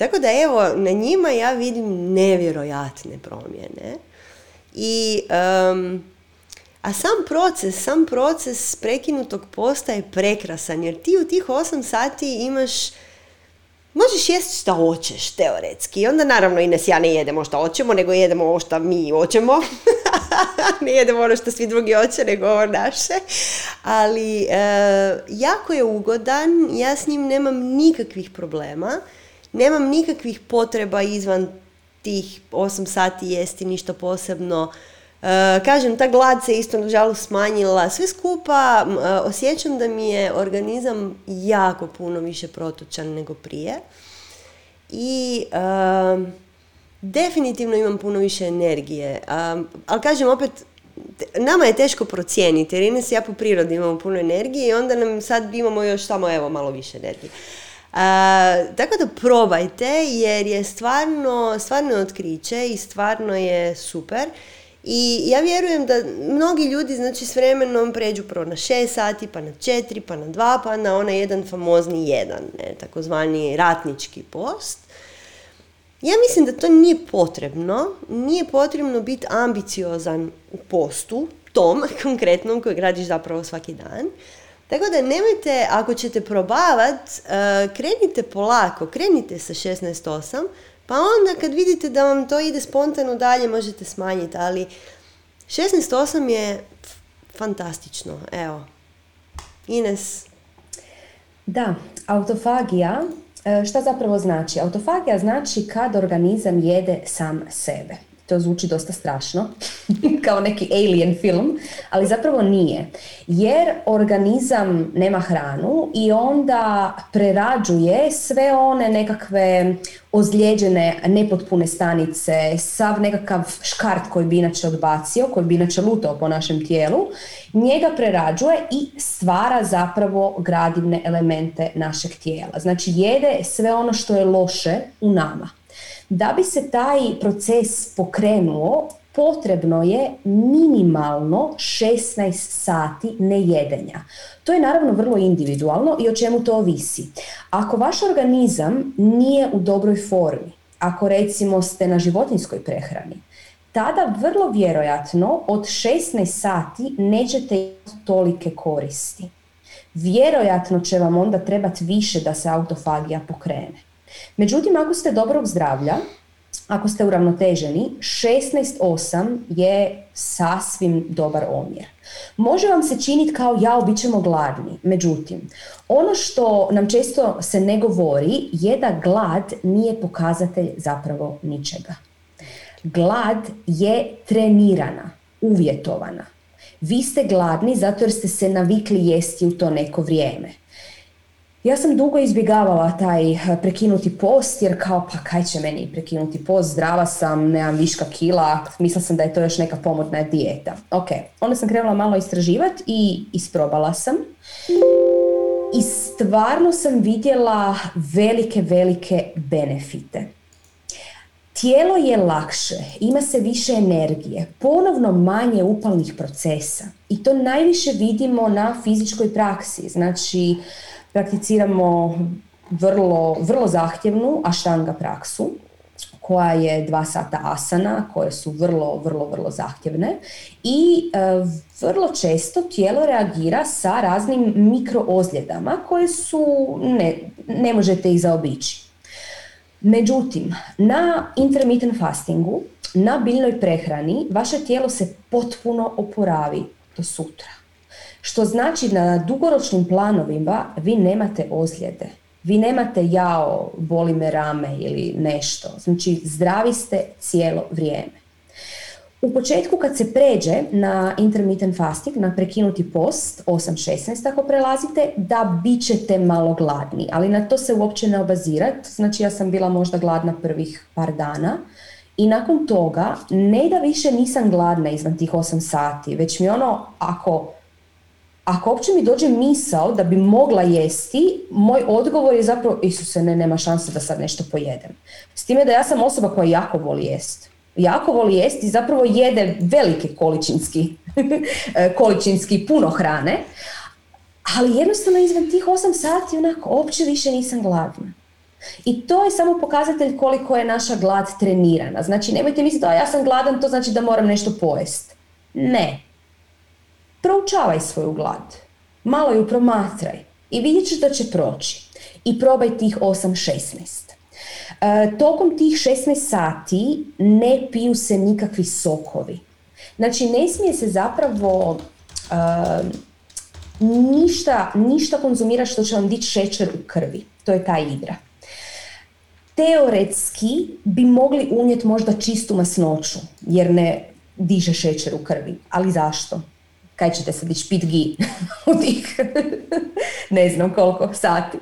Tako da evo, na njima ja vidim nevjerojatne promjene. I, a sam proces, sam proces prekinutog posta je prekrasan, jer ti u tih 8 sati imaš Možeš jesti šta hoćeš, teoretski. Onda naravno Ines ja ne jedemo šta hoćemo, nego jedemo ovo što mi hoćemo. ne jedemo ono što svi drugi hoće, nego ovo naše. Ali e, jako je ugodan, ja s njim nemam nikakvih problema. Nemam nikakvih potreba izvan tih 8 sati jesti ništa posebno. E, kažem, ta glad se isto nažalost smanjila. Sve skupa e, osjećam da mi je organizam jako puno više protočan nego prije. I e, definitivno imam puno više energije. ali kažem opet, nama je teško procijeniti jer Ines ja po prirodi imamo puno energije i onda nam sad imamo još samo evo malo više energije. Tako da probajte jer je stvarno, stvarno otkriće i stvarno je super. I ja vjerujem da mnogi ljudi znači s vremenom pređu prvo na 6 sati, pa na 4, pa na 2, pa na onaj jedan famozni jedan, ne, takozvani ratnički post. Ja mislim da to nije potrebno, nije potrebno biti ambiciozan u postu, tom konkretnom kojeg radiš zapravo svaki dan. Tako da nemojte, ako ćete probavat, eh, krenite polako, krenite sa 16.8, pa onda kad vidite da vam to ide spontano dalje možete smanjiti, ali 16.8 je fantastično, evo. Ines? Da, autofagija, e, šta zapravo znači? Autofagija znači kad organizam jede sam sebe to zvuči dosta strašno, kao neki alien film, ali zapravo nije. Jer organizam nema hranu i onda prerađuje sve one nekakve ozlijeđene nepotpune stanice, sav nekakav škart koji bi inače odbacio, koji bi inače lutao po našem tijelu, njega prerađuje i stvara zapravo gradivne elemente našeg tijela. Znači jede sve ono što je loše u nama. Da bi se taj proces pokrenuo, potrebno je minimalno 16 sati nejedenja. To je naravno vrlo individualno i o čemu to ovisi. Ako vaš organizam nije u dobroj formi, ako recimo ste na životinskoj prehrani, tada vrlo vjerojatno od 16 sati nećete tolike koristi. Vjerojatno će vam onda trebati više da se autofagija pokrene. Međutim, ako ste dobrog zdravlja, ako ste uravnoteženi, 16-8 je sasvim dobar omjer. Može vam se činiti kao ja, bit ćemo gladni. Međutim, ono što nam često se ne govori je da glad nije pokazatelj zapravo ničega. Glad je trenirana, uvjetovana. Vi ste gladni zato jer ste se navikli jesti u to neko vrijeme. Ja sam dugo izbjegavala taj eh, prekinuti post jer kao pa kaj će meni prekinuti post, zdrava sam, nemam viška kila, mislila sam da je to još neka pomodna dijeta. Ok, onda sam krenula malo istraživati i isprobala sam. I stvarno sam vidjela velike, velike benefite. Tijelo je lakše, ima se više energije, ponovno manje upalnih procesa i to najviše vidimo na fizičkoj praksi. Znači, prakticiramo vrlo, vrlo zahtjevnu aštanga praksu koja je dva sata asana, koje su vrlo, vrlo, vrlo zahtjevne i e, vrlo često tijelo reagira sa raznim mikroozljedama koje su, ne, ne možete ih zaobići. Međutim, na intermittent fastingu, na biljnoj prehrani, vaše tijelo se potpuno oporavi do sutra. Što znači da na dugoročnim planovima vi nemate ozljede. Vi nemate jao, boli me rame ili nešto. Znači zdravi ste cijelo vrijeme. U početku kad se pređe na intermittent fasting, na prekinuti post, 8-16 ako prelazite, da bit ćete malo gladni, ali na to se uopće ne obazirati. Znači ja sam bila možda gladna prvih par dana i nakon toga ne da više nisam gladna izvan tih 8 sati, već mi ono, ako ako uopće mi dođe misao da bi mogla jesti, moj odgovor je zapravo, Isuse, ne, nema šanse da sad nešto pojedem. S time da ja sam osoba koja jako voli jest. Jako voli jesti i zapravo jede velike količinski, količinski puno hrane, ali jednostavno izvan tih 8 sati onako uopće više nisam gladna. I to je samo pokazatelj koliko je naša glad trenirana. Znači nemojte misliti da ja sam gladan, to znači da moram nešto pojesti. Ne, Proučavaj svoju glad, malo ju promatraj i vidjet ćeš da će proći. I probaj tih 8-16. E, tokom tih 16 sati ne piju se nikakvi sokovi. Znači ne smije se zapravo e, ništa, ništa konzumirati što će vam dići šećer u krvi. To je ta igra. Teoretski bi mogli unijeti možda čistu masnoću jer ne diže šećer u krvi. Ali zašto? Kaj ćete sad ići pit gi u tih ne znam koliko sati.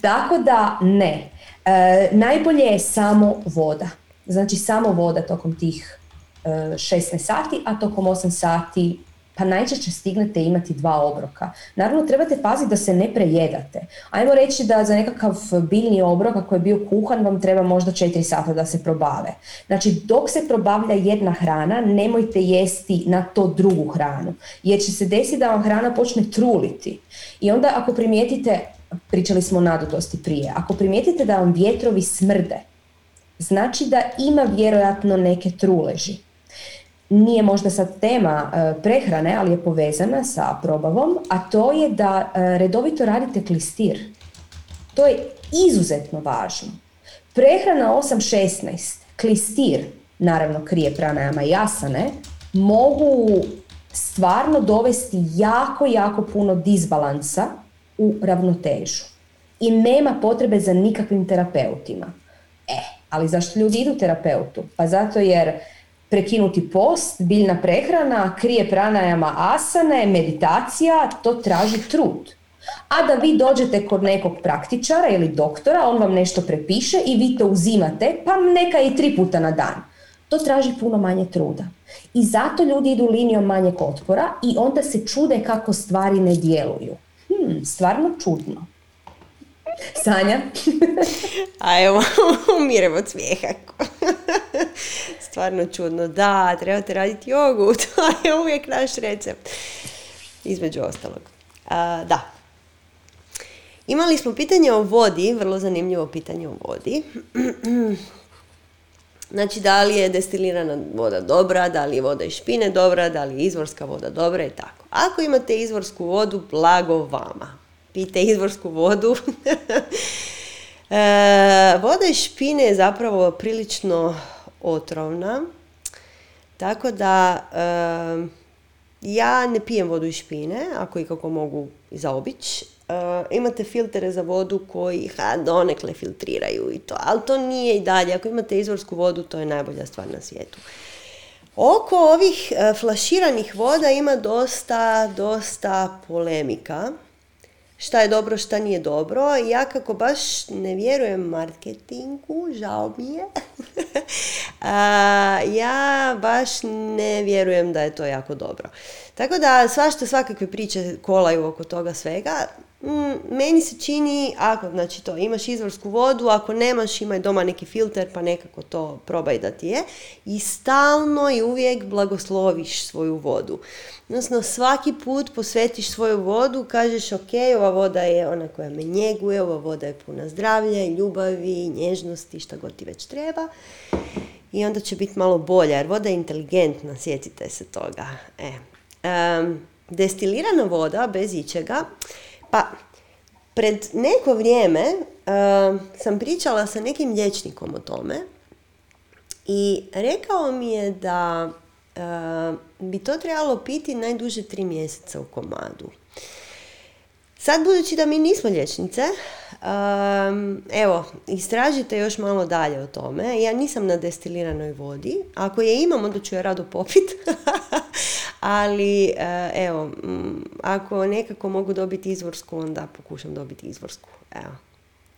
Tako da ne. E, najbolje je samo voda. Znači samo voda tokom tih e, 16 sati, a tokom 8 sati pa najčešće stignete imati dva obroka. Naravno, trebate paziti da se ne prejedate. Ajmo reći da za nekakav biljni obrok, ako je bio kuhan, vam treba možda 4 sata da se probave. Znači, dok se probavlja jedna hrana, nemojte jesti na to drugu hranu. Jer će se desiti da vam hrana počne truliti. I onda ako primijetite, pričali smo o nadutosti prije, ako primijetite da vam vjetrovi smrde, znači da ima vjerojatno neke truleži nije možda sad tema e, prehrane, ali je povezana sa probavom, a to je da e, redovito radite klistir. To je izuzetno važno. Prehrana 8.16, klistir, naravno krije pranajama i asane, mogu stvarno dovesti jako, jako puno disbalansa u ravnotežu. I nema potrebe za nikakvim terapeutima. E, ali zašto ljudi idu terapeutu? Pa zato jer prekinuti post, biljna prehrana, krije pranajama asane, meditacija, to traži trud. A da vi dođete kod nekog praktičara ili doktora, on vam nešto prepiše i vi to uzimate, pa neka i tri puta na dan. To traži puno manje truda. I zato ljudi idu linijom manjeg otpora i onda se čude kako stvari ne djeluju. Hmm, stvarno čudno. Sanja? A evo, umirem od smijeha. Stvarno čudno. Da, trebate raditi jogu, to je uvijek naš recept. Između ostalog. da. Imali smo pitanje o vodi, vrlo zanimljivo pitanje o vodi. Znači, da li je destilirana voda dobra, da li je voda iz špine dobra, da li je izvorska voda dobra i tako. Ako imate izvorsku vodu, blago vama pijte izvorsku vodu. e, voda iz špine je zapravo prilično otrovna. Tako da e, ja ne pijem vodu iz špine, ako i kako mogu zaobići. E, imate filtere za vodu koji ha, donekle filtriraju i to, ali to nije i dalje. Ako imate izvorsku vodu, to je najbolja stvar na svijetu. Oko ovih flaširanih voda ima dosta, dosta polemika šta je dobro, šta nije dobro. Ja kako baš ne vjerujem marketingu, žao mi je, ja baš ne vjerujem da je to jako dobro. Tako da svašta svakakve priče kolaju oko toga svega. Mm, meni se čini, ako znači to, imaš izvorsku vodu, ako nemaš, imaj doma neki filter pa nekako to probaj da ti je. I stalno i uvijek blagosloviš svoju vodu. Odnosno svaki put posvetiš svoju vodu, kažeš ok, ova voda je ona koja me njeguje, ova voda je puna zdravlja ljubavi, nježnosti, šta god ti već treba. I onda će biti malo bolja, jer voda je inteligentna, sjetite se toga. E. destilirana voda bez ičega, pa pred neko vrijeme sam pričala sa nekim liječnikom o tome i rekao mi je da bi to trebalo piti najduže tri mjeseca u komadu. Sad budući da mi nismo liječnice, evo, istražite još malo dalje o tome. Ja nisam na destiliranoj vodi. Ako je imam, onda ću je rado popit. Ali, e, evo, ako nekako mogu dobiti izvorsku, onda pokušam dobiti izvorsku. Evo,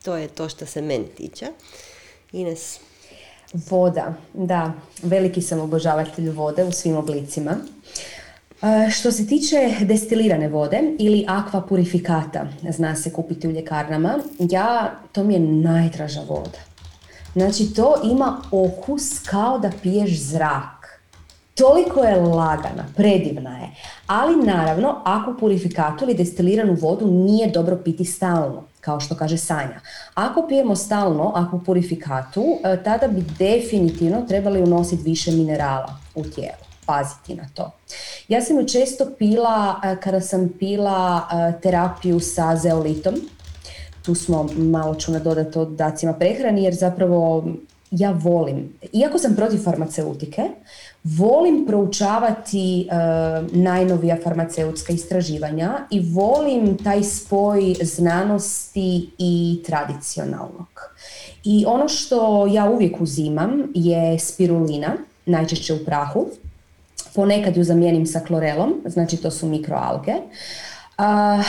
to je to što se meni tiče. Ines? Voda, da. Veliki sam obožavatelj vode u svim oblicima. E, što se tiče destilirane vode ili aqua purifikata, zna se kupiti u ljekarnama, ja, to mi je najdraža voda. Znači to ima okus kao da piješ zrak. Toliko je lagana, predivna je. Ali naravno, ako purifikatu ili destiliranu vodu nije dobro piti stalno, kao što kaže Sanja. Ako pijemo stalno, ako purifikatu, e, tada bi definitivno trebali unositi više minerala u tijelo paziti na to. Ja sam ju često pila e, kada sam pila e, terapiju sa zeolitom. Tu smo malo ću nadodati o dodacima prehrani jer zapravo ja volim, iako sam protiv farmaceutike, volim proučavati e, najnovija farmaceutska istraživanja i volim taj spoj znanosti i tradicionalnog. I ono što ja uvijek uzimam je spirulina, najčešće u prahu, ponekad ju zamijenim sa klorelom, znači to su mikroalge. Uh,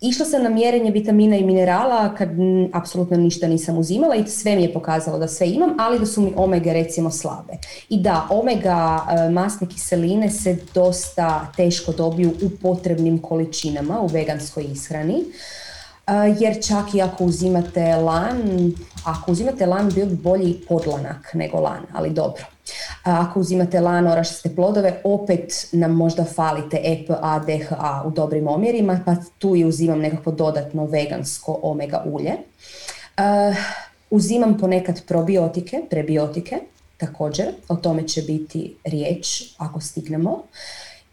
Išla sam na mjerenje vitamina i minerala kad apsolutno ništa nisam uzimala i sve mi je pokazalo da sve imam, ali da su mi omege recimo slabe. I da, omega uh, masne kiseline se dosta teško dobiju u potrebnim količinama u veganskoj ishrani. Uh, jer čak i ako uzimate lan, ako uzimate lan bio bi bolji podlanak nego lan, ali dobro. Ako uzimate lan, orašaste plodove, opet nam možda falite EPA, DHA u dobrim omjerima, pa tu i uzimam nekako dodatno vegansko omega ulje. Uh, uzimam ponekad probiotike, prebiotike, također, o tome će biti riječ ako stignemo.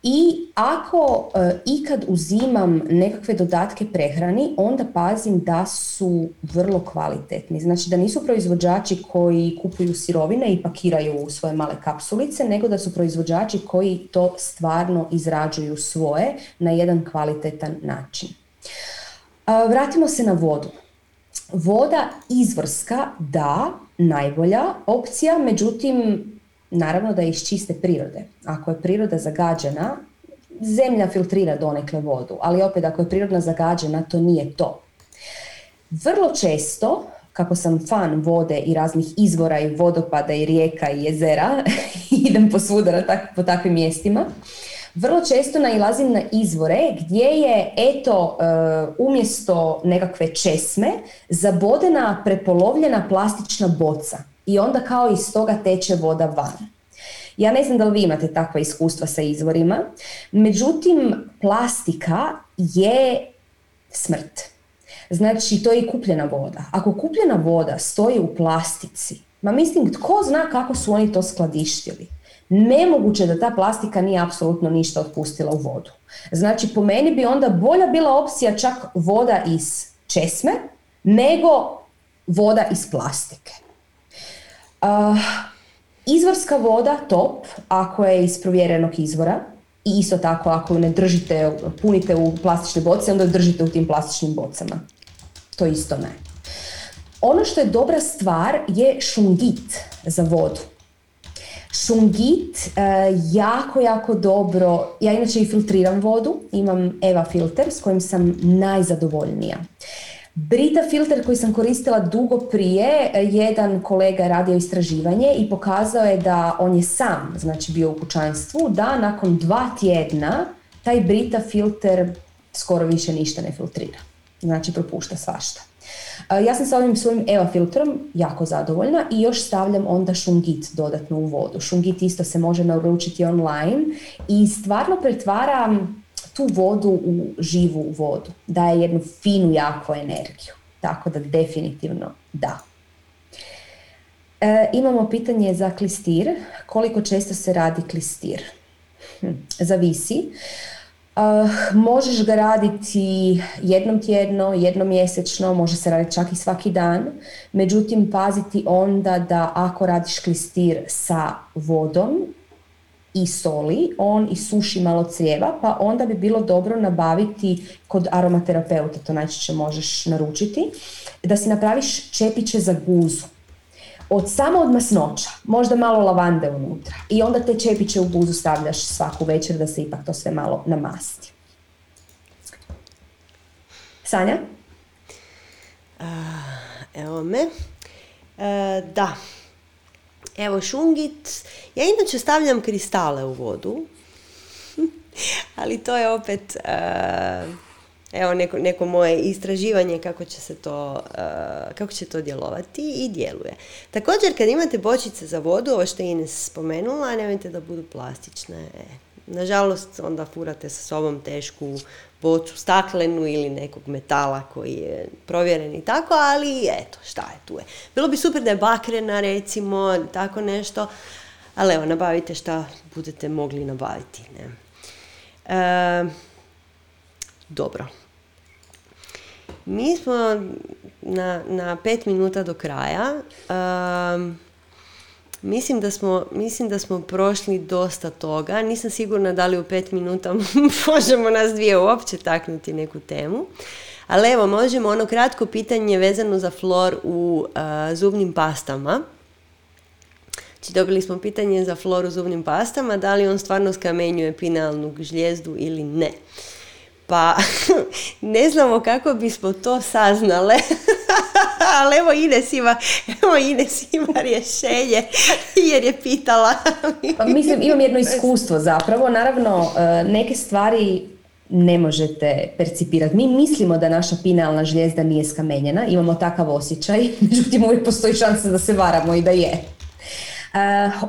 I ako e, ikad uzimam nekakve dodatke prehrani, onda pazim da su vrlo kvalitetni. Znači da nisu proizvođači koji kupuju sirovine i pakiraju u svoje male kapsulice, nego da su proizvođači koji to stvarno izrađuju svoje na jedan kvalitetan način. E, vratimo se na vodu. Voda izvrska, da, najbolja opcija, međutim Naravno da je iz čiste prirode. Ako je priroda zagađena, zemlja filtrira donekle vodu, ali opet ako je prirodna zagađena, to nije to. Vrlo često, kako sam fan vode i raznih izvora i vodopada i rijeka i jezera, idem po tak, po takvim mjestima, vrlo često nailazim na izvore gdje je eto e, umjesto nekakve česme zabodena prepolovljena plastična boca i onda kao iz toga teče voda van. Ja ne znam da li vi imate takva iskustva sa izvorima, međutim plastika je smrt. Znači to je i kupljena voda. Ako kupljena voda stoji u plastici, ma mislim tko zna kako su oni to skladištili. Nemoguće da ta plastika nije apsolutno ništa otpustila u vodu. Znači po meni bi onda bolja bila opcija čak voda iz česme nego voda iz plastike. Uh, izvorska voda top ako je iz provjerenog izvora i isto tako ako ne držite, punite u plastične boce, onda držite u tim plastičnim bocama. To isto ne. Ono što je dobra stvar je šungit za vodu. Šungit uh, jako, jako dobro, ja inače i filtriram vodu, imam Eva filter s kojim sam najzadovoljnija. Brita filter koji sam koristila dugo prije, jedan kolega je radio istraživanje i pokazao je da on je sam, znači bio u kućanstvu, da nakon dva tjedna taj Brita filter skoro više ništa ne filtrira. Znači propušta svašta. Ja sam sa ovim svojim EVA filtrom jako zadovoljna i još stavljam onda šungit dodatno u vodu. Šungit isto se može naručiti online i stvarno pretvaram tu vodu u živu vodu, daje jednu finu, jaku energiju. Tako da definitivno da. E, imamo pitanje za klistir. Koliko često se radi klistir? Hm, zavisi. Uh, možeš ga raditi jednom tjedno, jednom mjesečno, može se raditi čak i svaki dan. Međutim, paziti onda da ako radiš klistir sa vodom, i soli, on i suši malo crijeva, pa onda bi bilo dobro nabaviti kod aromaterapeuta, to najčešće možeš naručiti, da si napraviš čepiće za guzu. Od samo od masnoća, možda malo lavande unutra. I onda te čepiće u guzu stavljaš svaku večer da se ipak to sve malo namasti. Sanja? evo me. E, da, Evo šungit, ja inače stavljam kristale u vodu, ali to je opet uh, evo neko, neko moje istraživanje kako će se to, uh, kako će to djelovati i djeluje. Također kad imate bočice za vodu, ovo što je Ines spomenula, nemojte da budu plastične. Nažalost, onda furate sa sobom tešku bocu staklenu ili nekog metala koji je provjeren i tako, ali eto, šta je tu je. Bilo bi super da je bakrena recimo, tako nešto, ali evo, nabavite šta budete mogli nabaviti. Ne? E, dobro. Mi smo na, na pet minuta do kraja. Mislim da, smo, mislim da smo prošli dosta toga. Nisam sigurna da li u pet minuta možemo nas dvije uopće taknuti neku temu. Ali evo, možemo ono kratko pitanje vezano za flor u zubnim pastama. Znači, dobili smo pitanje za flor u zubnim pastama, da li on stvarno skamenjuje pinalnu žljezdu ili ne. Pa, ne znamo kako bismo to saznale, ali evo Ines ima, evo Ines ima rješenje jer je pitala. pa mislim, imam jedno iskustvo zapravo. Naravno, e, neke stvari ne možete percipirati. Mi mislimo da naša pinalna žljezda nije skamenjena, imamo takav osjećaj, međutim uvijek postoji šansa da se varamo i da je. Uh,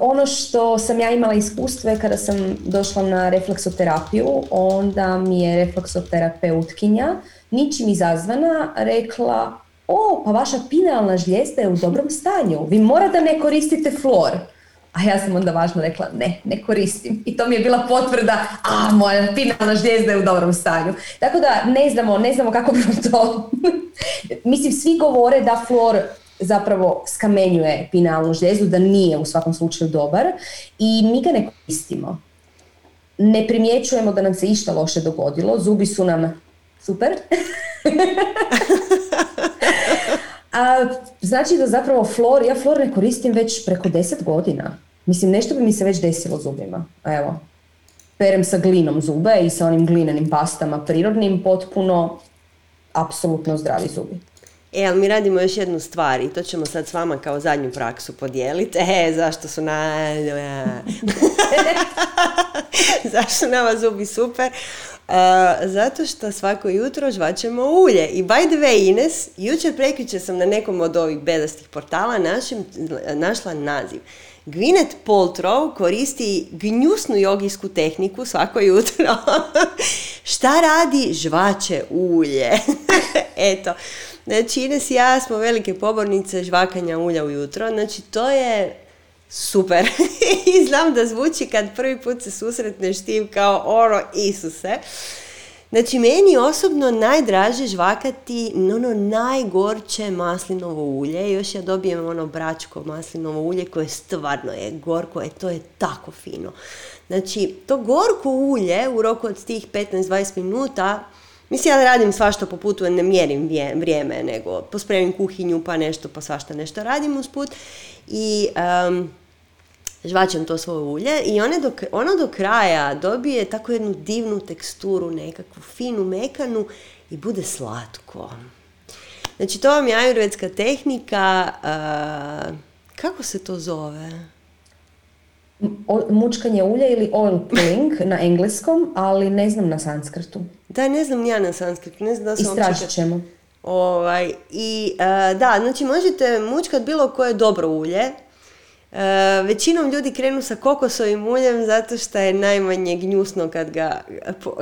ono što sam ja imala iskustvo je kada sam došla na refleksoterapiju, onda mi je refleksoterapeutkinja ničim izazvana rekla o, pa vaša pinealna žljezda je u dobrom stanju, vi morate ne koristite flor. A ja sam onda važno rekla ne, ne koristim. I to mi je bila potvrda, a moja pinalna žljezda je u dobrom stanju. Tako da ne znamo, ne znamo kako bi to... Mislim, svi govore da flor zapravo skamenjuje pinalnu žljezdu, da nije u svakom slučaju dobar i mi ga ne koristimo. Ne primjećujemo da nam se išta loše dogodilo, zubi su nam super. A znači da zapravo flor, ja flor ne koristim već preko deset godina. Mislim, nešto bi mi se već desilo zubima. Evo, perem sa glinom zube i sa onim glinenim pastama prirodnim, potpuno, apsolutno zdravi zubi. E, ali mi radimo još jednu stvar i to ćemo sad s vama kao zadnju praksu podijeliti. E, zašto su na... zašto nama zubi super? Uh, zato što svako jutro žvaćemo ulje. I by the way, Ines, jučer prekjučer sam na nekom od ovih bedastih portala našim, našla naziv. Gwyneth Paltrow koristi gnjusnu jogijsku tehniku svako jutro. Šta radi? Žvače ulje. Eto. Znači, Ines i ja smo velike pobornice žvakanja ulja ujutro. Znači, to je super. I znam da zvuči kad prvi put se susretneš tim kao ono Isuse. Znači, meni osobno najdraže žvakati ono najgorče maslinovo ulje. Još ja dobijem ono bračko maslinovo ulje koje stvarno je gorko, je to je tako fino. Znači, to gorko ulje u roku od tih 15-20 minuta Mislim, ja radim svašta po putu, ne mjerim vrijeme, nego pospremim kuhinju, pa nešto, pa svašta nešto radim usput. I um, žvačem to svoje ulje i one do, ono do kraja dobije tako jednu divnu teksturu, nekakvu finu, mekanu i bude slatko. Znači, to vam je ajurvedska tehnika, uh, kako se to zove? mučkanje ulja ili oil pulling na engleskom, ali ne znam na sanskrtu. Da, ne znam ja na sanskrtu, ne znam da sam Istražit ćemo. Ovaj, I uh, da, znači možete mučkat bilo koje dobro ulje. Uh, većinom ljudi krenu sa kokosovim uljem zato što je najmanje gnjusno kad ga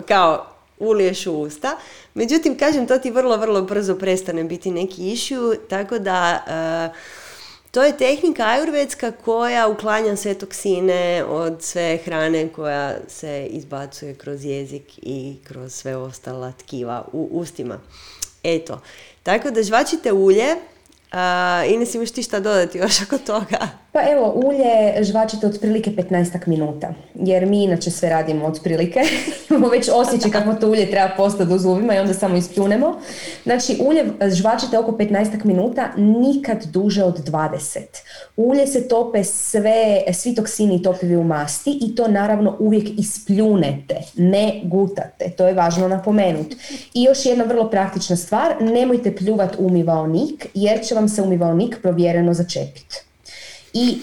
kao uliješ u usta. Međutim, kažem, to ti vrlo, vrlo brzo prestane biti neki išiju, tako da uh, to je tehnika ajurvedska koja uklanja sve toksine od sve hrane koja se izbacuje kroz jezik i kroz sve ostala tkiva u ustima. Eto, tako da žvačite ulje. Uh, Ines, imaš ti šta dodati još oko toga? Pa evo, ulje žvačite otprilike 15 minuta, jer mi inače sve radimo otprilike. Imamo već osjećaj kako to ulje treba postati u zubima i onda samo ispljunemo. Znači, ulje žvačite oko 15 minuta, nikad duže od 20. Ulje se tope sve, svi toksini topivi u masti i to naravno uvijek ispljunete, ne gutate. To je važno napomenuti. I još jedna vrlo praktična stvar, nemojte pljuvati umivaonik, jer će vam se umivaonik provjereno začepiti i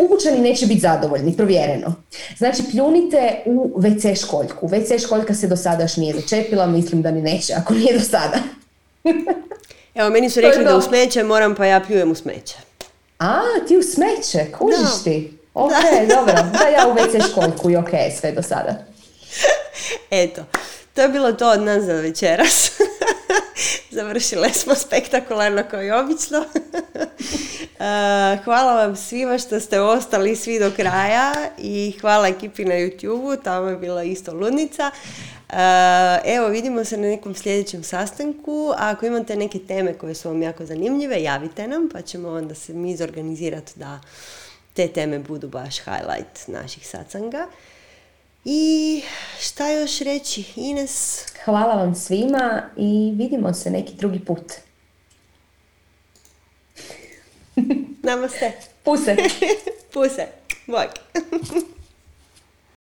ukućani neće biti zadovoljni, provjereno. Znači pljunite u WC školjku. WC školjka se do sada još nije začepila, mislim da ni neće ako nije do sada. Evo, meni su rekli da u smeće moram, pa ja pljujem u smeće. A, ti u smeće, kužiš ti. Ok, dobro. Da ja u WC školjku i ok, sve do sada. Eto, to je bilo to od nas za večeras. Završile smo spektakularno kao i obično. hvala vam svima što ste ostali svi do kraja i hvala ekipi na YouTube-u, tamo je bila isto ludnica. Evo, vidimo se na nekom sljedećem sastanku. A ako imate neke teme koje su vam jako zanimljive, javite nam, pa ćemo onda se mi izorganizirati da te teme budu baš highlight naših sacanga. I šta još reći, Ines? Hvala vam svima i vidimo se neki drugi put. Namaste. Puse. Puse. Bok.